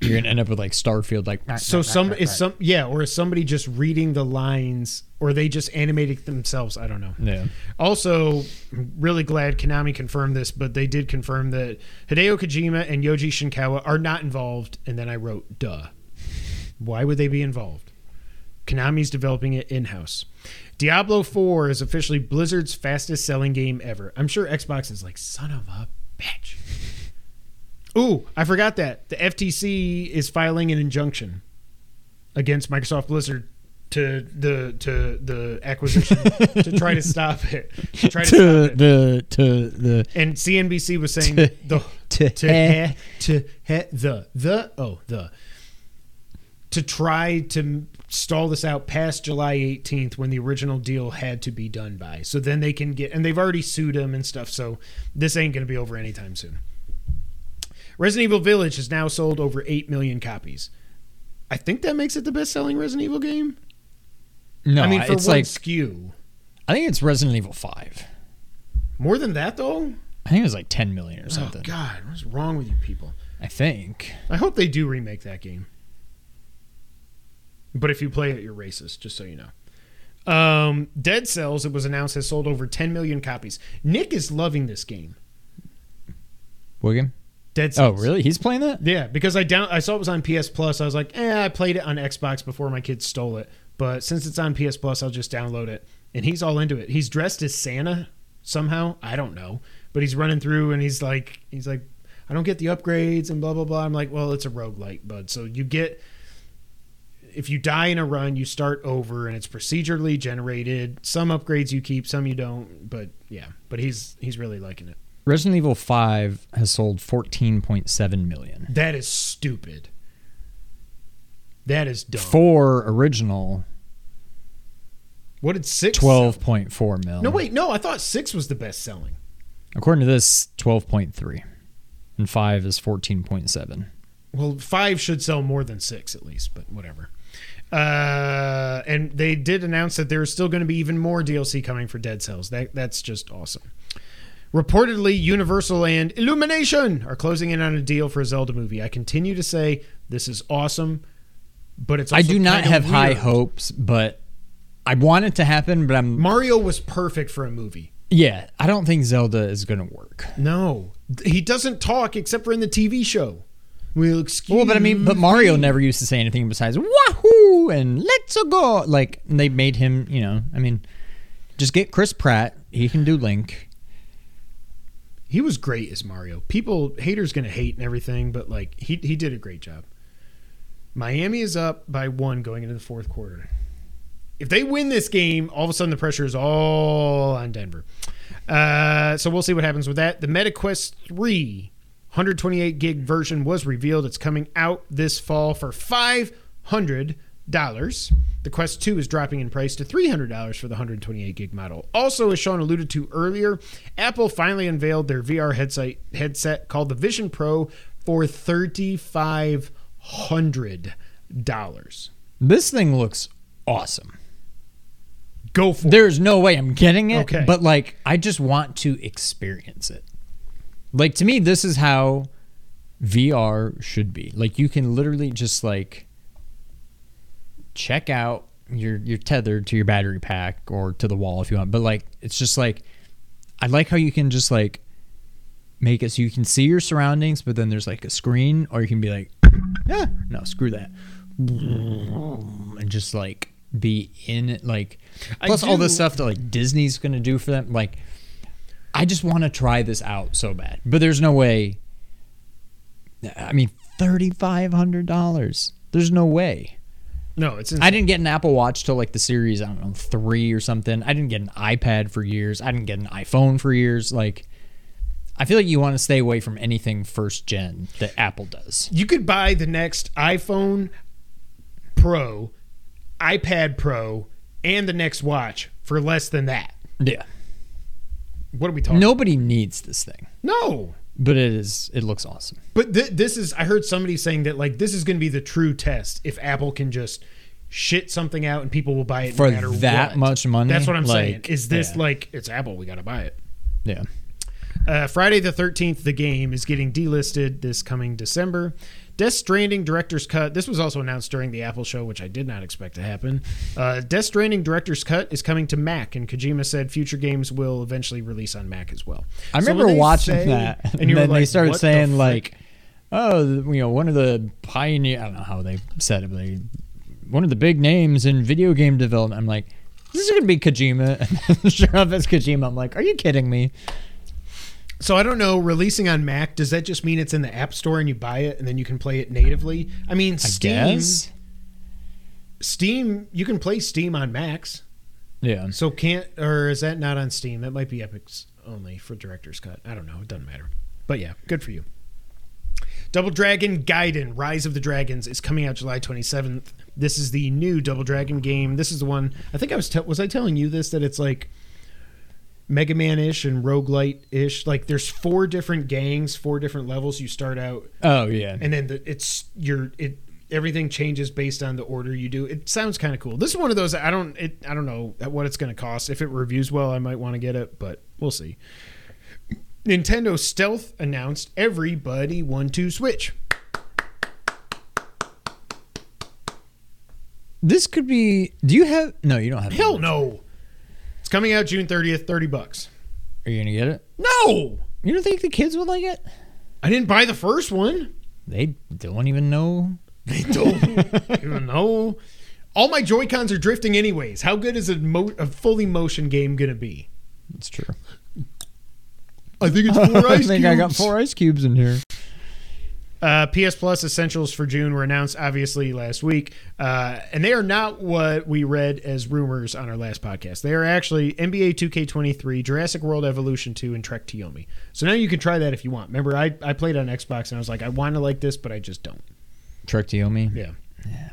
you're gonna end up with like Starfield, like
So some is some yeah, or is somebody just reading the lines, or they just animated themselves? I don't know.
yeah.
Also, really glad Konami confirmed this, but they did confirm that Hideo Kojima and Yoji Shinkawa are not involved. And then I wrote, duh. Why would they be involved? Konami's developing it in house. Diablo 4 is officially Blizzard's fastest selling game ever. I'm sure Xbox is like, son of a bitch. Ooh, I forgot that. The FTC is filing an injunction against Microsoft Blizzard to the to the acquisition to try to stop it. To try to stop
To
it.
the to the
And CNBC was saying
To-
the
to
to
he-
he, to he, the the oh the to try to stall this out past July 18th when the original deal had to be done by. So then they can get and they've already sued him and stuff. So this ain't going to be over anytime soon. Resident Evil Village has now sold over 8 million copies. I think that makes it the best-selling Resident Evil game.
No.
I mean, for
it's
one
like
SKU.
I think it's Resident Evil Five.
More than that, though.
I think it was like 10 million or
Oh
something.
God, what's wrong with you people?
I think.
I hope they do remake that game. But if you play it, you're racist, just so you know. Um, Dead Cells, it was announced, has sold over 10 million copies. Nick is loving this game.
Wiggum?
Dead Cells.
Oh, really? He's playing that?
Yeah, because I down I saw it was on PS Plus. I was like, eh, I played it on Xbox before my kids stole it. But since it's on PS Plus, I'll just download it. And he's all into it. He's dressed as Santa somehow. I don't know. But he's running through and he's like he's like, I don't get the upgrades and blah blah blah. I'm like, well, it's a rogue roguelike, bud. So you get if you die in a run, you start over and it's procedurally generated. Some upgrades you keep, some you don't. But yeah. But he's he's really liking it.
Resident Evil 5 has sold 14.7 million.
That is stupid. That is dumb.
Four original,
What did six? sell?
12.4 mil.
No, wait, no. I thought six was the best selling.
According to this, 12.3. And 5 is 14.7.
Well, five should sell more than six at least, but whatever. Uh, and they did announce that there's still going to be even more DLC coming for Dead Cells. That that's just awesome. Reportedly, Universal and Illumination are closing in on a deal for a Zelda movie. I continue to say this is awesome, but it's
I do not have high hopes, but I want it to happen, but I'm
Mario was perfect for a movie.
yeah, I don't think Zelda is going to work.
No, he doesn't talk except for in the TV show. Well, excuse.
Well, but I mean, but Mario never used to say anything besides "wahoo" and "let's go." Like they made him, you know. I mean, just get Chris Pratt; he can do Link.
He was great as Mario. People haters gonna hate and everything, but like he he did a great job. Miami is up by one going into the fourth quarter. if they win this game, all of a sudden the pressure is all on Denver. Uh, so we'll see what happens with that. The MetaQuest 3 128 gig version was revealed. It's coming out this fall for $500. The Quest 2 is dropping in price to $300 for the 128 gig model. Also, as Sean alluded to earlier, Apple finally unveiled their VR headset, headset called the Vision Pro for $3,500.
This thing looks awesome.
Go for it.
There's no way I'm getting it,
Okay.
but like I just want to experience it. Like to me, this is how VR should be. Like you can literally just like check out you're you're tethered to your battery pack or to the wall if you want. But like it's just like I like how you can just like make it so you can see your surroundings, but then there's like a screen, or you can be like, yeah, no, screw that, and just like be in it. Like plus all the stuff that like Disney's gonna do for them. Like I just want to try this out so bad, but there's no way. I mean, thirty five hundred dollars. There's no way.
No, it's insane.
I didn't get an Apple Watch till like the series, I don't know, three or something. I didn't get an iPad for years. I didn't get an iPhone for years. Like, I feel like you want to stay away from anything first gen that Apple does.
You could buy the next iPhone Pro, iPad Pro, and the next watch for less than that.
Yeah.
What are we talking?
Nobody needs this thing,
no.
but it is. It looks awesome.
But th- this is. I heard somebody saying that like this is going to be the true test if Apple can just shit something out and people will buy it
For
no matter
that
what.
much money?
That's what I'm saying. Is this
yeah.
like it's Apple? We got to buy it.
Yeah.
Uh, Friday the 13th, the game is getting delisted this coming December. Death Stranding Director's Cut. This was also announced during the Apple show, which I did not expect to happen. Uh, Death Stranding Director's Cut is coming to Mac, and Kojima said future games will eventually release on Mac as well.
I
So
remember watching
say-
that, and,
were
then they
like,
started
"What the
saying like, "Oh, you know, one of the pioneer." I don't know how they said it, but they, one of the big names in video game development. I'm like, "This is gonna be Kojima." And then sure enough, it's Kojima. I'm like, "Are you kidding me?"
So I don't know. Releasing on Mac does that just mean it's in the App Store and you buy it and then you can play it natively? I mean, Steam. Steam. You can play Steam on Macs.
Yeah.
So can't or is that not on Steam? That might be Epic's only for Director's Cut. I don't know. It doesn't matter. But yeah, good for you. Double Dragon Gaiden: Rise of the Dragons is coming out July 27th. This is the new Double Dragon game. This is the one. I think I was te- was I telling you this that it's like Mega Man ish and roguelite ish. Like there's four different gangs, four different levels. You start out
Oh yeah.
and then the, it's your it everything changes based on the order you do. It sounds kind of cool. This is one of those I don't it I don't know what it's going to cost. If it reviews well, I might want to get it, but we'll see. Nintendo Stealth announced everybody one two Switch.
this could be. Do you have? No, you don't have.
Hell no. Coming out June 30th, 30 bucks.
Are you gonna get it?
No.
You don't think the kids would like it?
I didn't buy the first one.
They don't even know.
They don't even know. All my Joy Cons are drifting anyways. How good is a, mo- a fully motion game gonna be?
It's true.
I think it's four
I
ice
think I got four ice cubes in here.
Uh, PS Plus Essentials for June were announced obviously last week, uh, and they are not what we read as rumors on our last podcast. They are actually NBA 2K23, Jurassic World Evolution 2, and Trek to Yomi. So now you can try that if you want. Remember, I, I played on Xbox and I was like, I want to like this, but I just don't.
Trek to Yomi.
Yeah.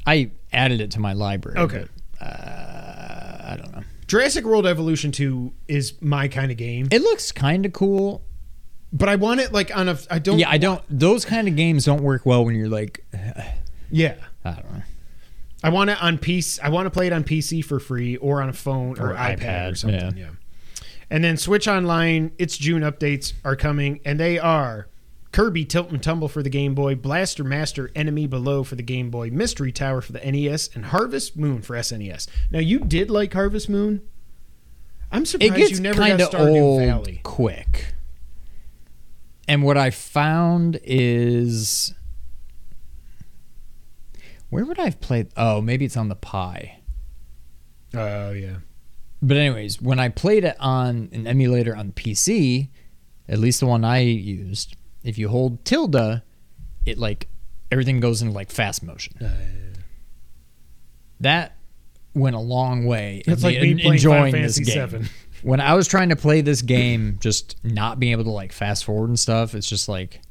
I added it to my library.
Okay.
but, uh, I don't know.
Jurassic World Evolution 2 is my kind of game,
It looks kind of cool.
But I want it like on a. I don't.
yeah, I don't. Those kind of games don't work well when you're like,
Yeah.
I don't know.
I want it on PC. I want to play it on PC for free or on a phone or,
Or
iPad,
iPad,
or something.
yeah.
Yeah. And then Switch Online, its June updates are coming, and they are Kirby Tilt and Tumble for the Game Boy, Blaster Master Enemy Below for the Game Boy, Mystery Tower for the NES, and Harvest Moon for SNES. Now you did like Harvest Moon. I'm surprised you never got Stardew
old
Valley.
quick. And what I found is, where would I have played? Oh, maybe it's on the Pi.
Oh yeah.
But anyways, when I played it on an emulator on PC, at least the one I used, if you hold tilde, it like everything goes into like fast motion.
Uh,
That went a long way. in
It's like
me enjoying this game.
VII.
When I was trying to play this game, just not being able to like fast forward and stuff, it's just like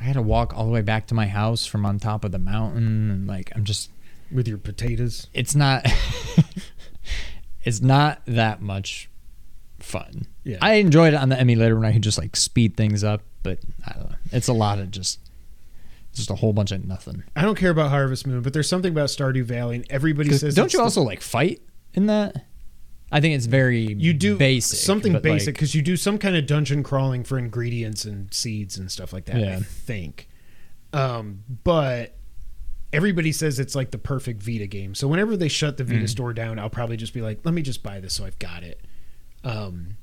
I had to walk all the way back to my house from on top of the mountain, and like I'm just
with your potatoes.
it's not it's not that much fun.
Yeah.
I enjoyed it on the emulator when I could just like speed things up, but I don't know. It's a lot of just just a whole bunch of nothing.
I don't care about Harvest Moon, but there's something about Stardew Valley, and everybody says.
don't you also like fight in that? I think it's very
you do
basic
something basic
like,
because you do some kind of dungeon crawling for ingredients and seeds and stuff like that. I think, um, but everybody says it's like the perfect Vita game. So whenever they shut the Vita
Mm.
store down, I'll probably just be like, let me just buy this so I've got it. Um,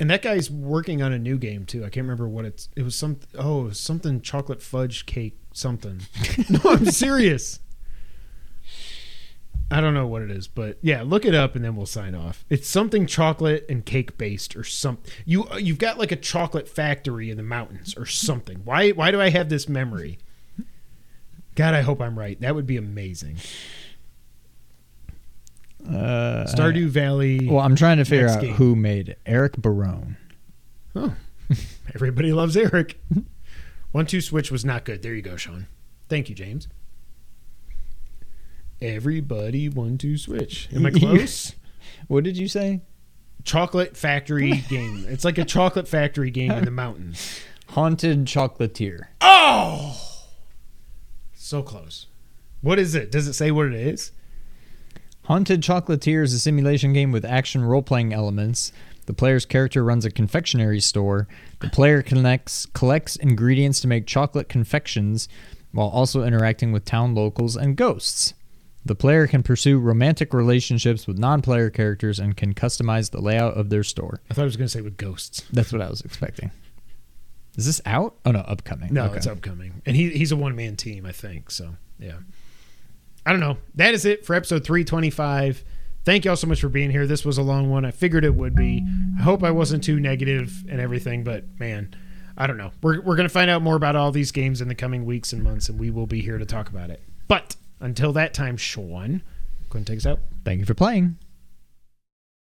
and that guy's working on a new game too. I can't remember what it's. It was some. Oh, it was something chocolate fudge cake something. no, I'm serious. I don't know what it is, but yeah, look it up and then we'll sign off. It's something chocolate and cake based or something. You you've got like a chocolate factory in the mountains or something. Why why do I have this memory? God, I hope I'm right. That would be amazing.
uh,
Stardew Valley.
Well, I'm trying to figure out
game.
who made it. Eric Barone.
Oh, everybody loves Eric. One two switch was not good. There you go, Sean. Thank you, James. Everybody one two switch. Am I close?
What did you say?
chocolate factory game. It's like a chocolate factory game in the mountains.
Haunted Chocolatier.
Oh, so close. What is it? Does it say what it is?
Haunted Chocolatier is a simulation game with action role playing elements. The player's character runs a confectionery store. The player connects, collects ingredients to make chocolate confections while also interacting with town locals and ghosts. The player can pursue romantic relationships with non player characters and can customize the layout of their store.
I thought I was going to say with ghosts.
That's what I was expecting. Is this out? Oh, no, upcoming.
No,
Okay.
it's upcoming, and he he's a one man team, I think. So yeah, I don't know. That is it for episode three twenty five. Thank y'all so much for being here. This was a long one. I figured it would be. I hope I wasn't too negative and everything, but man, I don't know. We're we're gonna find out more about all these games in the coming weeks and months, and we will be here to talk about it. But until that time, Sean, go and take us out.
Thank you for playing.